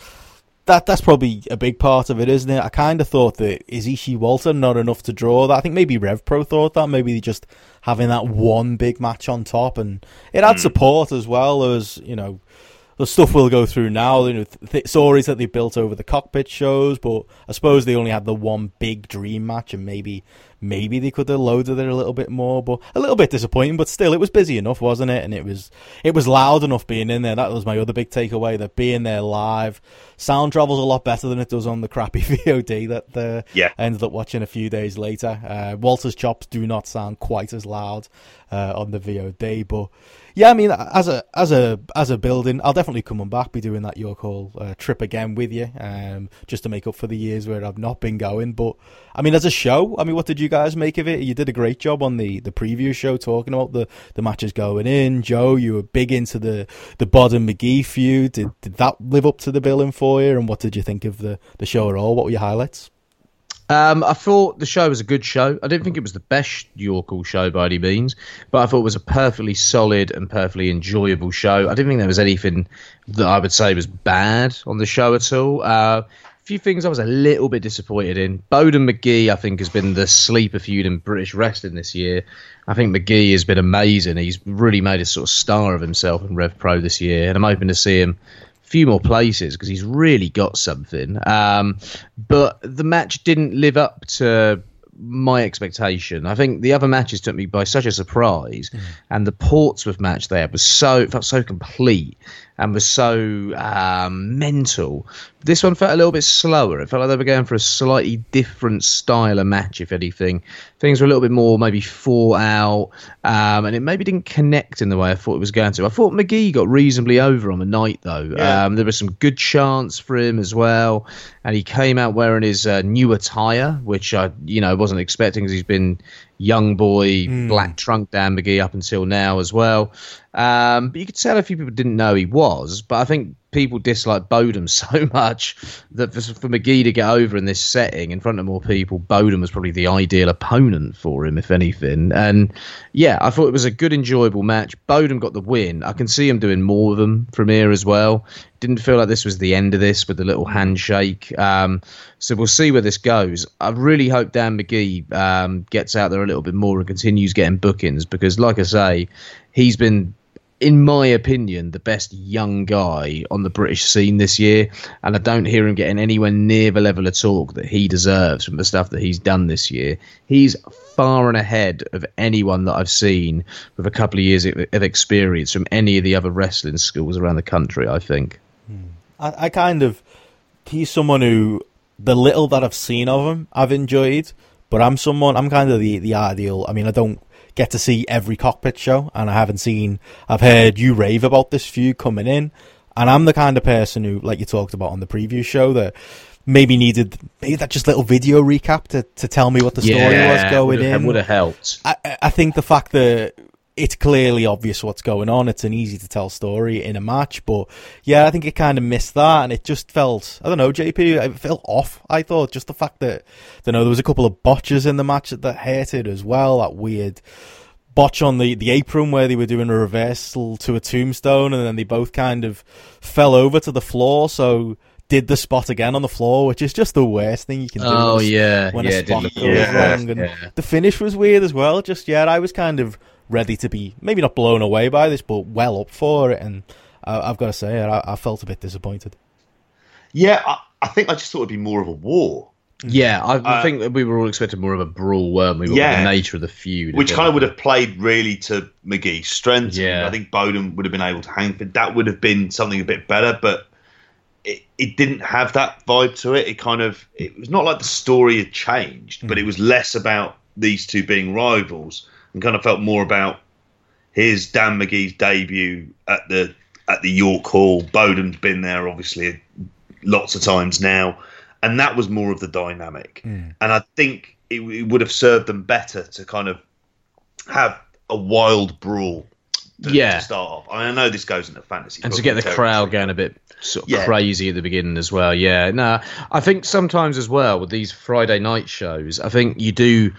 that that's probably a big part of it, isn't it? I kind of thought that is Ishii Walter not enough to draw that. I think maybe Rev Pro thought that. Maybe they just having that one big match on top, and it had hmm. support as well as you know the stuff we'll go through now. You know, th- stories that they built over the cockpit shows, but I suppose they only had the one big dream match, and maybe maybe they could have loaded it a little bit more. But a little bit disappointing, but still, it was busy enough, wasn't it? And it was it was loud enough being in there. That was my other big takeaway. That being there live, sound travels a lot better than it does on the crappy VOD that uh, Yeah. I ended up watching a few days later. Uh, Walter's chops do not sound quite as loud uh, on the VOD, but yeah, I mean, as a as a as a building, I'll definitely come on back, be doing that York Hall uh, trip again with you, um, just to make up for the years where I've not been going. But I mean, as a show, I mean, what did you guys make of it? You did a great job on the the preview show talking about the the matches going in. Joe, you were big into the the Bod and Magee feud. Did did that live up to the billing for And what did you think of the the show at all? What were your highlights? Um, I thought the show was a good show. I didn't think it was the best York Hall show by any means, but I thought it was a perfectly solid and perfectly enjoyable show. I didn't think there was anything that I would say was bad on the show at all. Uh, a few things I was a little bit disappointed in. Bodom Magee, I think, has been the sleeper feud in British wrestling this year. I think Magee has been amazing. He's really made a sort of star of himself in Rev Pro this year, and I'm hoping to see him few more places because he's really got something. Um, but the match didn't live up to my expectation. I think the other matches took me by such a surprise, and the Portsmouth match there was so felt so complete and was so um, mental. This one felt a little bit slower. It felt like they were going for a slightly different style of match, if anything. Things were a little bit more maybe thought out, um, and it maybe didn't connect in the way I thought it was going to. I thought Magee got reasonably over on the night, though. Yeah. Um, there was some good chance for him as well, and he came out wearing his uh, new attire, which I, you know, wasn't expecting because he's been young boy, black trunk Dan Magee up until now as well. Um, but you could tell a few people didn't know he was, but I think people dislike Bodom so much that for, for Magee to get over in this setting in front of more people, Bodom was probably the ideal opponent for him, if anything. And yeah, I thought it was a good, enjoyable match. Bodom got the win. I can see him doing more of them from here as well. Didn't feel like this was the end of this with the little handshake. Um, so we'll see where this goes. I really hope Dan Magee um, gets out there a little bit more and continues getting bookings because, like I say, he's been in my opinion, the best young guy on the British scene this year, and I don't hear him getting anywhere near the level of talk that he deserves from the stuff that he's done this year. He's far and ahead of anyone that I've seen with a couple of years of experience from any of the other wrestling schools around the country. I think. Hmm. I, I kind of he's someone who the little that I've seen of him I've enjoyed, but I'm someone I'm kind of the the ideal. I mean, I don't get to see every cockpit show, and I haven't seen. I've heard you rave about this feud coming in, and I'm the kind of person who, like you talked about on the preview show, that maybe needed maybe that just little video recap to to tell me what the story was going in. would have helped. I, I think the fact that it's clearly obvious what's going on, it's an easy to tell story in a match, but yeah, I think it kind of missed that, and it just felt, I don't know, JP, it felt off. I thought just the fact that, you know, there was a couple of botches in the match that hurted as well, that weird botch on the, the apron where they were doing a reversal to a tombstone, and then they both kind of fell over to the floor, so did the spot again on the floor, which is just the worst thing you can do. Oh yeah, when yeah, a did spot look goes yeah, wrong. And yeah. the finish was weird as well. Just yeah, I was kind of ready to be maybe not blown away by this, but well up for it. And I, I've got to say, I, I felt a bit disappointed. Yeah, I, I think I just thought it'd be more of a war, Yeah, I, I Uh, think that we were all expecting more of a brawl, weren't we? With Yeah. the nature of the feud, which if kind of would have played really to Magee's strength. Yeah. I think Bodom would have been able to hang, but that would have been something a bit better. But it, it didn't have that vibe to it. It kind of it was not like the story had changed, but it was less about these two being rivals, and kind of felt more about his Dan Magee's debut at the at the York Hall. Bodom's been there obviously lots of times now, and that was more of the dynamic. Mm. And I think it, it, would have served them better to kind of have a wild brawl. To, yeah. To start off, I, mean, I know this goes into fantasy, and to get the territory. crowd going a bit sort of Yeah. crazy at the beginning as well. Yeah, no, I think sometimes as well with these Friday night shows, I think you do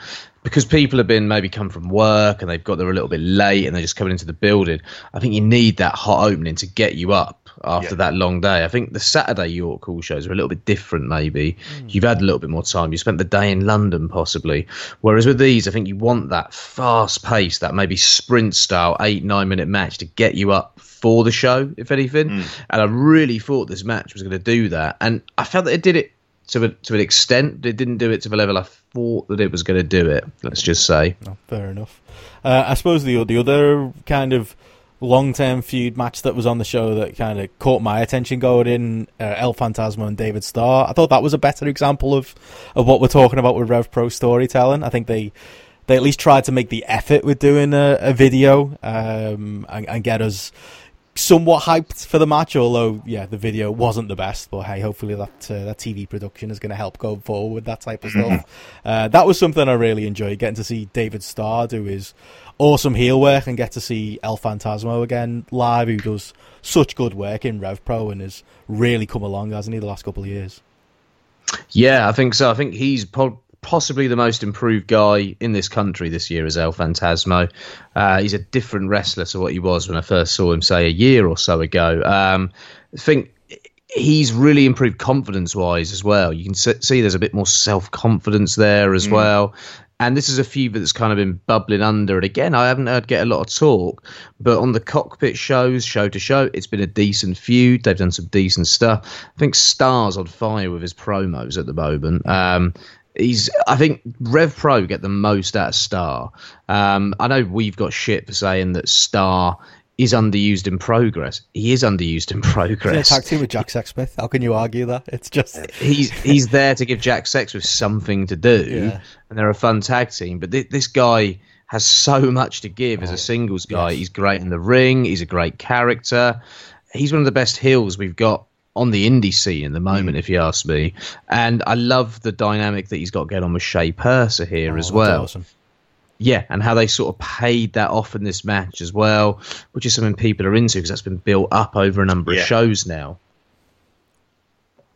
because people have been maybe come from work and they've got there a little bit late and they're just coming into the building. I think you need that hot opening to get you up after Yeah. that long day. I think the Saturday York Hall shows are a little bit different. Maybe hmm. you've had a little bit more time. You spent the day in London possibly, whereas with these, I think you want that fast pace, that maybe sprint style eight nine minute match to get you up for the show, if anything. Hmm. And I really thought this match was going to do that, and I felt that it did it to a, to an extent, it didn't do it to the level I thought that it was going to do it. Let's just say. Fair enough. Uh, I suppose the the other kind of long term feud match that was on the show that kind of caught my attention going in uh, El Phantasmo and David Starr. I thought that was a better example of of what we're talking about with Rev Pro storytelling. I think they they at least tried to make the effort with doing a, a video um, and, and get us somewhat hyped for the match. Although, yeah, the video wasn't the best, but hey, hopefully that uh, that TV production is going to help go forward with that type of stuff. uh, that was something I really enjoyed getting to see David Starr do his awesome heel work and get to see El Phantasmo again live, who does such good work in Rev Pro and has really come along, hasn't he, the last couple of years? Yeah, I think so. I think he's possibly the most improved guy in this country this year is El Phantasmo. Uh, he's a different wrestler to what he was when I first saw him, say, a year or so ago. Um, I think he's really improved confidence wise as well. You can see there's a bit more self confidence there as well. And this is a feud that's kind of been bubbling under. And again, I haven't heard get a lot of talk, but on the cockpit shows, show to show, it's been a decent feud. They've done some decent stuff. I think Starr's on fire with his promos at the moment. Um, he's, I think Rev Pro get the most out of Starr. Um, I know we've got shit for saying that Starr is underused in progress. He is underused in progress tag team with Jack Sexsmith. How can you argue that? It's just he's he's there to give Jack Sexsmith something to do, Yeah. and they're a fun tag team. But thi- this guy has so much to give as Oh, a singles guy. yes. He's great in the ring. He's a great character. He's one of the best heels we've got on the indie scene at the moment, if you ask me. And I love the dynamic that he's got going on with Shay Purser here Oh, as well. awesome. Yeah, and how they sort of paid that off in this match as well, which is something people are into because that's been built up over a number Yeah. of shows now.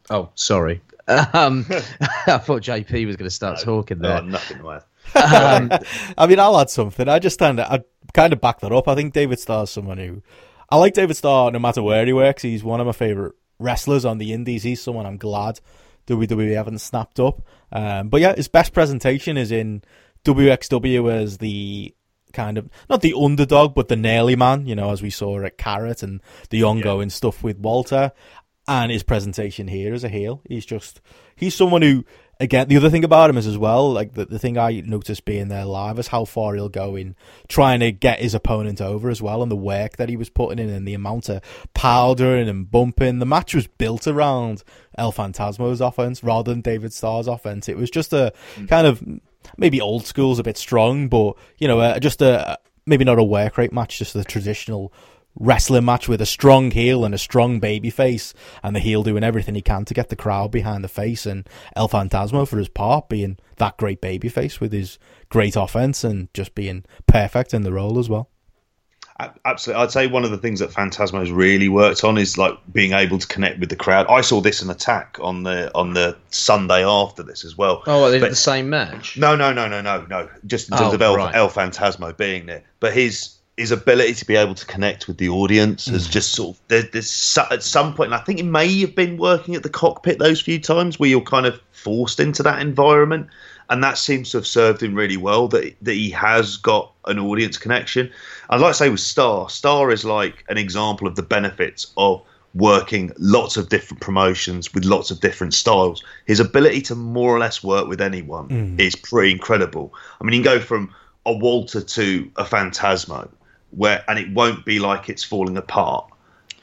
Oh, sorry. Um, I thought JP was going to start talking Oh, there. nothing to. Um, I mean, I'll add something. I just kind of, I kind of back that up. I think David Starr's someone who, I like David Starr no matter where he works. He's one of my favorite wrestlers on the indies. He's someone I'm glad WWE haven't snapped up. Um, but yeah, his best presentation is in WXW as the kind of not the underdog, but the nearly man. You know, as we saw at Carat and the ongoing stuff with Walter, and his presentation here as a heel. He's just he's someone who again the other thing about him is as well like the, the thing I noticed being there live is how far he'll go in trying to get his opponent over as well and the work that he was putting in and the amount of powdering and bumping. The match was built around El Phantasmo's offense rather than David Starr's offense. It was just a kind of maybe old school's a bit strong, but you know, uh, just a maybe not a work rate match, just the traditional wrestling match with a strong heel and a strong baby face, and the heel doing everything he can to get the crowd behind the face, and El Phantasmo for his part being that great baby face with his great offense and just being perfect in the role as well. Absolutely, I'd say one of the things that Phantasmo's really worked on is like being able to connect with the crowd. I saw this in Attack on the on the Sunday after this as well. oh, well, they did But- the same match. No, no, no, no, no, no. Just in terms Oh, of El, right. El Phantasmo being there, but his his ability to be able to connect with the audience has mm. just sort of there, there's at some point, and I think it may have been working at the cockpit those few times where you're kind of forced into that environment, and that seems to have served him really well. That that he has got an audience connection. I'd like to say with Starr, Starr is like an example of the benefits of working lots of different promotions with lots of different styles. His ability to more or less work with anyone mm. is pretty incredible. I mean, you can go from a Walter to a Phantasmo, where and it won't be like it's falling apart.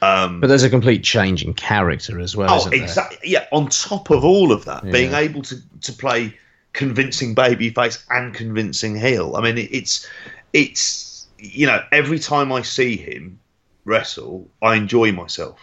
Um, But there's a complete change in character as well, oh, isn't there? exactly. Yeah. On top of all of that, being able to to play convincing babyface and convincing heel. I mean, it, it's it's you know every time I see him wrestle, I enjoy myself.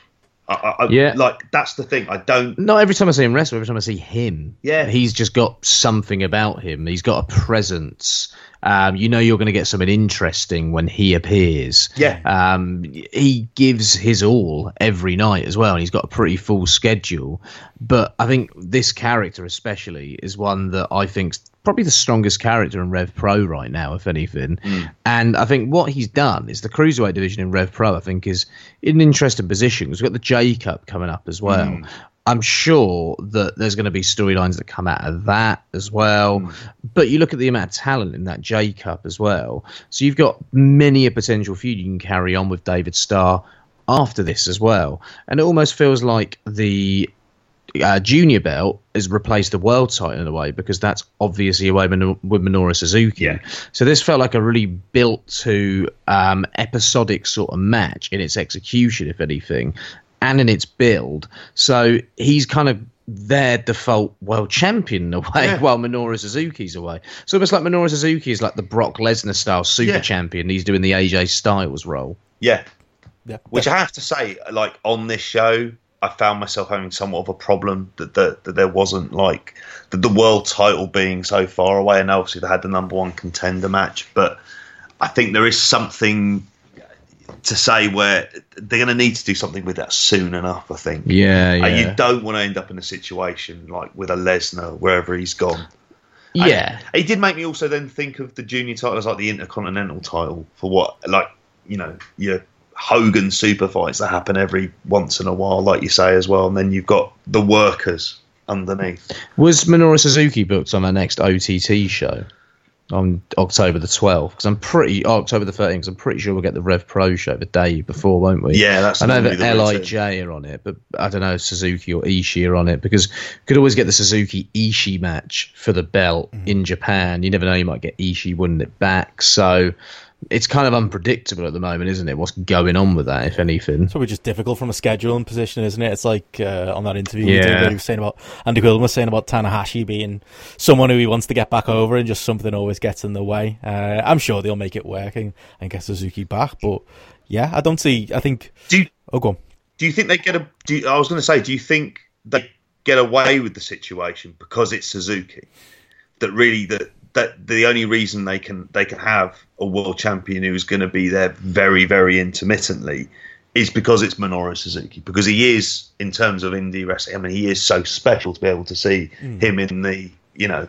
I, I, Yeah. like that's the thing. I don't. Not every time I see him wrestle, every time I see him. Yeah. He's just got something about him. He's got a presence. Um, you know you're going to get something interesting when he appears. Yeah. Um, he gives his all every night as well, and he's got a pretty full schedule. But I think this character, especially, is one that I think's probably the strongest character in Rev Pro right now, if anything. Hmm. And I think what he's done is the cruiserweight division in Rev Pro. I think is in an interesting position. We've got the J Cup coming up as well. Hmm. I'm sure that there's going to be storylines that come out of that as well. Hmm. But you look at the amount of talent in that J Cup as well. So you've got many a potential feud you can carry on with David Starr after this as well. And it almost feels like the uh, junior belt has replaced the world title in a way because that's obviously away Min- with Minoru Suzuki. Yeah. So this felt like a really built to um, episodic sort of match in its execution, if anything, and in its build. So he's kind of their default world champion in a way, Yeah. while Minoru Suzuki's away. So almost like Minoru Suzuki is like the Brock Lesnar style super Yeah. champion. He's doing the AJ Styles role. Yeah. Yeah. Which I have to say, like on this show, I found myself having somewhat of a problem that that, that there wasn't like the, the world title being so far away, and obviously they had the number one contender match. But I think there is something to say where they're going to need to do something with that soon enough. I think. Yeah, Uh, you don't want to end up in a situation like with a Lesnar wherever he's gone. yeah. It did make me also then think of the junior titles like the Intercontinental title for what, like, you know, your Hogan super fights that happen every once in a while, like you say as well. And then you've got the workers underneath. Was Minoru Suzuki booked on our next OTT show on October the 12th? Because I'm pretty, oh, October the 13th, 'cause I'm pretty sure we'll get the Rev Pro show the day before, won't we? Yeah, that's I know that the routine. LIJ are on it, but I don't know if Suzuki or Ishii are on it because you could always get the Suzuki Ishii match for the belt Mm-hmm. in Japan. You never know, you might get Ishii winning it back. So it's kind of unpredictable at the moment, isn't it? What's going on with that, if anything? It's probably just difficult from a scheduling position, isn't it? It's like uh, on that interview we did Yeah. where he was saying about Andy Quildan was saying about Tanahashi being someone who he wants to get back over, and just something always gets in the way. Uh, I'm sure they'll make it work and, and get Suzuki back, but yeah, I don't see. I think. Do you, Oh, go on. do you think they get a? Do you, I was going to say, do you think they get away with the situation because it's Suzuki? That really that that the only reason they can they can have a world champion who's going to be there very very intermittently is because it's Minoru Suzuki because he is in terms of indie wrestling. I mean, he is so special to be able to see hmm. him in the you know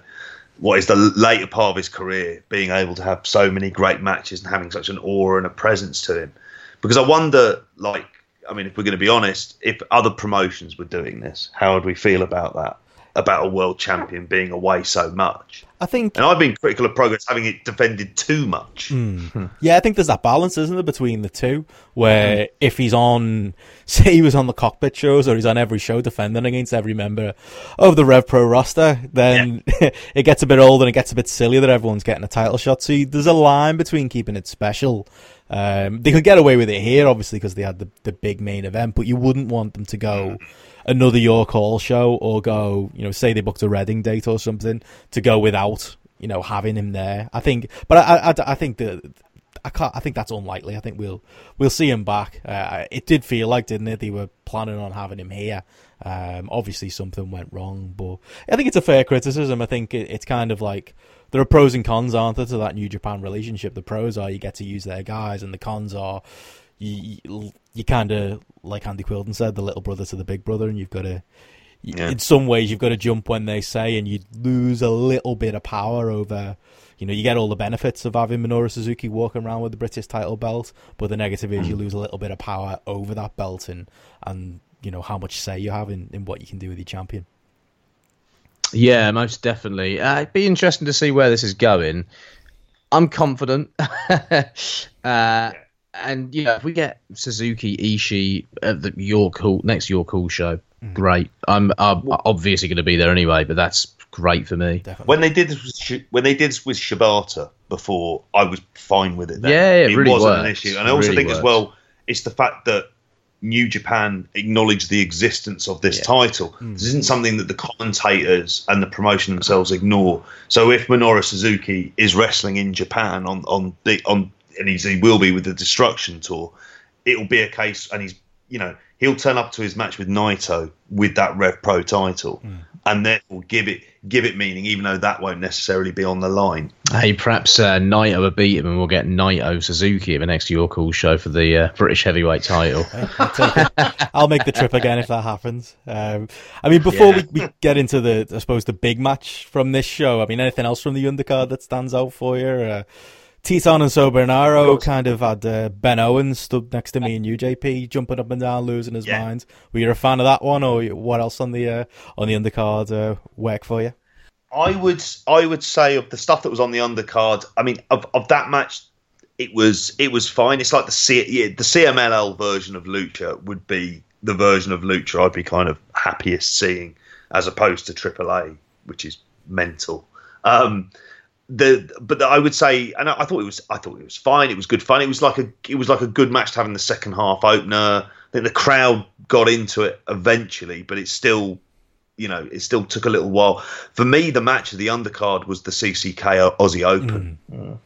what is the later part of his career being able to have so many great matches and having such an aura and a presence to him. Because I wonder, like, I mean, if we're going to be honest, if other promotions were doing this, how would we feel about that? About a world champion being away so much. I think. And I've been critical of progress having it defended too much. Hmm. Hmm. Yeah, I think there's that balance, isn't there, between the two? Where hmm. if he's on, say he was on the cockpit shows or he's on every show defending against every member of the Rev Pro roster, then it gets a bit old and it gets a bit silly that everyone's getting a title shot. So there's a line between keeping it special. Um, they could get away with it here, obviously, because they had the, the big main event, but you wouldn't want them to go another York Hall show or go, you know, say they booked a Reading date or something to go without, you know, having him there. I think, but I, I, I think that I can't. I think that's unlikely. I think we'll we'll see him back. Uh, it did feel like, didn't it? They were planning on having him here. Um, obviously, something went wrong, but I think it's a fair criticism. I think it, it's kind of like there are pros and cons, aren't there, to that New Japan relationship? The pros are you get to use their guys, and the cons are you you, you kind of like Andy Quildan said, the little brother to the big brother, and you've got to. Yeah. In some ways, you've got to jump when they say, and you lose a little bit of power over you know, you get all the benefits of having Minoru Suzuki walking around with the British title belt, but the negative is you lose a little bit of power over that belt and, and you know, how much say you have in, in what you can do with your champion. Yeah, most definitely. Uh, it'd be interesting to see where this is going. I'm confident. uh, and you know, if we get Suzuki Ishii at the York Hall next York Hall show, mm-hmm. great. I'm, I'm obviously going to be there anyway, but that's great for me. Definitely. When they did this with Sh- when they did this with Shibata before, I was fine with it. Then. Yeah, it really wasn't an issue, and I also Really think as well, it's the fact that New Japan acknowledged the existence of this title. Hmm. This isn't something that the commentators and the promotion themselves ignore. So if Minoru Suzuki is wrestling in Japan on on the on and he's, he will be with the Destruction Tour, it'll be a case, and he's you know he'll turn up to his match with Naito with that Rev Pro title, and therefore give it give it meaning, even though that won't necessarily be on the line. Hey, perhaps uh, Naito will beat him and we'll get Naito Suzuki at the next York Hall show for the uh, British heavyweight title. I'll. I'll make the trip again if that happens. Um, I mean, before Yeah. we, we get into the, I suppose, the big match from this show, I mean, anything else from the undercard that stands out for you? Uh, Titán and Soberano kind of had uh, Ben Owens stood next to me and UJP jumping up and down, losing his Yeah. mind. Were you a fan of that one, or what else on the uh, on the undercard uh, work for you? I would I would say of the stuff that was on the undercard. I mean, of, of that match, it was it was fine. It's like the C, yeah, the CMLL version of Lucha would be the version of Lucha I'd be kind of happiest seeing, as opposed to AAA, which is mental. Um, the but the, I would say, and I, I thought it was I thought it was fine. It was good fun. It was like a it was like a good match to have in the second half opener. I think the crowd got into it eventually, but it still you know, it still took a little while. For me, the match of the undercard was the CCK Aussie Open,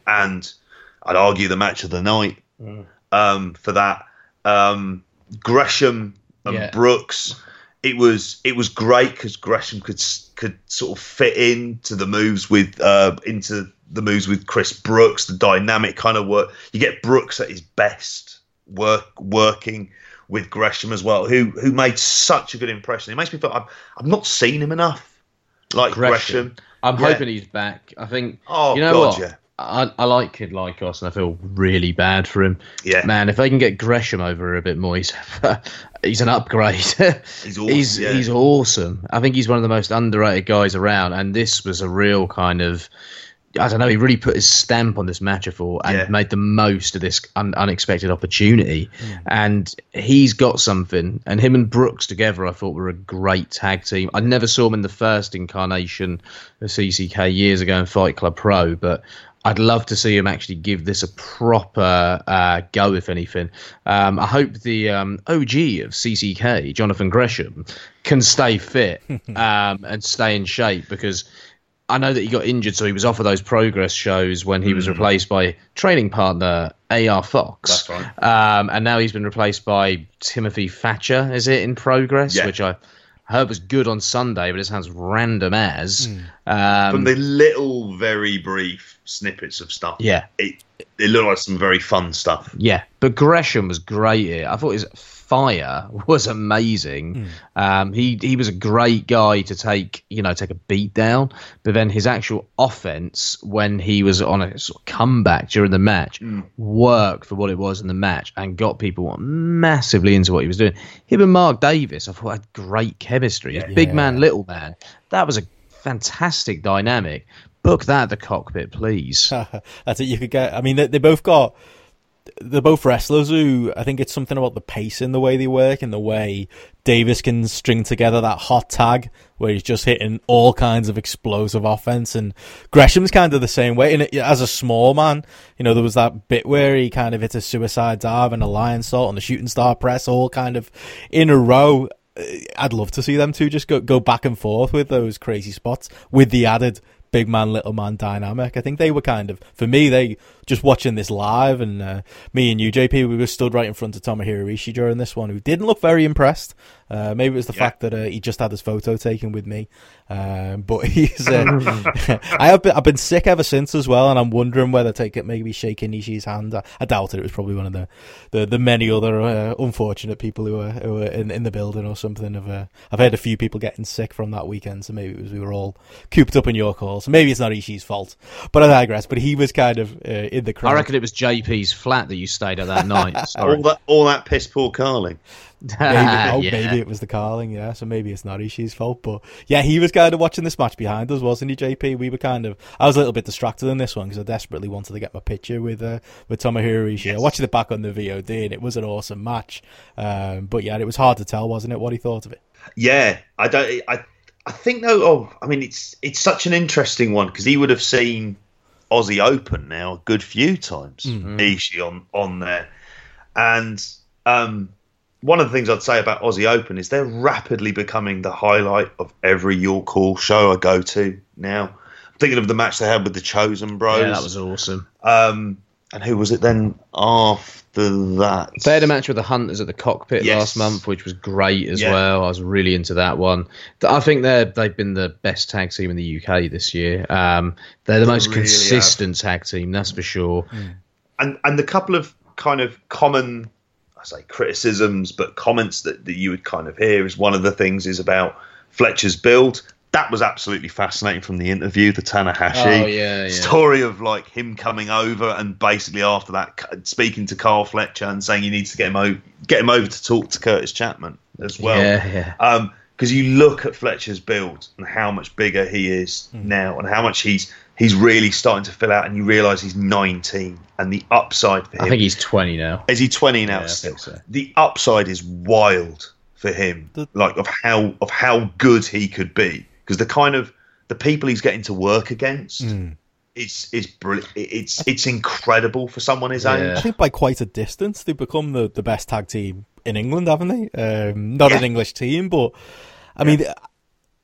and I'd argue the match of the night um, for that. Um, Gresham and Yeah. Brooks, it was it was great because Gresham could could sort of fit into the moves with uh, into the moves with Chris Brooks. The dynamic kind of work. You get Brooks at his best work working with Gresham as well, who who made such a good impression. It makes me feel I've, I've not seen him enough. Like Gresham. Gresham. I'm Yeah. hoping he's back. I think. Oh, you know God, what? yeah. I, I like Kid Lycos, and I feel really bad for him. Yeah. man, if they can get Gresham over a bit more, he's he's an upgrade. He's awesome, he's, yeah. he's awesome. I think he's one of the most underrated guys around, and this was a real kind of. I don't know. He really put his stamp on this match, I thought, and Yeah. made the most of this un- unexpected opportunity. Mm. And he's got something. And him and Brooks together, I thought, were a great tag team. I never saw him in the first incarnation of CCK years ago in Fight Club Pro, but I'd love to see him actually give this a proper uh, go, if anything. Um, I hope the um, OG of CCK, Jonathan Gresham, can stay fit um, and stay in shape because I know that he got injured, so he was off of those progress shows when he was replaced by training partner AR Fox. That's right. Um, and now he's been replaced by Timothy Thatcher, is it, in progress? Yeah. Which I heard was good on Sunday, but it sounds random as. From Um, the little, very brief snippets of stuff, yeah. it it looked like some very fun stuff. Yeah, but Gresham was great here. I thought his fire was amazing. Um, he he was a great guy to take you know take a beat down, but then his actual offense when he was on a sort of comeback during the match worked for what it was in the match and got people massively into what he was doing. Him and Mark Davis, I thought had great chemistry. His big man, little man, that was a fantastic dynamic. Book that at the cockpit, please. That's it. You could get. I mean, they, they both got. They're both wrestlers who I think it's something about the pace in the way they work and the way Davis can string together that hot tag where he's just hitting all kinds of explosive offense. And Gresham's kind of the same way. And as a small man, you know, there was that bit where he kind of hit a suicide dive and a lion salt and a shooting star press all kind of in a row. Uh, I'd love to see them two just go, go back and forth with those crazy spots with the added big man, little man dynamic. I think they were kind of, for me, they just watching this live and uh, me and you, JP, we were stood right in front of Tomohiro Ishii during this one, who didn't look very impressed. Uh, maybe it was the Yeah. fact that uh, he just had his photo taken with me. Um, but he's, uh, I have been, I've been sick ever since as well, and I'm wondering whether to take it, maybe shaking Ishii's hand. I, I doubt it. It was probably one of the, the, the many other uh, unfortunate people who were, who were in, in the building or something. Of, uh, I've heard a few people getting sick from that weekend, so maybe it was we were all cooped up in York Hall. So maybe it's not Ishii's fault, but I digress. But he was kind of uh, in the crowd. I reckon it was JP's flat that you stayed at that night. Sorry. All that all that piss poor Carling. Maybe, oh, Yeah. maybe it was the Carling, yeah. So maybe it's not Ishii's fault, but yeah, he was kind of watching this match behind us, wasn't he, JP? We were kind of. I was a little bit distracted in this one because I desperately wanted to get my picture with uh, with Tomohiro Ishii. I watched it back on the VOD, and it was an awesome match. Um, but yeah, it was hard to tell, wasn't it? What he thought of it. Yeah, I don't. I I think though. Oh, I mean, it's it's such an interesting one because he would have seen Aussie Open now a good few times. Ishii on on there, and um, one of the things I'd say about Aussie Open is they're rapidly becoming the highlight of every York Hall show I go to now. I'm thinking of the match they had with the Chosen Bros. Yeah, that was awesome. Um, and who was it then after that? They had a match with the Hunters at the cockpit Yes. last month, which was great as Yeah. well. I was really into that one. I think they're they've been the best tag team in the UK this year. Um, they're the They most really have. consistent tag team, that's for sure. and and the couple of kind of common I say criticisms, but comments that, that you would kind of hear is one of the things is about Fletcher's build. That was absolutely fascinating from the interview, the Tanahashi Oh, yeah, yeah. story of like him coming over and basically after that speaking to Carl Fletcher and saying he needs to get him over, get him over to talk to Curtis Chapman as well. Yeah, yeah. Um, because you look at Fletcher's build and how much bigger he is Hmm. now, and how much he's he's really starting to fill out, and you realise he's 19, and the upside for him I think he's 20 now. is he 20 now Yeah, I still? think so. The upside is wild for him, The- like of how of how good he could be, because the kind of the people he's getting to work against Hmm. is is brilliant. It's it's incredible for someone his Yeah. I age. think by quite a distance they've become the, the best tag team in England, haven't they? Um, not an English team, but I mean,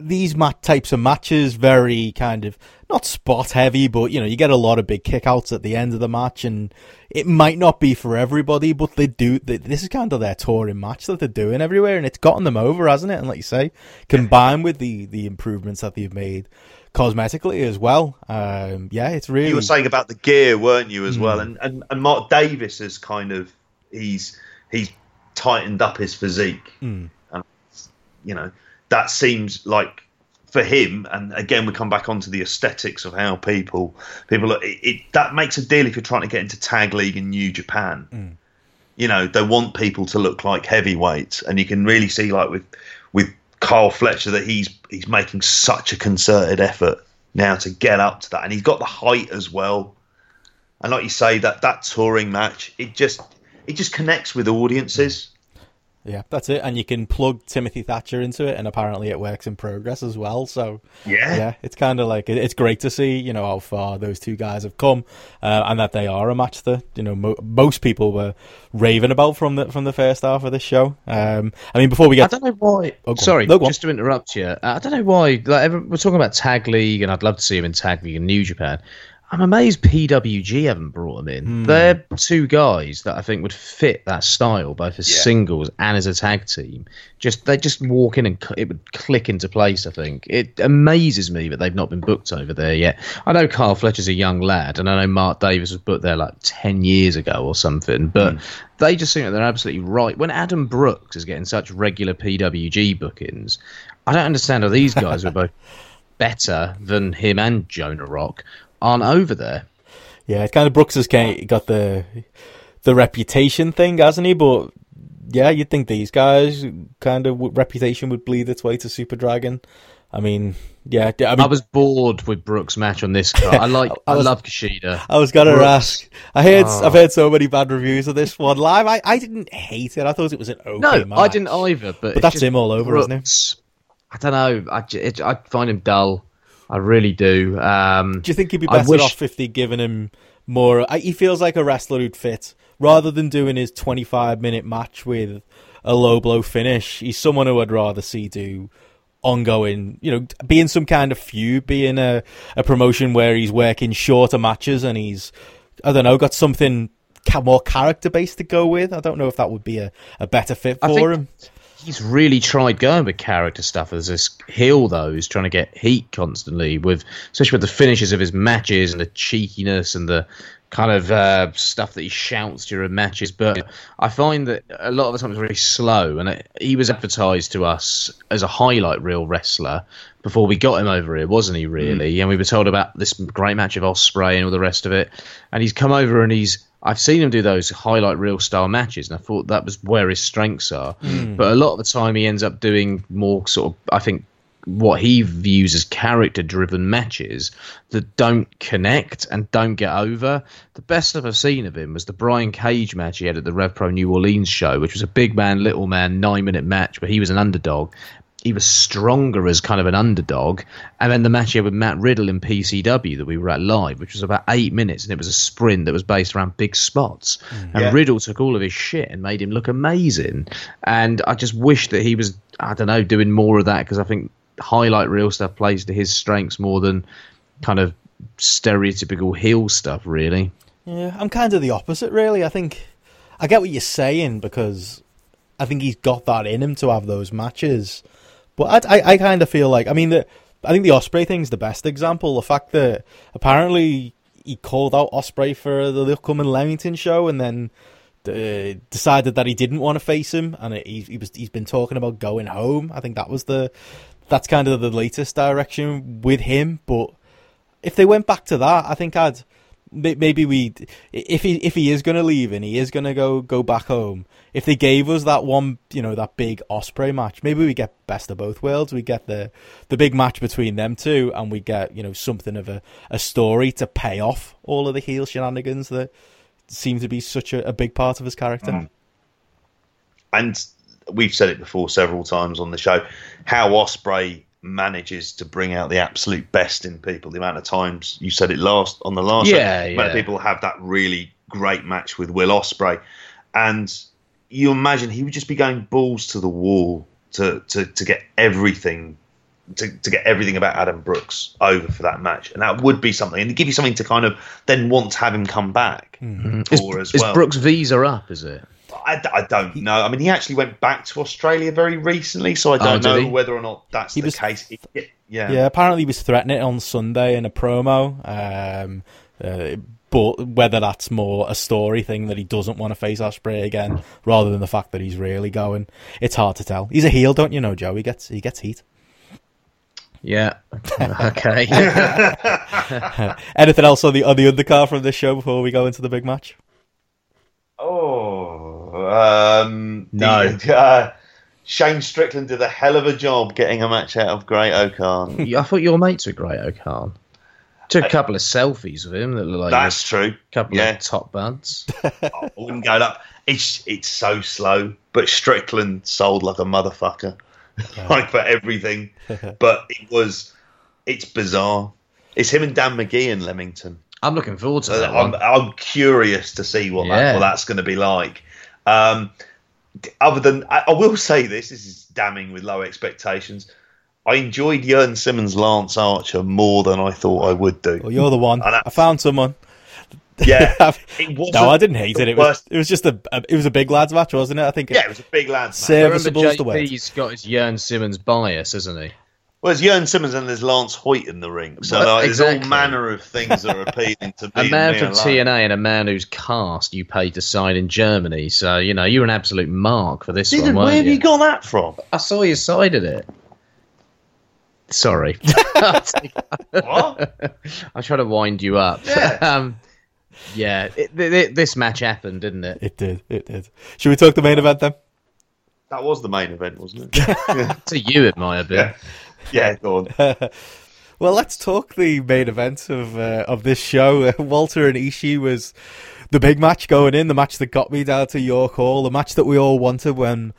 these mat- types of matches very kind of not spot heavy, but you know, you get a lot of big kickouts at the end of the match, and it might not be for everybody, but they do. They, this is kind of their touring match that they're doing everywhere, and it's gotten them over, hasn't it? And like you say, combined with the the improvements that they've made cosmetically as well, um, yeah, it's really. You were saying about the gear, weren't you, as well? Hmm. And, and and Mark Davis has kind of he's he's tightened up his physique, Hmm. and you know that seems like for him. And again, we come back onto the aesthetics of how people people it, it that makes a deal if you're trying to get into tag league in New Japan. Hmm. You know they want people to look like heavyweights, and you can really see like with with Carl Fletcher that he's he's making such a concerted effort now to get up to that, and he's got the height as well. And like you say, that that touring match, it just it just connects with audiences. Yeah, that's it. And you can plug Timothy Thatcher into it, and apparently it works in progress as well. So Yeah. yeah, it's kind of like it's great to see, you know, how far those two guys have come, uh, and that they are a match that you know mo- most people were raving about from the from the first half of this show. Um, I mean, before we get, I don't know why. Oh, go. Sorry, No, just to interrupt you. I don't know why. Like, we're talking about Tag League, and I'd love to see him in Tag League in New Japan. I'm amazed PWG haven't brought them in. Hmm. They're two guys that I think would fit that style, both as Yeah. singles and as a tag team. Just they just walk in and cl- it would click into place. I think it amazes me that they've not been booked over there yet. I know Carl Fletcher's a young lad, and I know Mark Davis was booked there like ten years ago or something. But they just seem like they're absolutely right. When Adam Brooks is getting such regular PWG bookings, I don't understand how these guys were both better than him and Jonah Rock aren't over there. yeah, it's kind of Brooks has got the the reputation thing, hasn't he? But yeah, you'd think these guys kind of reputation would bleed its way to Super Dragon. I mean, yeah, I mean, I was bored with Brooks' match on this card. I like, I I, love Kushida. I was gonna Brooks. ask. I heard Oh. I've heard so many bad reviews of this one live. I, I didn't hate it. I thought it was an okay No, match. I didn't either. But, it's that's him all over, isn't he? Brooks. I don't know. I, it, I find him dull. I really do. Um, Do you think he'd be better wish- off if they'd given him more? He feels like a wrestler who'd fit rather than doing his 25 minute match with a low blow finish. He's someone who I'd rather see do ongoing, you know, being some kind of feud, being a, a promotion where he's working shorter matches and he's, I don't know, got something more character based to go with. I don't know if that would be a, a better fit for think- him. He's really tried going with character stuff as this heel though. He's trying to get heat constantly with especially with the finishes of his matches and the cheekiness and the kind of uh, stuff that he shouts during matches. But i find that a lot of the time it's very slow and it, he was advertised to us as a highlight reel wrestler before we got him over here wasn't he really? And we were told about this great match of Ospreay and all the rest of it. And he's come over and he's I've seen him do those highlight reel style matches, and I thought that was where his strengths are. Hmm. But a lot of the time, he ends up doing more sort of, I think, what he views as character driven matches that don't connect and don't get over. The best I've ever seen of him was the Brian Cage match he had at the Rev Pro New Orleans show, which was a big man, little man, nine minute match, but he was an underdog. He was stronger as kind of an underdog. And then the match he had with Matt Riddle in PCW that we were at live, which was about eight minutes, and it was a sprint that was based around big spots. Mm. And Yeah. Riddle took all of his shit and made him look amazing. And I just wish that he was, I don't know, doing more of that because I think highlight reel stuff plays to his strengths more than kind of stereotypical heel stuff, really. Yeah, I'm kind of the opposite, really. I think I get what you're saying because I think he's got that in him to have those matches. But I, I, I kind of feel like, I mean, the, I think the Ospreay thing's the best example. The fact that apparently he called out Ospreay for the upcoming Leamington show, and then uh, decided that he didn't want to face him, and it, he, he was he's been talking about going home. I think that was the that's kind of the latest direction with him. But if they went back to that, I think I'd maybe we if he if he is going to leave and he is going to go go back home. If they gave us that one, you know, that big Ospreay match, maybe we get best of both worlds. We get the the big match between them two, and we get you know something of a, a story to pay off all of the heel shenanigans that seem to be such a, a big part of his character. Mm. and we've said it before several times on the show how Ospreay manages to bring out the absolute best in people. The amount of times you said it last on the last Yeah, show, the amount of yeah. people have that really great match with Will Ospreay, and you imagine he would just be going balls to the wall to to, to get everything. To, to get everything about Adam Brooks over for that match, and that would be something, and give you something to kind of then want to have him come back hmm. for as Is. Brooks' visa up, is it? I, I don't know. I mean, he actually went back to Australia very recently, so I Oh, don't did know he? whether or not that's He the was- case. He- yeah. Yeah, apparently he was threatening it on Sunday in a promo. Um, uh, but whether that's more a story thing that he doesn't want to face Ospreay again, rather than the fact that he's really going, it's hard to tell. He's a heel, don't you know, Joe? He gets he gets heat. Yeah. okay. Anything else on the on the undercard from this show before we go into the big match? Oh, um, No. the- uh, Shane Strickland did a hell of a job getting a match out of Great O-Khan. Yeah, I thought your mates were great, O-Khan. Took a couple of selfies with him that look like That's true. a couple Yeah, of top buds. I wouldn't go that. It's it's so slow, but Strickland sold like a motherfucker, like for everything. but it was, it's bizarre. It's him and Dan Magee in Leamington. I'm looking forward to So that I'm, one. I'm curious to see what, Yeah. that, what that's going to be like. Um, other than, I, I will say this: this is damning with low expectations. I enjoyed Jurn Simmons' Lance Archer more than I thought I would do. Well, you're the one. I. I found someone. Yeah, it wasn't no, I didn't hate it. It was it was just a, a it was a big lads match, wasn't it? I think. Yeah, it was a big lads. match. Remember serviceable is the word. JP's got his Jurn Simmons bias, hasn't he? Well, there's Jurn Simmons and there's Lance Hoyt in the ring, so Well, like, there's all manner of things that are appealing to me. A man from. TNA and a man whose cast you paid to sign in Germany. So, you know, you're an absolute mark for this Didn't- one, where weren't have you? you got that from? I saw you side of it. Sorry. What? I try to wind you up. Yeah. um, yeah, it, th- th- this match happened, didn't it? It did. It did. Should we talk the main event then? that was the main event, wasn't it? To you, it might have been. Yeah. yeah, go on. Well, let's talk the main event of uh, of this show. Walter and Ishii was the big match going in, the match that got me down to York Hall, the match that we all wanted when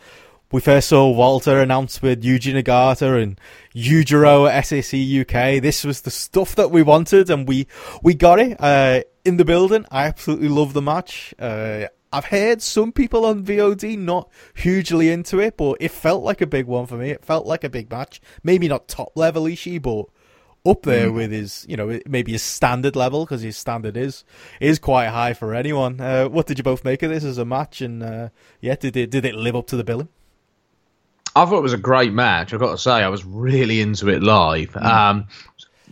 we first saw Walter announced with Yuji Nagata and Yujiro at SAC UK. This was the stuff that we wanted, and we we got it uh, in the building. I absolutely love the match. Uh, I've heard some people on VOD not hugely into it, but it felt like a big one for me. It felt like a big match. Maybe not top level Ishii, but up there with his, you know, maybe his standard level because his standard is is quite high for anyone. Uh, what did you both make of this as a match? And uh, yeah, did it did it live up to the billing? I thought it was a great match. I've got to say, I was really into it live. Um,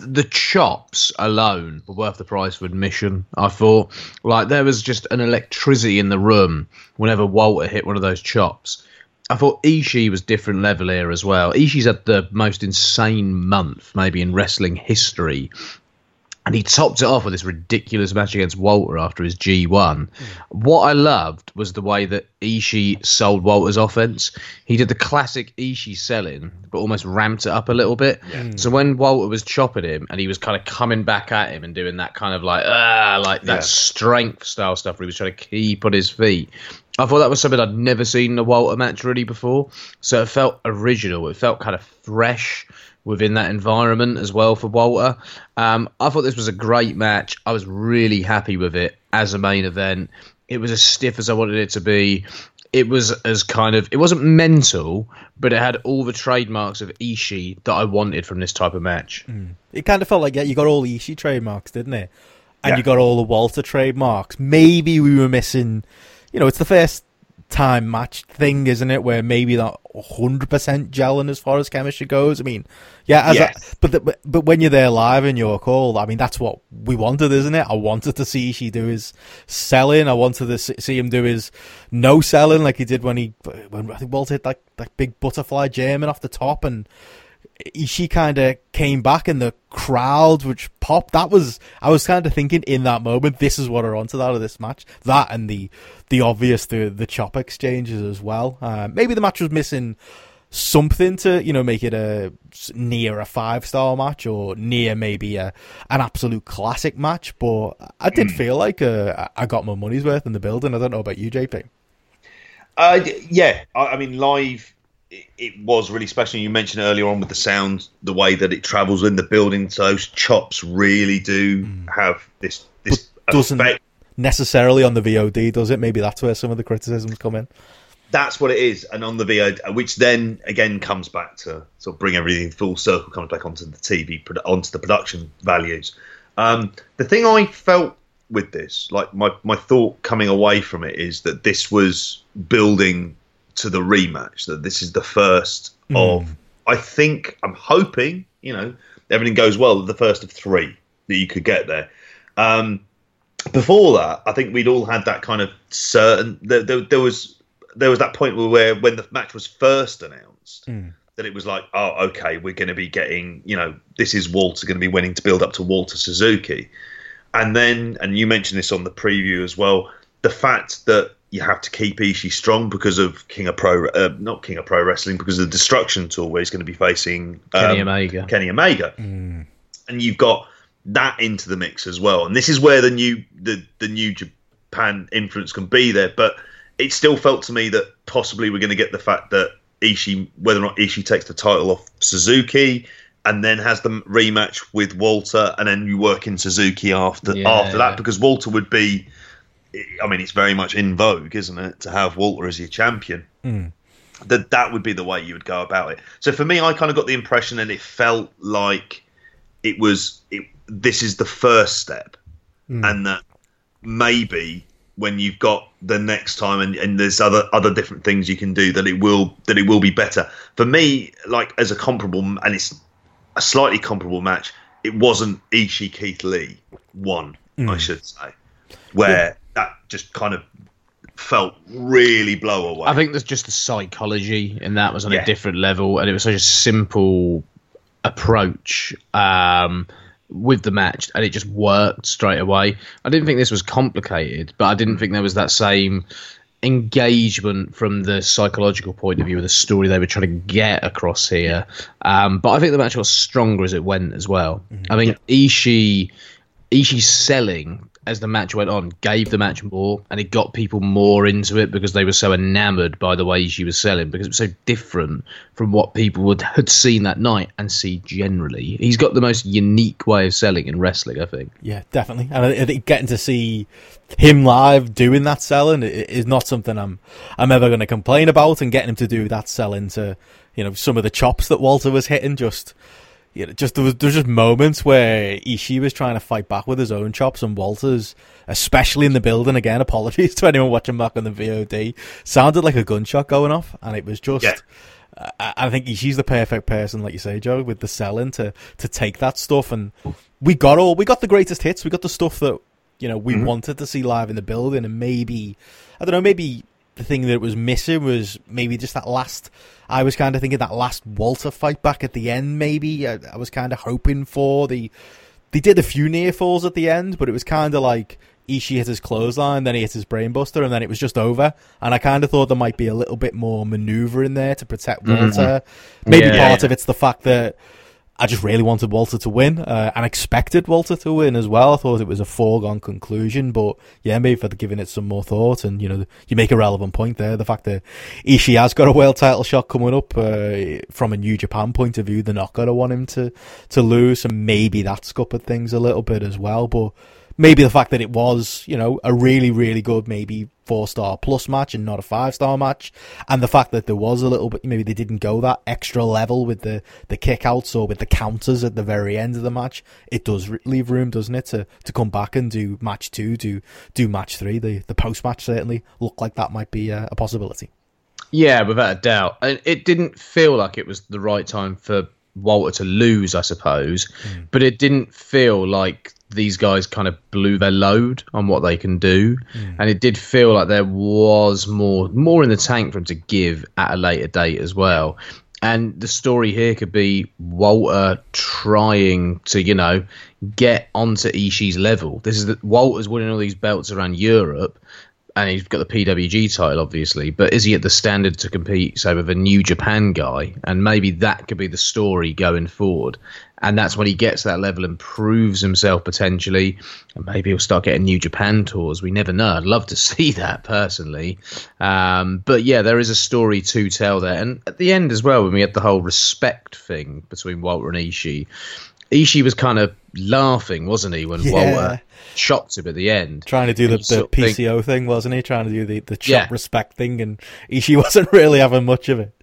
the chops alone were worth the price of admission. I thought, like, there was just an electricity in the room whenever Walter hit one of those chops. I thought Ishii was different level here as well. Ishii's had the most insane month, maybe in wrestling history. And he topped it off with this ridiculous match against Walter after his G1. What I loved was the way that Ishii sold Walter's offense. He did the classic Ishii selling, but almost ramped it up a little bit. So when Walter was chopping him and he was kind of coming back at him and doing that kind of like, ah, like that Yeah. strength style stuff where he was trying to keep on his feet, I thought that was something I'd never seen in a Walter match really before. So it felt original. It felt kind of fresh within that environment as well for Walter. Um, I thought this was a great match. I was really happy with it as a main event. It was as stiff as I wanted it to be. It was as kind of it wasn't mental, but it had all the trademarks of Ishii that I wanted from this type of match. Mm. It kind of felt like yeah, you got all the Ishii trademarks, didn't it? And Yeah. you got all the Walter trademarks. Maybe we were missing. You know, it's the first time match thing, isn't it? Where maybe that hundred percent gelling as far as chemistry goes. I mean, yeah, as Yes. a, but, the, but but when you're there live and you're called, I mean, that's what we wanted, isn't it? I wanted to see Ishii do his selling. I wanted to see him do his no selling like he did when he when I think Walter hit that that big butterfly German off the top and Ishii kind of came back and the crowd which popped that was i was kind of thinking in that moment this is what are onto out of this match. That and the the obvious the the chop exchanges as well. Uh, maybe the match was missing something to you know make it a near a five star match or near maybe a an absolute classic match but i did feel like uh, i got my money's worth in the building. I don't know about you jp Uh, yeah, I, I mean, live, it, it was really special. You mentioned earlier on with the sound, the way that it travels in the building. So those chops really do have this this But doesn't- effect. necessarily on the vod does it maybe that's where some of the criticisms come in That's what it is, and on the VOD, which then again comes back to sort of bring everything full circle, comes back onto the TV, onto the production values. Um, the thing I felt with this, like my my thought coming away from it, is that this was building to the rematch. That this is the first of, I think, I'm hoping, you know, everything goes well, the first of three that you could get there. Um, before that, I think we'd all had that kind of certain. There, there, there was there was that point where, where when the match was first announced, that it was like, oh, okay, we're going to be getting, you know, this is Walter going to be winning to build up to Walter Suzuki, and then, and you mentioned this on the preview as well, the fact that you have to keep Ishii strong because of King of Pro, uh, not King of Pro Wrestling, because of the Destruction Tour where he's going to be facing Kenny um, Omega. Kenny Omega, and you've got that into the mix as well. And this is where the new the the new Japan influence can be there. But it still felt to me that possibly we're going to get the fact that Ishii, whether or not Ishii takes the title off Suzuki. And then has the rematch with Walter, and then you work in Suzuki after Yeah. after that because Walter would be. I mean, it's very much in vogue, isn't it, to have Walter as your champion? Hmm. that that would be the way you would go about it. So for me, I kind of got the impression that it felt like it was it, this is the first step, hmm. and that maybe when you've got the next time and, and there's other other different things you can do that it will that it will be better. For me, like as a comparable and it's a slightly comparable match, it wasn't Ishii Keith Lee one, I hmm. should say, where that just kind of felt really blow away. I think there's just the psychology in that was on Yeah. a different level, and it was such a simple approach um, with the match, and it just worked straight away. I didn't think this was complicated, but I didn't think there was that same engagement from the psychological point of view of the story they were trying to get across here. Um, but I think the match got stronger as it went as well. I mean, Ishii. Ishii selling as the match went on gave the match more and it got people more into it because they were so enamored by the way Ishii was selling because it was so different from what people would had seen that night and see generally. He's got the most unique way of selling in wrestling, I think. Yeah, definitely. And I think getting to see him live doing that selling is not something I'm I'm ever going to complain about. And getting him to do that selling to you know some of the chops that Walter was hitting, just you know, just there was there was just moments where Ishii was trying to fight back with his own chops, and Walters, especially in the building again. Apologies to anyone watching back on the VOD, sounded like a gunshot going off, and it was just. Yeah. I I think Ishii's the perfect person, like you say, Joe, with the selling to to take that stuff. And we got all we got the greatest hits. We got the stuff that you know we mm-hmm. wanted to see live in the building, and maybe I don't know, maybe the thing that was missing was maybe just that last. I was kind of thinking that last Walter fight back at the end. Maybe I, I was kind of hoping for the. They did a few near falls at the end, but it was kind of like Ishii hit his clothesline, then he hit his brainbuster, and then it was just over. And I kind of thought there might be a little bit more maneuver in there to protect mm-hmm. Walter. Mm-hmm. Maybe Yeah. part of it's the fact that I just really wanted Walter to win uh, and expected Walter to win as well. I thought it was a foregone conclusion, but yeah, maybe for giving it some more thought. And you know, you make a relevant point there. The fact that Ishii has got a world title shot coming up uh, from a New Japan point of view, they're not going to want him to to lose, and maybe that scuppered things a little bit as well. But maybe the fact that it was, you know, a really, really good, maybe four star plus match and not a five star match, and the fact that there was a little bit, maybe they didn't go that extra level with the the kickouts or with the counters at the very end of the match. It does leave room, doesn't it, to to come back and do match two, do do match three. The the post match certainly looked like that might be a, a possibility. Yeah, without a doubt, and it didn't feel like it was the right time for Walter to lose, I suppose, mm. but it didn't feel like these guys kind of blew their load on what they can do, mm. and it did feel like there was more more in the tank for him to give at a later date as well. And the story here could be Walter trying to, you know, get onto Ishii's level. This is that Walter's winning all these belts around Europe, and he's got the PWG title, obviously. But is he at the standard to compete, say, with a New Japan guy? And maybe that could be the story going forward and that's when he gets that level and proves himself potentially. And maybe he'll start getting New Japan tours. We never know. I'd love to see that personally. Um, but yeah, there is a story to tell there. And at the end as well, when we had the whole respect thing between Walter and Ishii, Ishii was kind of laughing, wasn't he, when yeah. Walter chopped him at the end? Trying to do the, the PCO think, thing, wasn't he? Trying to do the, the chop yeah. respect thing, and Ishii wasn't really having much of it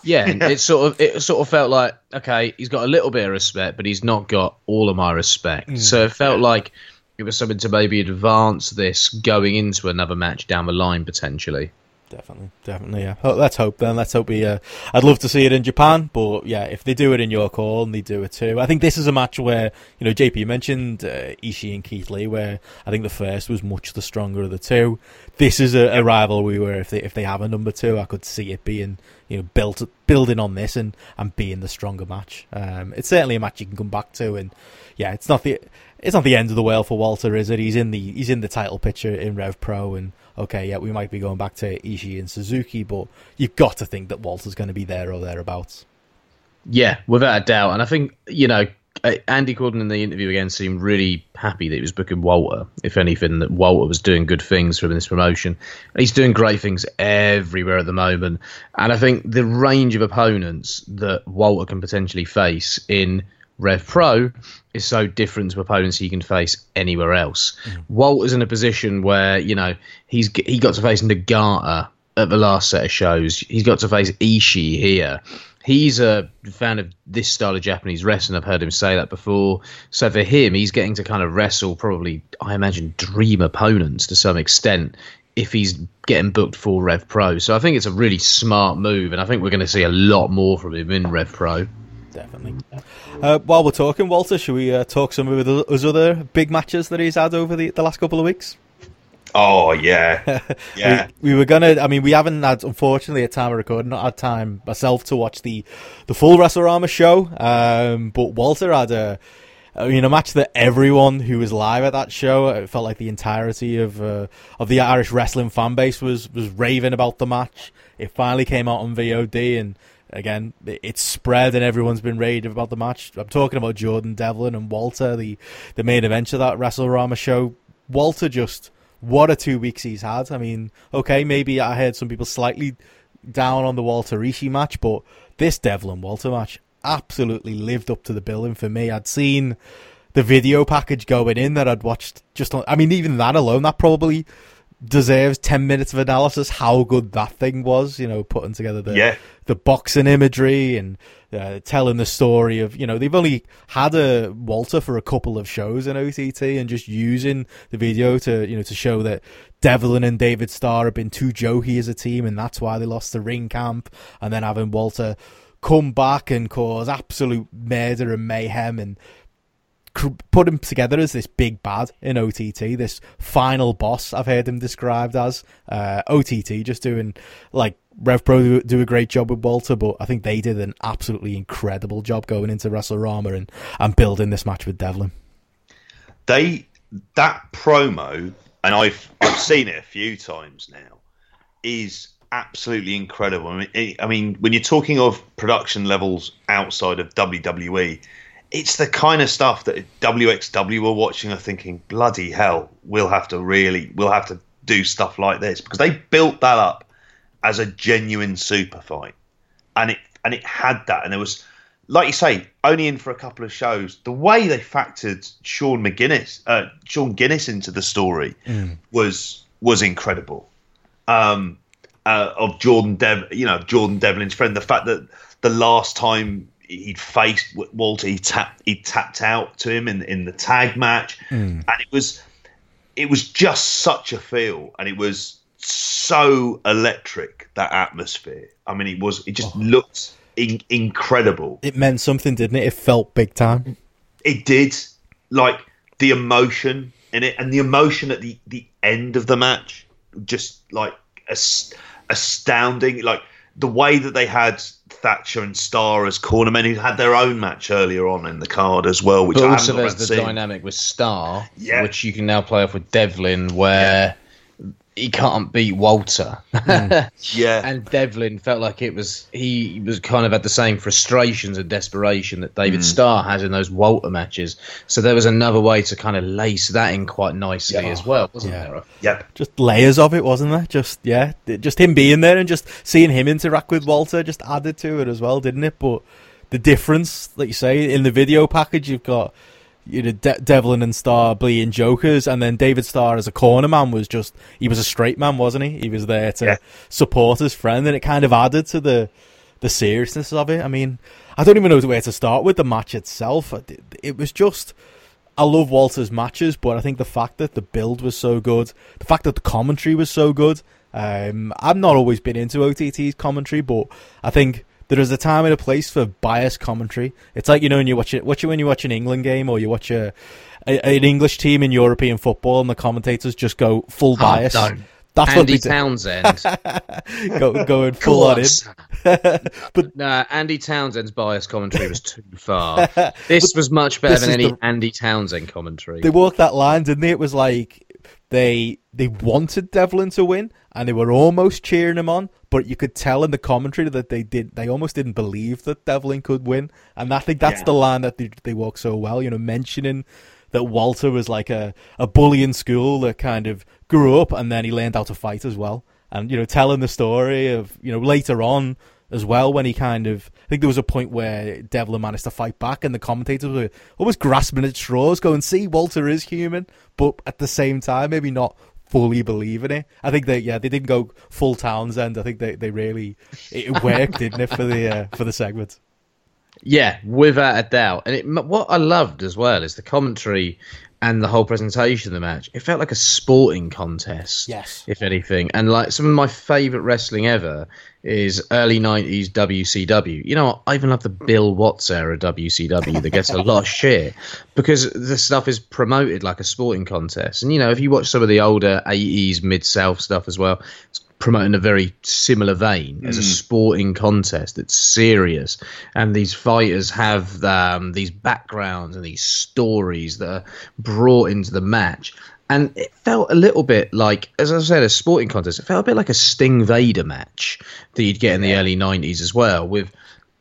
yeah, it sort of it sort of felt like okay, he's got a little bit of respect, but he's not got all of my respect. Mm. So it felt like it was something to maybe advance this going into another match down the line potentially. Definitely, definitely, yeah. let's hope then. Let's hope we. Uh, I'd love to see it in Japan, but yeah, if they do it in York Hall and they do it too, I think this is a match where you know JP mentioned uh, Ishii and Keith Lee, where I think the first was much the stronger of the two. This is a, a rivalry where if they if they have a number two, I could see it being you know built building on this and and being the stronger match. Um, it's certainly a match you can come back to, and yeah, it's not the it's not the end of the world for Walter, is it? He's in the he's in the title picture in Rev Pro and okay, yeah, we might be going back to Ishii and Suzuki, but you've got to think that Walter's going to be there or thereabouts. Yeah, without a doubt. And I think, you know, uh, Andy Quildan in the interview again seemed really happy that he was booking Walter. If anything, that Walter was doing good things for him in this promotion. He's doing great things everywhere at the moment. And I think the range of opponents that Walter can potentially face in Rev Pro is so different to opponents he can face anywhere else. Mm. Walter's in a position where you know he's he got to face Nagata at the last set of shows. He's got to face Ishii here. He's a fan of this style of Japanese wrestling. I've heard him say that before. So for him, he's getting to kind of wrestle probably, I imagine, dream opponents to some extent if he's getting booked for Rev Pro. So I think it's a really smart move, and I think we're going to see a lot more from him in Rev Pro definitely. Uh, while we're talking, Walter, should we uh, talk some of those other big matches that he's had over the, the last couple of weeks? Oh yeah, yeah. we, we, were gonna. I mean, we haven't had, unfortunately, at time of recording, not had time myself to watch the the full WrestleRama show. Um, but Walter had a, I mean, a match that everyone who was live at that show, it felt like the entirety of uh, of the Irish wrestling fan base was was raving about the match. It finally came out on VOD, and again, it's spread and everyone's been raving about the match. I'm talking about Jordan Devlin and Walter, the, the main event of that Wrestle WrestleRama show. Walter just, what a two weeks he's had. I mean, okay, maybe I heard some people slightly down on the Walter Ishii match, but this Devlin Walter match absolutely lived up to the billing for me. I'd seen the video package going in that I'd watched just on, I mean, even that alone, that probably deserves 10 minutes of analysis how good that thing was you know putting together the yeah. the boxing imagery and uh, telling the story of you know they've only had a Walter for a couple of shows in OTT and just using the video to you know to show that Devlin and David Starr have been too jokey as a team and that's why they lost the ring camp and then having Walter come back and cause absolute murder and mayhem and put him together as this big bad in OTT, this final boss. I've heard him described as uh, OTT, just doing like Rev Pro do, a great job with Walter, but I think they did an absolutely incredible job going into WrestleRama and and building this match with Devlin. They that promo, and I've I've seen it a few times now, is absolutely incredible. I mean, I mean, when you're talking of production levels outside of WWE, it's the kind of stuff that WXW were watching are thinking, bloody hell, we'll have to really, we'll have to do stuff like this because they built that up as a genuine super fight, and it and it had that, and there was, like you say, only in for a couple of shows. The way they factored Sean McGuinness, uh, Sean Guinness into the story was was incredible. Um, uh, of Jordan Dev, you know, Jordan Devlin's friend. The fact that the last time he'd faced Walter, he tapped he tapped out to him in in the tag match, hmm. and it was it was just such a feel, and it was so electric that atmosphere. I mean, it was it just oh. looked in, incredible. It meant something, didn't it? It felt big time. It did, like the emotion in it, and the emotion at the the end of the match, just like as, astounding. Like the way that they had Thatcher and Starr as cornermen, who had their own match earlier on in the card as well, which But I also there's the seeing. dynamic with Starr, Yeah. which you can now play off with Devlin, where he can't beat Walter. Yeah, and Devlin felt like it was he was kind of had the same frustrations and desperation that Mm. David Starr had in those Walter matches. So there was another way to kind of lace that in quite nicely as well, wasn't Yeah. there? yep. Just layers of it, wasn't there? Just yeah, just him being there and just seeing him interact with Walter just added to it as well, didn't it? But the difference, like you say, in the video package, you've got you know De- Devlin and Starr being jokers, and then David Starr as a corner man was just he was a straight man, wasn't he? He was there to Yeah. support his friend, and it kind of added to the the seriousness of it. I mean, I don't even know where to start with the match itself. It, it was just. I love Walter's matches, but I think the fact that the build was so good, the fact that the commentary was so good. Um, I've not always been into OTT's commentary, but I think there is a time and a place for biased commentary. It's like you know when you watch it, watch it when you watch an England game or you watch a, a an English team in European football, and the commentators just go full ah, bias. Oh, don't. That's Andy Townsend. Go, going full on in. but no, Andy Townsend's bias commentary was too far. This was much better than any the- Andy Townsend commentary. they walked that line, didn't they? It was like they they wanted Devlin to win, and they were almost cheering him on, but you could tell in the commentary that they did they almost didn't believe that Devlin could win, and I think that's Yeah. the line that they they walk so well. You know, mentioning that Walter was like a a bully in school that kind of grew up, and then he learned how to fight as well, and you know, telling the story of you know later on. As well, when he kind of, I think there was a point where Devlin managed to fight back, and the commentators were almost grasping at straws, going, "See, Walter is human," but at the same time, maybe not fully believe in it. I think they, yeah, they didn't go full Townsend. I think they, they really it worked, didn't it, for the uh, for the segment? Yeah, without a doubt. And it, what I loved as well is the commentary and the whole presentation of the match. It felt like a sporting contest, Yes. if anything. And like some of my favorite wrestling ever is early '90s WCW. You know. I even love the Bill Watts era WCW that gets a lot of shit because the stuff is promoted like a sporting contest. And you know, if you watch some of the older '80s Mid South stuff as well, it's promoting a very similar vein as a sporting contest that's serious and these fighters have um, these backgrounds and these stories that are brought into the match and it felt a little bit like as i said a sporting contest it felt a bit like a sting vader match that you'd get in the early 90s as well with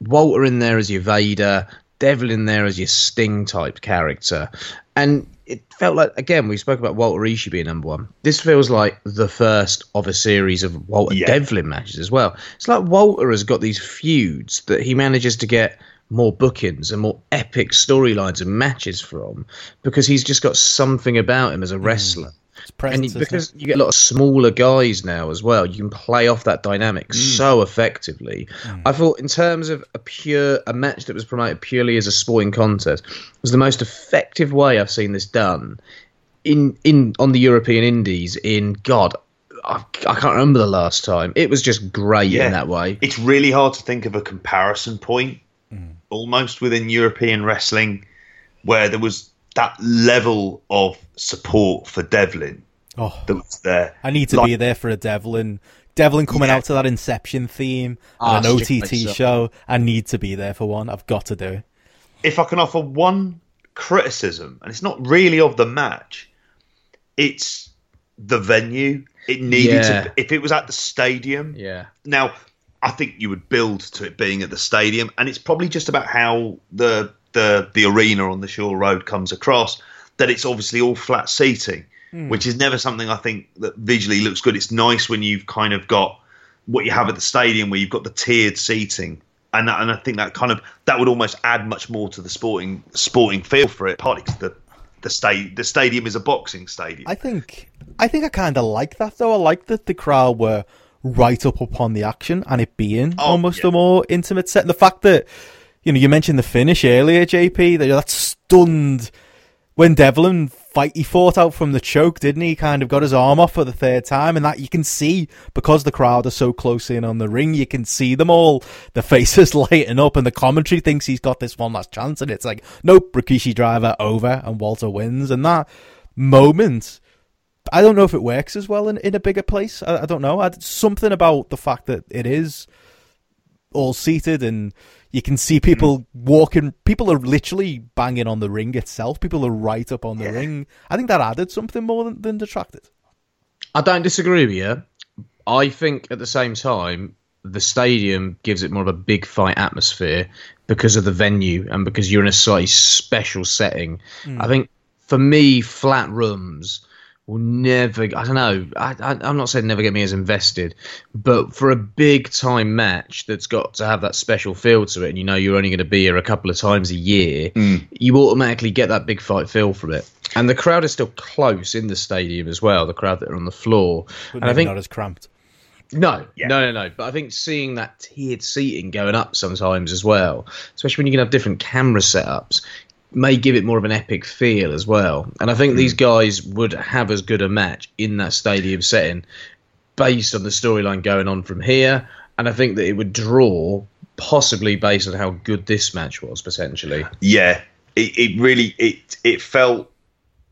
walter in there as your vader Devlin in there as your sting type character and it felt like again we spoke about Walter Ishii being number one. This feels like the first of a series of Walter Yeah. Devlin matches as well. It's like Walter has got these feuds that he manages to get more bookings and more epic storylines and matches from because he's just got something about him as a wrestler. It's And presence, you- isn't it? because you get a lot of smaller guys now as well, you can play off that dynamic so effectively. I thought, in terms of a pure a match that was promoted purely as a sporting contest, was the most effective way I've seen this done in in on the European Indies. In God, I, I can't remember the last time. It was just great Yeah. in that way. It's really hard to think of a comparison point Mm. Almost within European wrestling where there was that level of support for Devlin oh, that was there. I need to Like- be there for a Devlin. Devlin coming Yeah. out to that Inception theme on ah, an such a great OTT show. I need to be there for one. I've got to do it. if I can offer one criticism, and it's not really of the match, it's the venue. It needed Yeah. to. If it was at the stadium, Yeah. now I think you would build to it being at the stadium, and it's probably just about how the the the arena on the Shore Road comes across. That it's obviously all flat seating, hmm. which is never something I think that visually looks good. It's nice when you've kind of got what you have at the stadium, where you've got the tiered seating, and that, and I think that kind of that would almost add much more to the sporting sporting feel for it. Partly 'cause the the sta- the stadium is a boxing stadium. I think I think I kind of like that though. I like that the crowd were right up upon the action and it being Oh, almost yeah. a more intimate set. And the fact that you know you mentioned the finish earlier, JP, that that stunned when Devlin fight he fought out from the choke, didn't he? Kind of got his arm off for the third time, and that you can see because the crowd are so close in on the ring, you can see them all. The faces lighting up, and the commentary thinks he's got this one last chance, and it's like, nope, Rikishi driver over, and Walter wins, and that moment. I don't know if it works as well in, in a bigger place. I, I don't know. I, something about the fact that it is all seated and you can see mm-hmm. people walking. People are literally banging on the ring itself. People are right up on the ring. I think that added something more than, than detracted. I don't disagree with you. I think at the same time, the stadium gives it more of a big fight atmosphere because of the venue and because you're in a slightly special setting. Mm. I think for me, flat rooms will never. I don't know. I, I, I'm not saying never get me as invested, but for a big time match that's got to have that special feel to it, and you know you're only going to be here a couple of times a year, mm. you automatically get that big fight feel from it. And the crowd is still close in the stadium as well. The crowd that are on the floor, But and I maybe think not as cramped. no, Yeah. no, no, no. But I think seeing that tiered seating going up sometimes as well, especially when you can have different camera setups, may give it more of an epic feel as well. And I think these hmm. guys would have as good a match in that stadium setting based on the storyline going on from here. And I think that it would draw possibly based on how good this match was potentially. yeah, it, it really it it felt.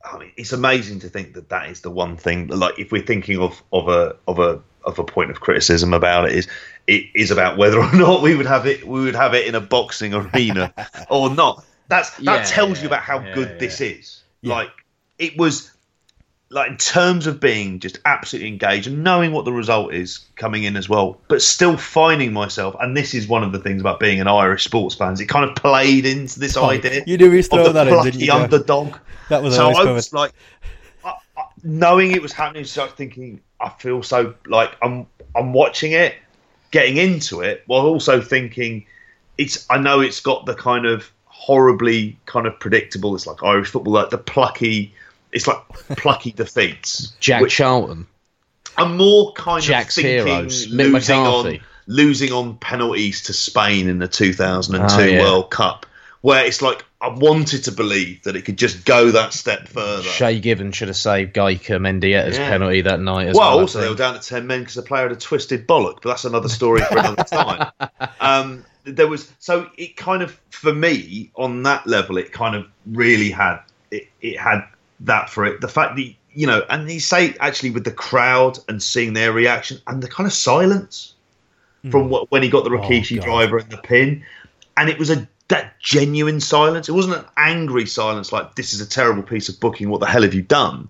I mean, it's amazing to think that that is the one thing. Like, if we're thinking of of a of a of a point of criticism about it, is it is about whether or not we would have it we would have it in a boxing arena or not. That's that Yeah, tells yeah, you about how yeah, good yeah. this is. Yeah. Like, it was like in terms of being just absolutely engaged and knowing what the result is coming in as well, but still finding myself. And this is one of the things about being an Irish sports fan. Is it kind of played into this idea you knew he was throwing that in, plucky didn't you? Underdog. That was so always I covered. was like, I, I, knowing it was happening, start thinking, I feel so like I'm I'm watching it, getting into it, while also thinking it's. I know it's got the kind of horribly kind of predictable. It's like Irish football, like the plucky. It's like plucky defeats. Jack which Charlton. I'm more kind Jack's of thinking heroes. Mick losing McCarthy. on losing on penalties to Spain in the 2002 Oh, yeah. World Cup, where it's like I wanted to believe that it could just go that step further. Shay Given should have saved Gaizka Mendieta's Yeah. penalty that night as well, well. Also they were down to ten men because the player had a twisted bollock, but that's another story for another time. Um, there was so it kind of for me on that level, it kind of really had it, it had that for it. The fact that you know, and you say actually with the crowd and seeing their reaction and the kind of silence hmm. from what, when he got the oh, Rikishi God. driver and the pin, and it was a that genuine silence. It wasn't an angry silence like this is a terrible piece of booking. What the hell have you done?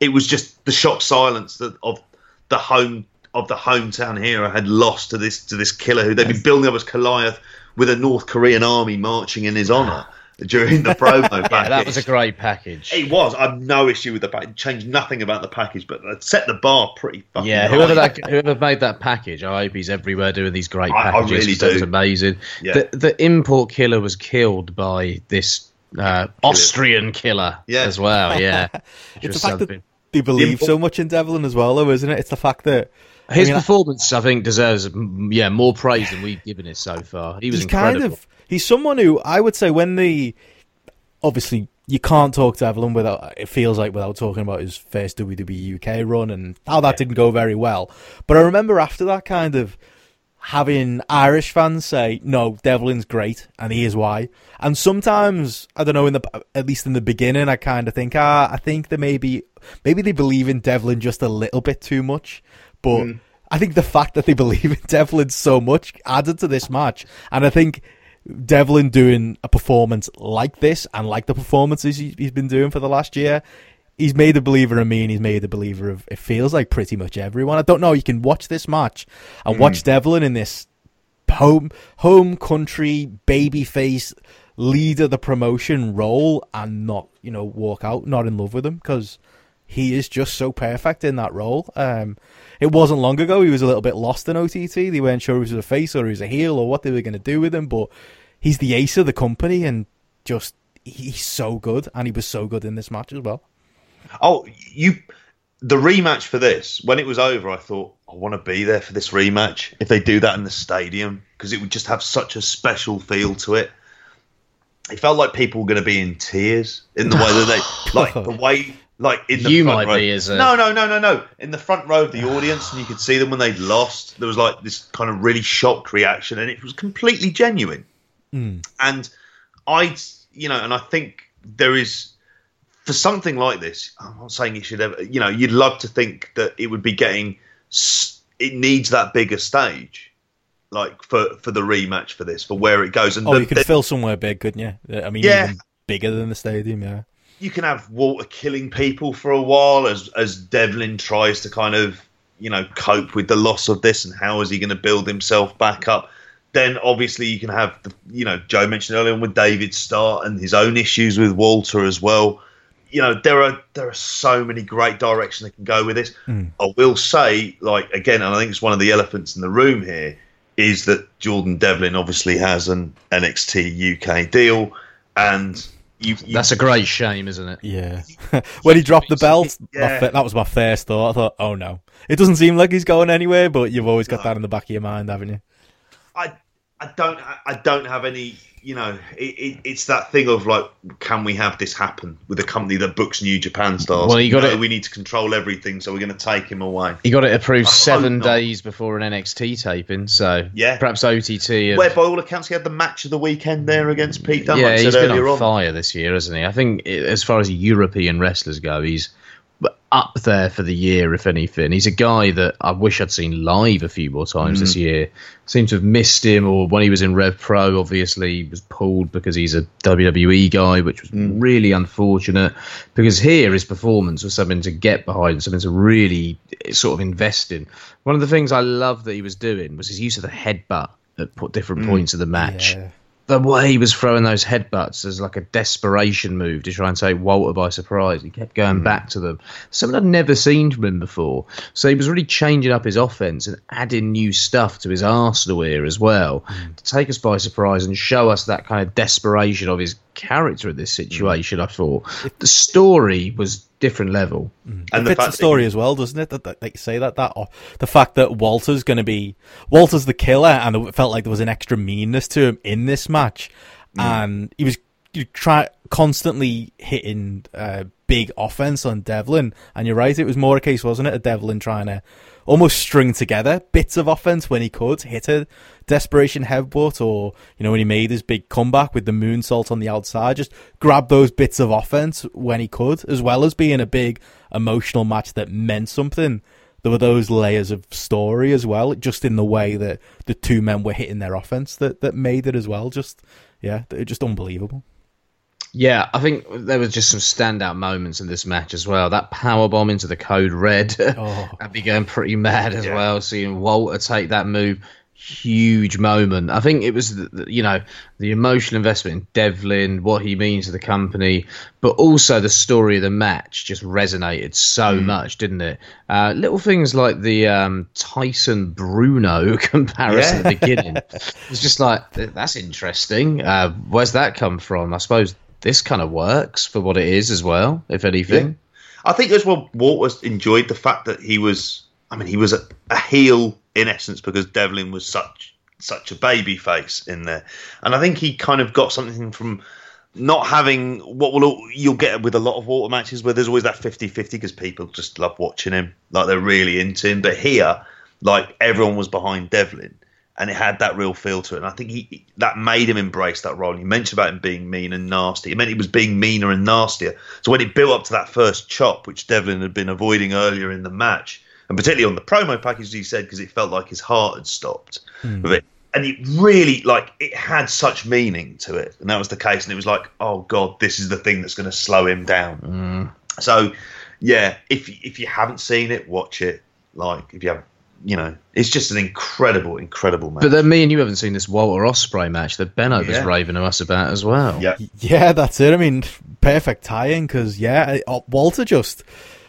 It was just the shock silence that of the home of the hometown hero had lost to this to this killer who they've been building up as Goliath with a North Korean army marching in his honor during the promo Yeah, that was a great package. It was. I've no issue with the package. Changed nothing about the package, but it set the bar pretty fucking Yeah, high. whoever that whoever made that package, I hope he's everywhere doing these great I- I packages. really 'cause that was do. amazing. Yeah. The the import killer was killed by this uh, Austrian killer Yeah. as well. Yeah, It's the fact that they believe import- so much in Devlin as well, though, isn't it? It's the fact that His I mean, performance, I think, deserves yeah more praise than we've given it so far. He was he's incredible. kind of he's someone who I would say when the obviously you can't talk to Devlin without it feels like without talking about his first WWE UK run and how that didn't go very well. But I remember after that kind of having Irish fans say, "No, Devlin's great, and here's why." And sometimes I don't know. In the at least in the beginning, I kind of think, ah, I think they maybe maybe they believe in Devlin just a little bit too much, but. Mm. I think the fact that they believe in Devlin so much added to this match, and I think Devlin doing a performance like this and like the performances he- he's been doing for the last year he's made a believer of me, and he's made a believer of it feels like pretty much everyone. I don't know. You can watch this match and watch mm. Devlin in this home home country babyface leader the promotion role and not you know walk out not in love with him because he is just so perfect in that role. Um, it wasn't long ago he was a little bit lost in OTT. They weren't sure if he was a face or he was a heel or what they were going to do with him, but he's the ace of the company and just he's so good and he was so good in this match as well. Oh, you the rematch for this when it was over, I thought I want to be there for this rematch if they do that in the stadium because it would just have such a special feel to it. It felt like people were going to be in tears in the way that they like the way like in the You front might row. be as a- no no no no no in the front row of the audience and you could see them when they'd lost. There was like this kind of really shocked reaction and it was completely genuine. Hmm. And I you know and I think there is for something like this, I'm not saying it should ever. You know, you'd love to think that it would be getting. It needs that bigger stage, like for for the rematch for this, for where it goes. And Oh, the- you could the- fill somewhere big, couldn't you? I mean, Yeah. even bigger than the stadium, yeah. You can have Walter killing people for a while as as Devlin tries to kind of you know cope with the loss of this and how is he going to build himself back up. Then obviously you can have the you know Joe mentioned earlier on with David Starr and his own issues with Walter as well. You know there are there are so many great directions that can go with this. Hmm. I will say like again, and I think it's one of the elephants in the room here is that Jordan Devlin obviously has an NXT UK deal and. You, you, That's a great shame, isn't it? Yeah. when he dropped the belt, Yeah. fir- that was my first thought. I thought, oh no. It doesn't seem like he's going anywhere, but you've always got that in the back of your mind, haven't you? I I don't I don't have any you know it, it, it's that thing of like can we have this happen with a company that books New Japan stars? Well, you gotta- No, we need to control everything, so we're going to take him away. He got it approved I seven not. days before an NXT taping, so Yeah. perhaps OTT. have- Where by all accounts he had the match of the weekend there against Pete Dunne. yeah, like he's said been on on. fire this year, hasn't he? I think eh, as far as European wrestlers go, he's up there for the year, if anything. He's a guy that I wish I'd seen live a few more times Mm. this year. Seem to have missed him, or when he was in Rev Pro, obviously he was pulled because he's a WWE guy, which was Mm. really unfortunate. Because here his performance was something to get behind, something to really eh, sort of invest in. One of the things I loved that he was doing was his use of the headbutt at different points of the match Yeah. The way he was throwing those headbutts as like a desperation move to try and take Walter by surprise. He kept going hmm. back to them. Something I'd never seen from him before. So he was really changing up his offense and adding new stuff to his arsenal here as well hmm. to take us by surprise and show us that kind of desperation of his character in this situation. I thought the story was different level. and it the fits the story as well, doesn't it? That, that, like you say that that oh, the fact that Walter's going to be Walter's the killer, and it felt like there was an extra meanness to him in this match, and he was you try constantly hitting uh, big offense on Devlin, and you're right, it was more a case, wasn't it, of Devlin trying to almost string together bits of offense when he could hit a desperation headbutt, or you know when he made his big comeback with the moonsault on the outside, just grab those bits of offense when he could, as well as being a big emotional match that meant something. There were those layers of story as well, just in the way that the two men were hitting their offense that, that made it as well. Just yeah, just unbelievable. Yeah, I think there was just some standout moments in this match as well. That power bomb into the code red, Oh. I'd be going pretty mad as Yeah. well. Seeing Walter take that move, huge moment. I think it was, the, the- you know, the emotional investment in Devlin, what he means to the company, but also the story of the match just resonated so much, didn't it? Uh, little things like the um, Tyson Bruno comparison at the beginning. It's just like that's interesting. Uh, where's that come from? I suppose this kind of works for what it is as well, if anything. I think as well, Walter enjoyed the fact that he was. I mean, he was a, a heel in essence because Devlin was such such a baby face in there, and I think he kind of got something from not having what will you'll get with a lot of Walter matches where there's always that 50-50 because people just love watching him, like they're really into him. But here, like everyone was behind Devlin. And it had that real feel to it, and I think he that made him embrace that role. You mentioned about him being mean and nasty. It meant he was being meaner and nastier. So when it built up to that first chop, which Devlin had been avoiding earlier in the match, and particularly on the promo package, he said because it felt like his heart had stopped hmm. with it, and it really like it had such meaning to it, and that was the case. And it was like, oh god, this is the thing that's going to slow him down. Hmm. So, yeah, if if you haven't seen it, watch it. Like if you have, you know, it's just an incredible, incredible match. But then me and you haven't seen this Walter Ospreay match that Benno was Yeah. raving to us about as well. yeah, Yeah, that's it. I mean, perfect tie-in because yeah, uh, Walter just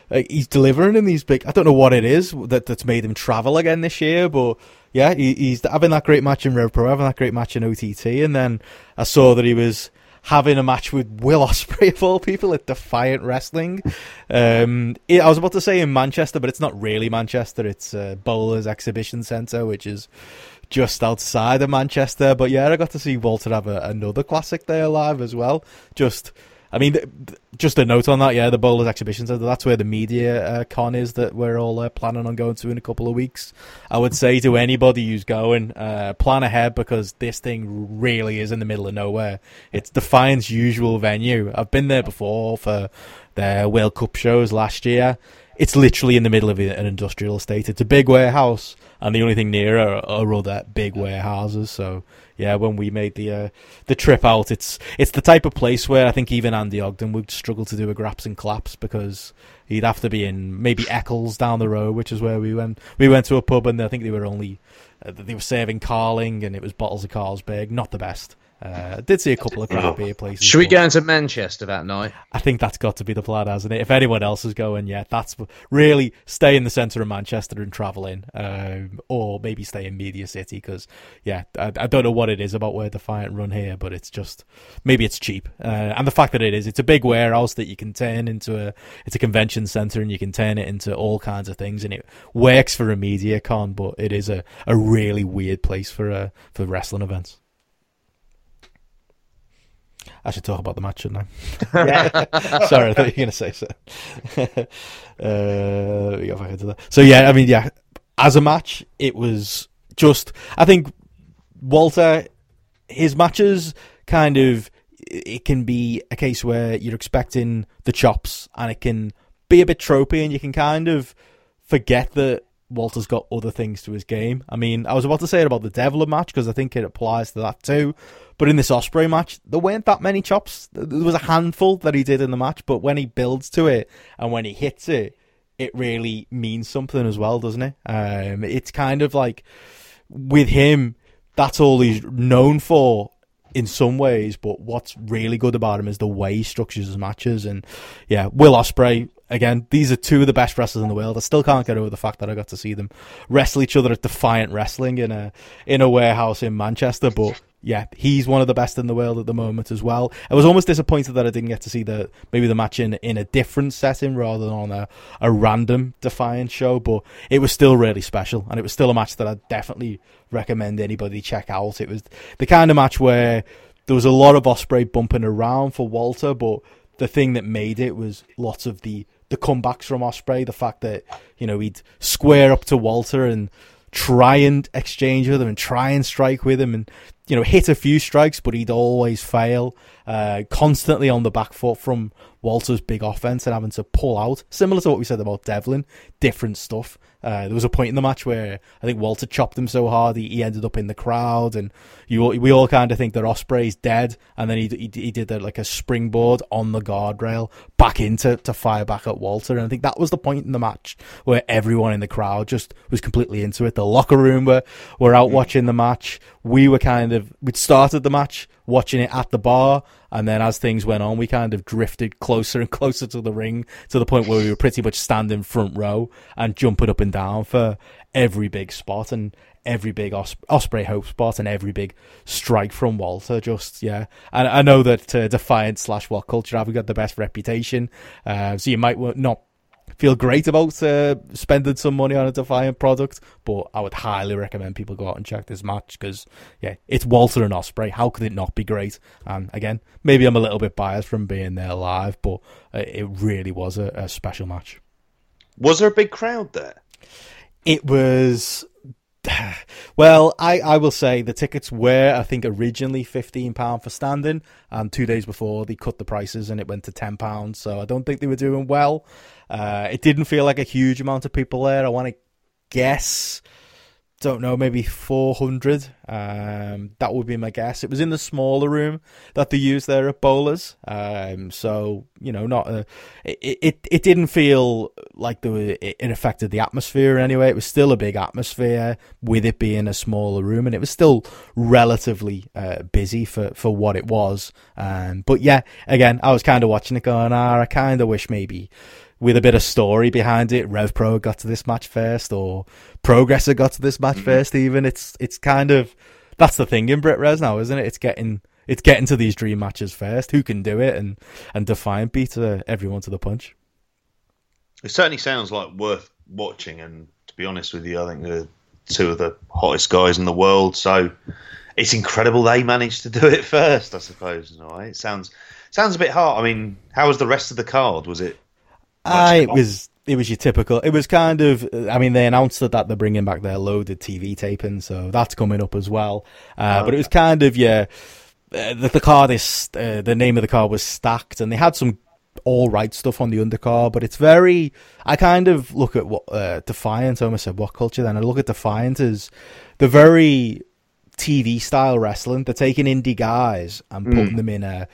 like, he's delivering in these big. I don't know what it is that that's made him travel again this year, but yeah, he, he's having that great match in Rev Pro, having that great match in OTT, and then I saw that he was having a match with Will Ospreay of all people at Defiant Wrestling. Um, it- I was about to say in Manchester, but it's not really Manchester. It's uh, Bowlers Exhibition Centre, which is just outside of Manchester. But yeah, I got to see Walter have a, another classic there live as well. Just, I mean, just a note on that. Yeah, the Bowlers Exhibition Centre. That's where the media uh, con is that we're all uh, planning on going to in a couple of weeks. I would say to anybody who's going, uh, plan ahead because this thing really is in the middle of nowhere. It's Defiant's usual venue. I've been there before for their World Cup shows last year. It's literally in the middle of an industrial estate. It's a big warehouse, and the only thing near are, are other big warehouses. So yeah, when we made the uh, the trip out, it's it's the type of place where I think even Andy Ogden would struggle to do a graps and claps because he'd have to be in maybe Eccles down the road, which is where we went. We went to a pub, and I think they were only uh, they were serving Carling, and it was bottles of Carlsberg, not the best. Uh, I did see a couple of craft beer places. Should we go into Manchester that night? I think that's got to be the plan, hasn't it? If anyone else is going, yeah, that's really stay in the centre of Manchester and travel in, um, or maybe stay in Media City because, yeah, I, I don't know what it is about where Defiant run here, but it's just maybe it's cheap, uh, and the fact that it is, it's a big warehouse that you can turn into a it's a convention centre and you can turn it into all kinds of things, and it works for a media con, but it is a, a really weird place for uh, for wrestling events. I should talk about the match, shouldn't I? yeah. Sorry, I thought you were going to say so. uh, let me go back into that. So yeah, I mean, yeah, as a match, it was just. I think Walter, his matches kind of. It can be a case where you're expecting the chops, and it can be a bit tropey, and you can kind of forget that Walter's got other things to his game. I mean, I was about to say it about the Devlin match because I think it applies to that too. But in this Ospreay match, there weren't that many chops. There was a handful that he did in the match, but when he builds to it and when he hits it, it really means something as well, doesn't it? Um, it's kind of like with him, that's all he's known for in some ways, but what's really good about him is the way he structures his matches. And yeah, Will Ospreay again. These are two of the best wrestlers in the world. I still can't get over the fact that I got to see them wrestle each other at Defiant Wrestling in a in a warehouse in Manchester. But yeah, he's one of the best in the world at the moment as well. I was almost disappointed that I didn't get to see the maybe the match in in a different setting rather than on a, a random Defiant show, but it was still really special and it was still a match that I definitely recommend anybody check out. It was the kind of match where there was a lot of Ospreay bumping around for Walter, but the thing that made it was lots of the the comebacks from Ospreay, the fact that you know he'd square up to Walter and try and exchange with him and try and strike with him and you know hit a few strikes, but he'd always fail. Uh, constantly on the back foot from Walter's big offense and having to pull out, similar to what we said about Devlin, different stuff. Uh, there was a point in the match where I think Walter chopped him so hard he, he ended up in the crowd, and you we all kind of think that Ospreay's dead, and then he he, he did a, like a springboard on the guardrail back into to fire back at Walter, and I think that was the point in the match where everyone in the crowd just was completely into it. The locker room were were out watching the match. We were kind of we'd started the match watching it at the bar, and then as things went on, we kind of drifted closer and closer to the ring to the point where we were pretty much standing front row and jumping up and down for every big spot and every big Os- Ospreay Hope spot and every big strike from Walter. Just yeah, and I know that uh, Defiant slash What Culture have got the best reputation, uh, so you might not feel great about uh, spending some money on a Defiant product, but I would highly recommend people go out and check this match because yeah, it's Walter and Ospreay. How could it not be great? And again, maybe I'm a little bit biased from being there live, but uh, it really was a, a special match. Was there a big crowd there? It was. Well, I, I will say the tickets were, I think, originally £15 for standing, and two days before they cut the prices and it went to £10. So I don't think they were doing well. Uh, it didn't feel like a huge amount of people there. I want to guess don't know, maybe 400. Um, that would be my guess. It was in the smaller room that they used there at Bowlers. Um, so, you know, not a, it, it, it didn't feel like there were, it, it affected the atmosphere anyway. It was still a big atmosphere with it being a smaller room and it was still relatively uh, busy for, for what it was. Um, but yeah, again, I was kind of watching it going, ah, I kind of wish maybe with a bit of story behind it. Rev Pro got to this match first, or Progressor got to this match mm-hmm. first. Even it's it's kind of that's the thing in BritRes now, isn't it? It's getting it's getting to these dream matches first. Who can do it? And and Defiant beat uh, everyone to the punch. It certainly sounds like worth watching. And to be honest with you, I think they're two of the hottest guys in the world. So it's incredible they managed to do it first. I suppose. Right? It sounds sounds a bit hard. I mean, how was the rest of the card? Was it I it was it was your typical. It was kind of. I mean, they announced that, that they're bringing back their loaded TV taping, so that's coming up as well. Uh, oh, but it was kind of yeah. Uh, the, the card is uh, the name of the card was stacked, and they had some all right stuff on the undercard, but it's very. I kind of look at what uh, Defiant. I almost said what culture. Then I look at Defiant as the very TV style wrestling. They're taking indie guys and putting mm. them in a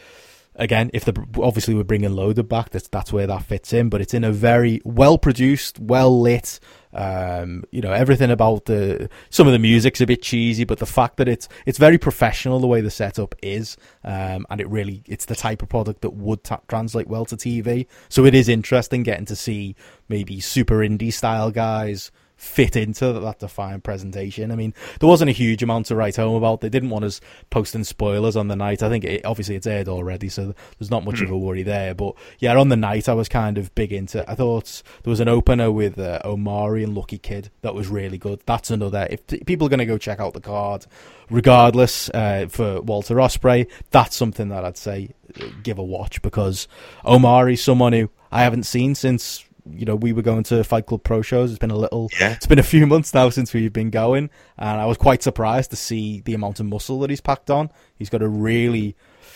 again, if the obviously we're bringing Loader back, that's that's where that fits in. But it's in a very well produced, well lit. Um, you know, everything about the some of the music's a bit cheesy, but the fact that it's it's very professional the way the setup is, um, and it really it's the type of product that would translate well to TV. So it is interesting getting to see maybe super indie style guys fit into that Defiant presentation. I mean, there wasn't a huge amount to write home about. They didn't want us posting spoilers on the night. I think it, obviously it's aired already, so there's not much mm. of a worry there. But yeah, on the night I was kind of big into. I thought there was an opener with uh, Omari and Lucky Kid that was really good. That's another. If t- people are going to go check out the card, regardless uh, for Walter Ospreay, that's something that I'd say uh, give a watch because Omari's someone who I haven't seen since you know, we were going to Fight Club Pro shows. It's been a little, yeah. it's been a few months now since we've been going, and I was quite surprised to see the amount of muscle that he's packed on. He's got a really,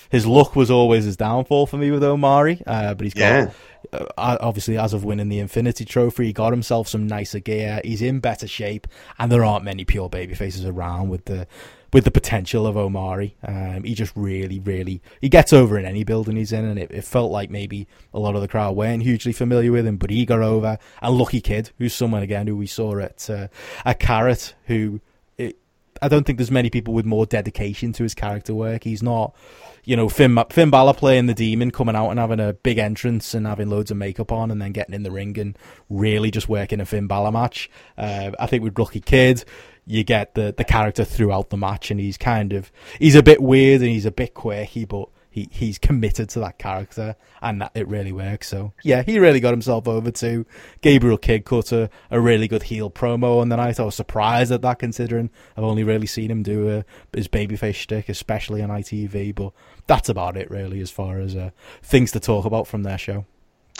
his luck was always his downfall for me with Omari, uh, but he's got, yeah. uh, obviously, as of winning the Infinity Trophy, he got himself some nicer gear. He's in better shape, and there aren't many pure baby faces around with the with the potential of Omari. Um, he just really, really he gets over in any building he's in, and it, it, felt like maybe a lot of the crowd weren't hugely familiar with him, but he got over. And Lucky Kid, who's someone again who we saw at uh, at Carat, who it, I don't think there's many people with more dedication to his character work. He's not. You know, Finn, Finn Balor playing the demon, coming out and having a big entrance and having loads of makeup on, and then getting in the ring and really just working a Finn Balor match. Uh, I think with Lucky Kid, you get the the character throughout the match, and he's kind of he's a bit weird and he's a bit quirky, but he he's committed to that character, and that it really works. So yeah, he really got himself over to Gabriel Kidd cut a, a really good heel promo on the night. I was surprised at that, considering I've only really seen him do a, his babyface shtick, especially on ITV. But that's about it, really, as far as uh, things to talk about from their show.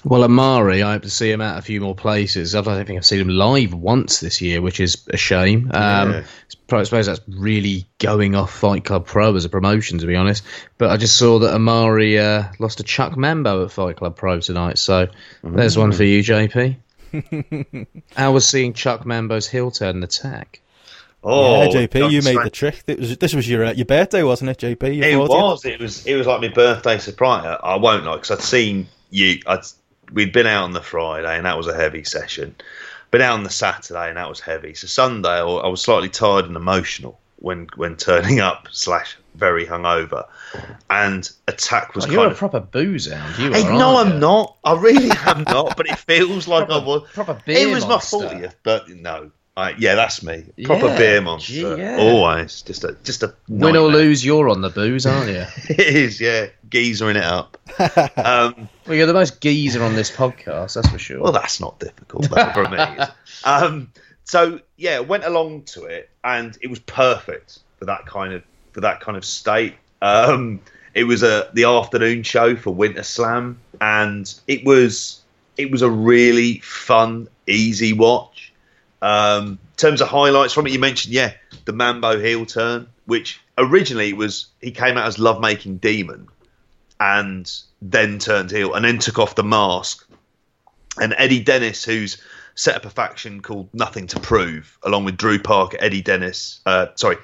Well, Omari, I hope to see him at a few more places. I don't think I've seen him live once this year, which is a shame. Um, yeah. I suppose that's really going off Fight Club Pro as a promotion, to be honest. But I just saw that Omari uh, lost to Chuck Mambo at Fight Club Pro tonight. So mm. there's one for you, JP. I was seeing Chuck Mambo's heel turn attack? Oh, yeah, JP, you made the trick. Was, this was your uh, your birthday, wasn't it, JP? it was. It was. It was like my birthday surprise. I won't lie because I'd seen you. I'd we'd been out on the Friday and that was a heavy session. Been out on the Saturday and that was heavy. So Sunday I was slightly tired and emotional when when turning up slash very hungover, and attack was. Oh, you're a of, proper booze hound. You hey, are, no, I'm you? not. I really am not. But it feels like proper, I was. Proper beer It was monster. my fortieth, but no, yeah, that's me. Proper yeah, beer monster. Yeah. Always. Just a just a nightmare. win or lose, you're on the booze, aren't you? it is. Yeah, geezering it up. um, well, you're the most geezer on this podcast, that's for sure. Well, that's not difficult for me. Um, so yeah, went along to it, and it was perfect for that kind of for that kind of state. Um, it was a the afternoon show for Winter Slam, and it was it was a really fun, easy watch. Um, in terms of highlights from it, you mentioned, yeah, the Mambo heel turn, which originally was he came out as love making demon and then turned heel and then took off the mask and Eddie Dennis, who's set up a faction called Nothing to Prove, along with Drew Parker, Eddie Dennis, uh, sorry,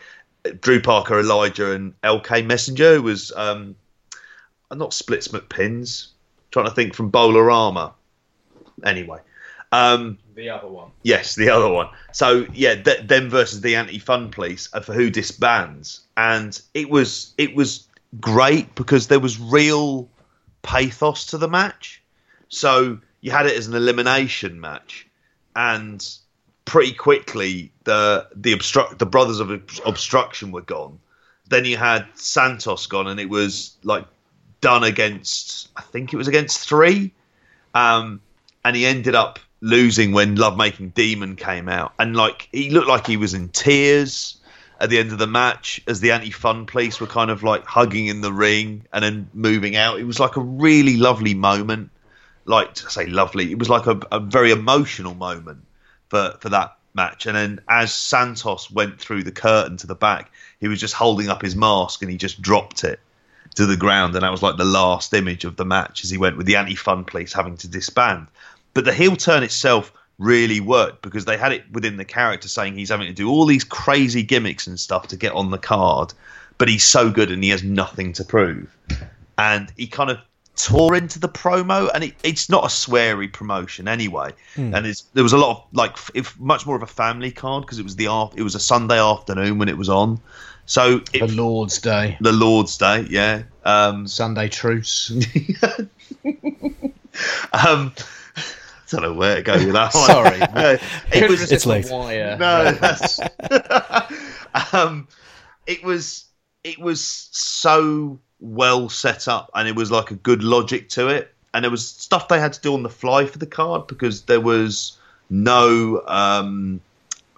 Drew Parker, Elijah, and LK Messenger, was um, not Splits McPins. Trying to think from Bolarama. Anyway, um, The other one. Yes, the other one. So yeah, th- them versus the anti-fun police for who disbands, and it was it was great because there was real pathos to the match. So you had it as an elimination match, and pretty quickly the the obstruct the brothers of obstruction were gone. Then you had Santos gone, and it was like Dunne against I think it was against three, um, and he ended up losing when Love Making Demon came out, and like he looked like he was in tears at the end of the match as the anti-fun police were kind of like hugging in the ring and then moving out. It was like a really lovely moment. Like to say lovely, it was like a, a very emotional moment for for that match. And then as Santos went through the curtain to the back, he was just holding up his mask and he just dropped it to the ground, and that was like the last image of the match as he went with the anti-fun police having to disband. But the heel turn itself really worked because they had it within the character saying he's having to do all these crazy gimmicks and stuff to get on the card, but he's so good and he has nothing to prove. And he kind of tore into the promo, and it, it's not a sweary promotion anyway. And it's, there was a lot of like if much more of a family card because it was the it was a Sunday afternoon when it was on. So The Lord's Day. the Lord's Day, yeah. Um, Sunday truce. um, don't know where to go with that. Sorry. No, it was It's late. Wire. no, that's, um, it was it was so well set up, and it was like a good logic to it, and there was stuff they had to do on the fly for the card because there was no um,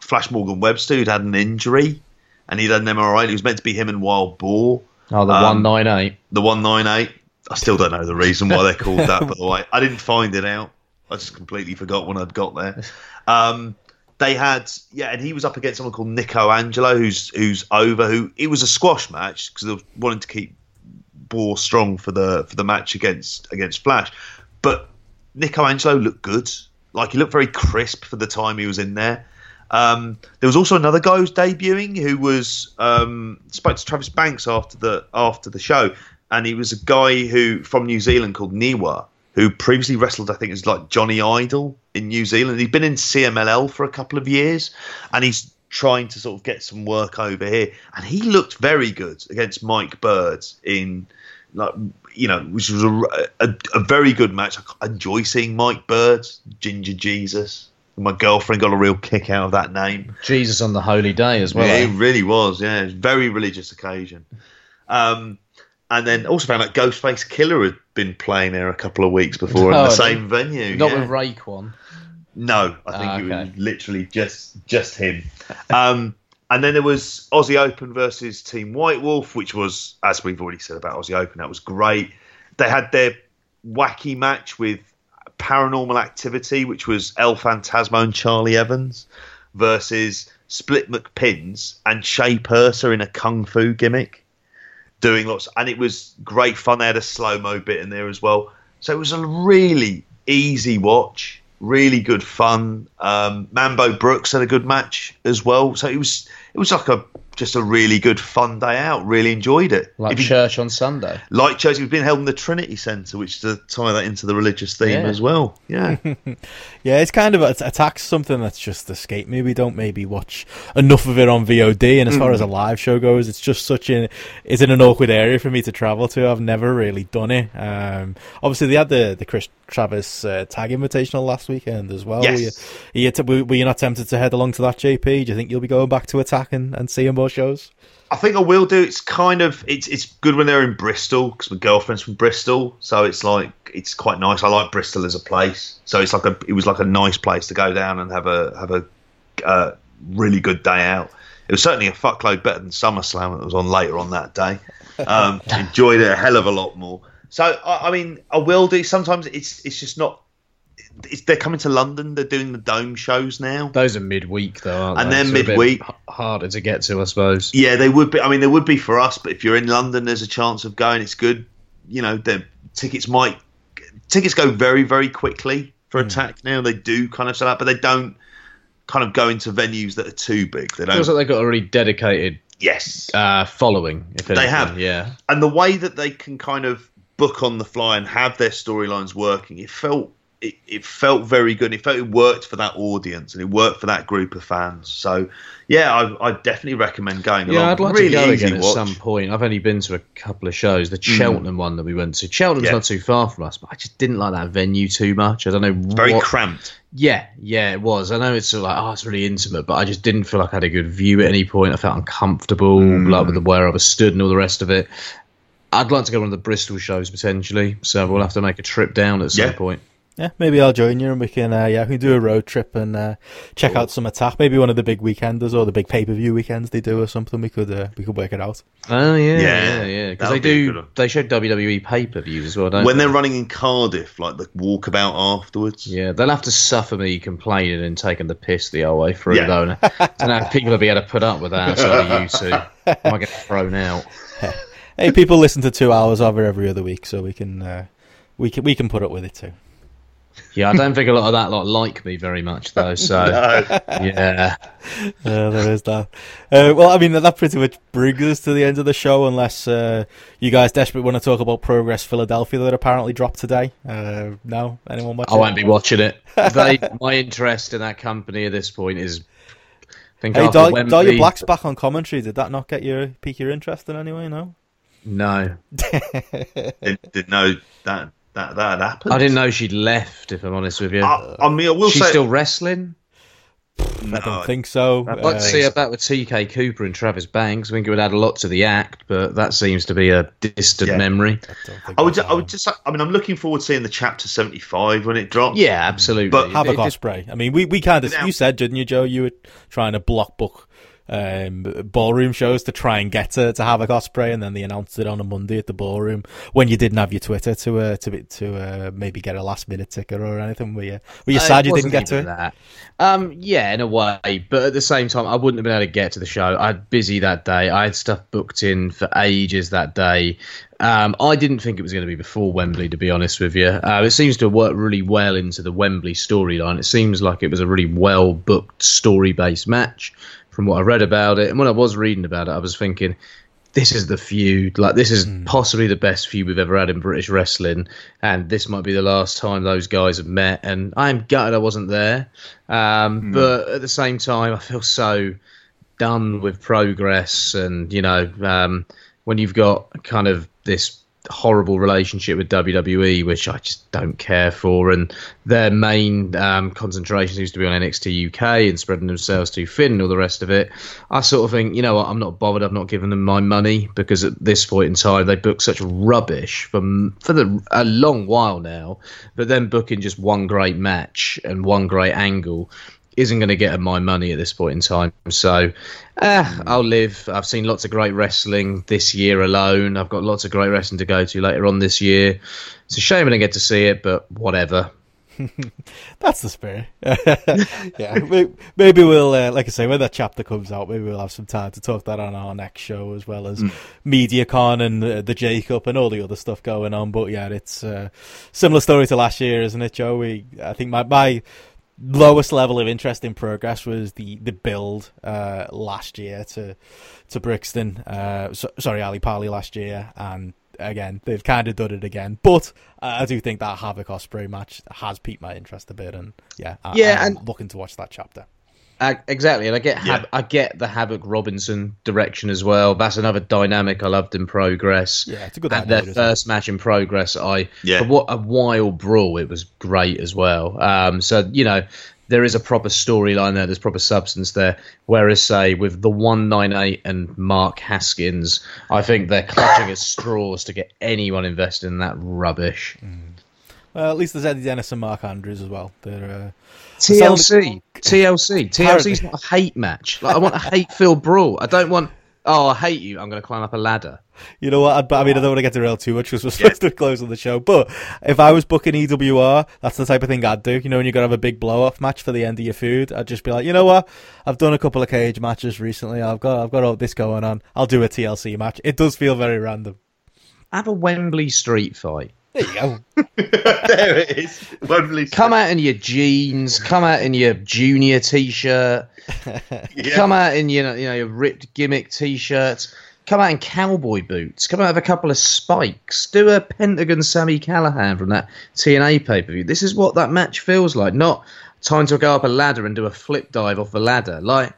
Flash Morgan Webster who'd had an injury, and he'd had an MRI. It was meant to be him and Wild Boar, Oh, the Um, 198. the one nine eight. I still don't know the reason why they're called that. By the way, I didn't find it out. I just completely forgot when I'd got there. Um, they had yeah, and he was up against someone called Nico Angelo, who's who's over. Who it was a squash match because they were wanting to keep Boar strong for the for the match against against Flash. But Nico Angelo looked good. Like he looked very crisp for the time he was in there. Um, there was also another guy who was debuting who was um, spoke to Travis Banks after the after the show, and he was a guy who from New Zealand called Niwa, who previously wrestled I think as like Johnny Idol in New Zealand. He'd been in CMLL for a couple of years, and he's trying to sort of get some work over here. And he looked very good against Mike Bird in like you know, which was a, a, a very good match. I enjoy seeing Mike Bird, Ginger Jesus. My girlfriend got a real kick out of that name. Jesus on the holy day as well. yeah, eh? it really was. Yeah, it was a very religious occasion. Um, and then also found out Ghostface Killah had been playing there a couple of weeks before in Oh, the same venue. Not yeah. with Raekwon. No, I think Ah, it was literally just just him. Um, and then there was Aussie Open versus Team White Wolf, which was, as we've already said about Aussie Open, that was great. They had their wacky match with Paranormal Activity, which was El Phantasmo and Charlie Evans versus Split McPins and Shay Purser in a kung fu gimmick, doing lots. And it was great fun. They had a slow mo bit in there as well. So it was a really easy watch, really good fun. Um, Mambo Brooks had a good match as well. So it was it was like a just a really good fun day out. Really enjoyed it. Like you- church on Sunday. like church, it was being held in the Trinity Centre, which to tie that into the religious theme Yeah. as well. Yeah, Yeah, it's kind of it attacks something that's just escaped me. We don't maybe watch enough of it on VOD, and as far as a live show goes, it's just such an it's in an awkward area for me to travel to. I've never really done it. Um, obviously, they had the the Chris Travis uh, tag invitational last weekend as well. Yes. Were you, were you were you not tempted to head along to that, JP? Do you think you'll be going back to attack and, and seeing more shows? I think I will do. It's kind of it's it's good when they're in Bristol because my girlfriend's from Bristol, so it's like it's quite nice. I like Bristol as a place, so it's like a it was like a nice place to go down and have a have a uh, really good day out. It was certainly a fuckload better than SummerSlam that was on later on that day. Um, enjoyed it a hell of a lot more. So I, I mean, I will do. Sometimes it's it's just not. It's, they're coming to London. They're doing the dome shows now. Those are midweek though, aren't they? And they? they're So midweek. harder to get to, I suppose. Yeah, they would be. I mean, they would be for us, but if you're in London, there's a chance of going. It's good. You know, the tickets might tickets go very very quickly for attack now. They do kind of sell out, but they don't kind of go into venues that are too big. They don't. Feels like they've got a really dedicated yes, uh, following. If They have. yeah. and the way that they can kind of book on the fly and have their storylines working, it felt it, it felt very good. It felt it worked for that audience and it worked for that group of fans. So yeah, I, I definitely recommend going. Yeah, along. I'd like really to go again at some point. I've only been to a couple of shows. The Cheltenham one that we went to. Cheltenham's Yeah. not too far from us, but I just didn't like that venue too much. I don't know. Very what, cramped. Yeah, yeah, it was. I know it's sort of like, oh, it's really intimate, but I just didn't feel like I had a good view at any point. I felt uncomfortable, Mm. like with the where I was stood and all the rest of it. I'd like to go to one of the Bristol shows potentially, so we'll have to make a trip down at some Yeah. point. Yeah, maybe I'll join you and we can uh, yeah we can do a road trip and uh, check out some attack. Maybe one of the big weekenders or the big pay per view weekends they do or something. We could uh, we could work it out. Oh yeah, Yeah, yeah, yeah. Because that they be do. They show WWE pay per views as well, don't When they? they're running in Cardiff, like the walkabout afterwards. Yeah, they'll have to suffer me complaining and taking the piss the whole way through, Yeah. though. And I don't know if people will be able to put up with that outside of you two. I might get thrown out. Hey, people listen to two hours of it every other week, so we can uh, we can we can put up with it too. Yeah, I don't think a lot of that lot like me very much, though. So No. yeah, Uh, there is that. Uh, well, I mean that pretty much brings us to the end of the show, unless uh, you guys desperately want to talk about Progress Philadelphia that apparently dropped today. Uh, no, anyone watch I won't be watching it. They, my interest in that company at this point is. I think Hey, after Dahlia, Wembley, Dahlia Black's back on commentary. Did that not get your pique your interest in any way? No. No, didn't, didn't know that that that had happened. I didn't know she'd left. If I'm honest with you, I, I mean, I will she's say still wrestling. no, I don't think so. I'd like Uh, to see her back with TK Cooper and Travis Banks. I think it would add a lot to the act, but that seems to be a distant Yeah. memory. I, I would. I would just. I mean, I'm looking forward to seeing the chapter 75 when it drops. Yeah, absolutely. But have It- it- Ospreay. I mean, we, we kind of you said, didn't you, Joe? You were trying to block book um, ballroom shows to try and get to, have a cosplay, and then they announced it on a Monday at the ballroom when you didn't have your Twitter to uh, to to uh, maybe get a last minute ticket or anything. Were you were you Uh, sad you didn't get to even it? that. Um, yeah, in a way, but at the same time, I wouldn't have been able to get to the show. I had busy that day. I had stuff booked in for ages that day. Um, I didn't think it was going to be before Wembley, to be honest with you. Uh, it seems to worked really well into the Wembley storyline. It seems like it was a really well booked story based match from what I read about it. And when I was reading about it, I was thinking, this is the feud. Like this is possibly the best feud we've ever had in British wrestling, and this might be the last time those guys have met. And I'm gutted I wasn't there, um, but at the same time, I feel so done with progress. And you know, um, when you've got kind of this horrible relationship with WWE, which I just don't care for, and their main um, concentration seems to be on NXT UK and spreading themselves too thin and all the rest of it. I sort of think, you know what, I'm not bothered. I've not given them my money because at this point in time they book such rubbish for for the a long while now. But then booking just one great match and one great angle isn't going to get my money at this point in time. So, uh, I'll live. I've seen lots of great wrestling this year alone. I've got lots of great wrestling to go to later on this year. It's a shame I didn't get to see it, but whatever. That's the spirit. yeah, maybe we'll, uh, like I say, when that chapter comes out, maybe we'll have some time to talk that on our next show, as well as MediaCon and uh, the Jacob and all the other stuff going on. But yeah, it's uh, similar story to last year, isn't it, Joe? We, I think my my lowest level of interest in progress was the the build uh, last year to to Brixton. Uh, so, sorry, Ali Pali last year, and again they've kind of done it again. But uh, I do think that Havoc Ospreay match has piqued my interest a bit, and yeah, I, Yeah, I'm and- looking to watch that chapter. Exactly, and I get Yeah. I get the Havoc Robinson direction as well. That's another dynamic I loved in Progress. Yeah, it's a good idea, their isn't it? first match in Progress, I Yeah. what a wild brawl. It was great as well. Um, so you know there is a proper storyline there. There's proper substance there. Whereas say with the one nine eight and Mark Haskins, I think they're clutching at straws to get anyone invested in that rubbish. Well, at least there's Eddie Dennis and Mark Andrews as well. They're uh, TLC, TLC, TLC's not a hate match. Like I want a hate-filled brawl. I don't want. Oh, I hate you. I'm going to climb up a ladder. You know what? I'd, I mean, I don't want to get derailed too much because we're supposed to close on the show. But if I was booking EWR, that's the type of thing I'd do. You know, when you're going to have a big blow off match for the end of your food, I'd just be like, you know what? I've done a couple of cage matches recently. I've got, I've got all this going on. I'll do a TLC match. It does feel very random. Have a Wembley street fight. There you go. there it is. Wembley. Come out in your jeans. Come out in your junior t-shirt. Yeah. Come out in your you know your ripped gimmick t-shirts. Come out in cowboy boots. Come out with a couple of spikes. Do a Pentagon Sami Callihan from that TNA pay per view. This is what that match feels like. Not time to go up a ladder and do a flip dive off the ladder. Like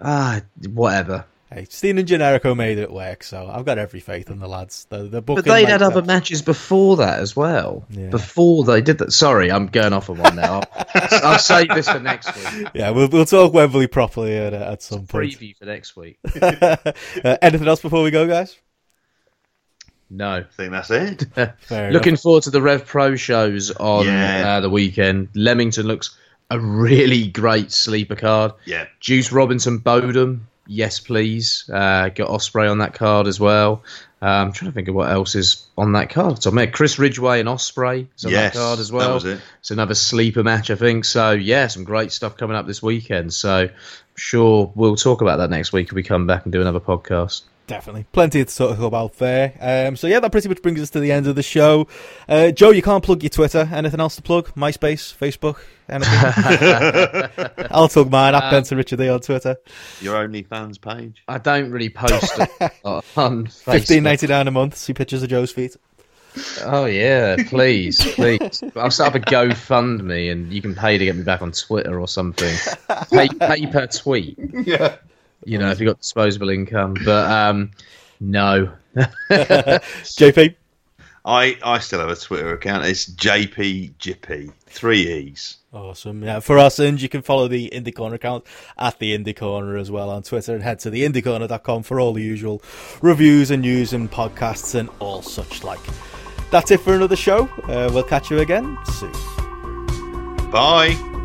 ah, whatever. Hey, Steen and Generico made it work, so I've got every faith in the lads. The, the But they'd had other matches before that as well. Yeah. Before they did that. Sorry, I'm going off on one now. I'll, I'll save this for next week. Yeah, we'll we'll talk Wembley properly at, at some point. Preview for next week. uh, anything else before we go, guys? No. I think that's it. Looking enough. forward to the Rev Pro shows on Yeah. uh, the weekend. Leamington looks a really great sleeper card. Yeah. Juice Robinson Bodom, yes please. Uh, got Ospreay on that card as well. Uh, I'm trying to think of what else is on that card. So, man, Chris Ridgeway and Ospreay is on Yes, that card as well. that was it. It's another sleeper match, I think. So, yeah, some great stuff coming up this weekend. So, I'm sure we'll talk about that next week if we come back and do another podcast. Definitely. Plenty to talk about there. Um, so, yeah, that pretty much brings us to the end of the show. Uh, Joe, you can't plug your Twitter. Anything else to plug? MySpace, Facebook, anything? I'll talk mine. At Benson Richard E on Twitter. Your OnlyFans page. I don't really post a lot on Fifteen Facebook. ninety nine a month. See pictures of Joe's feet. Oh yeah, please, please. I'll set up a GoFundMe and you can pay to get me back on Twitter or something. Pay, pay per tweet. Yeah. You know, if you've got disposable income. But um, no. JP. I, I still have a Twitter account. It's JPGP. Three E's. Awesome. Yeah, for us, and you can follow the Indie Corner account at the Indie Corner as well on Twitter and head to the indiecorner.com for all the usual reviews and news and podcasts and all such like. That's it for another show. Uh, we'll catch you again soon. Bye.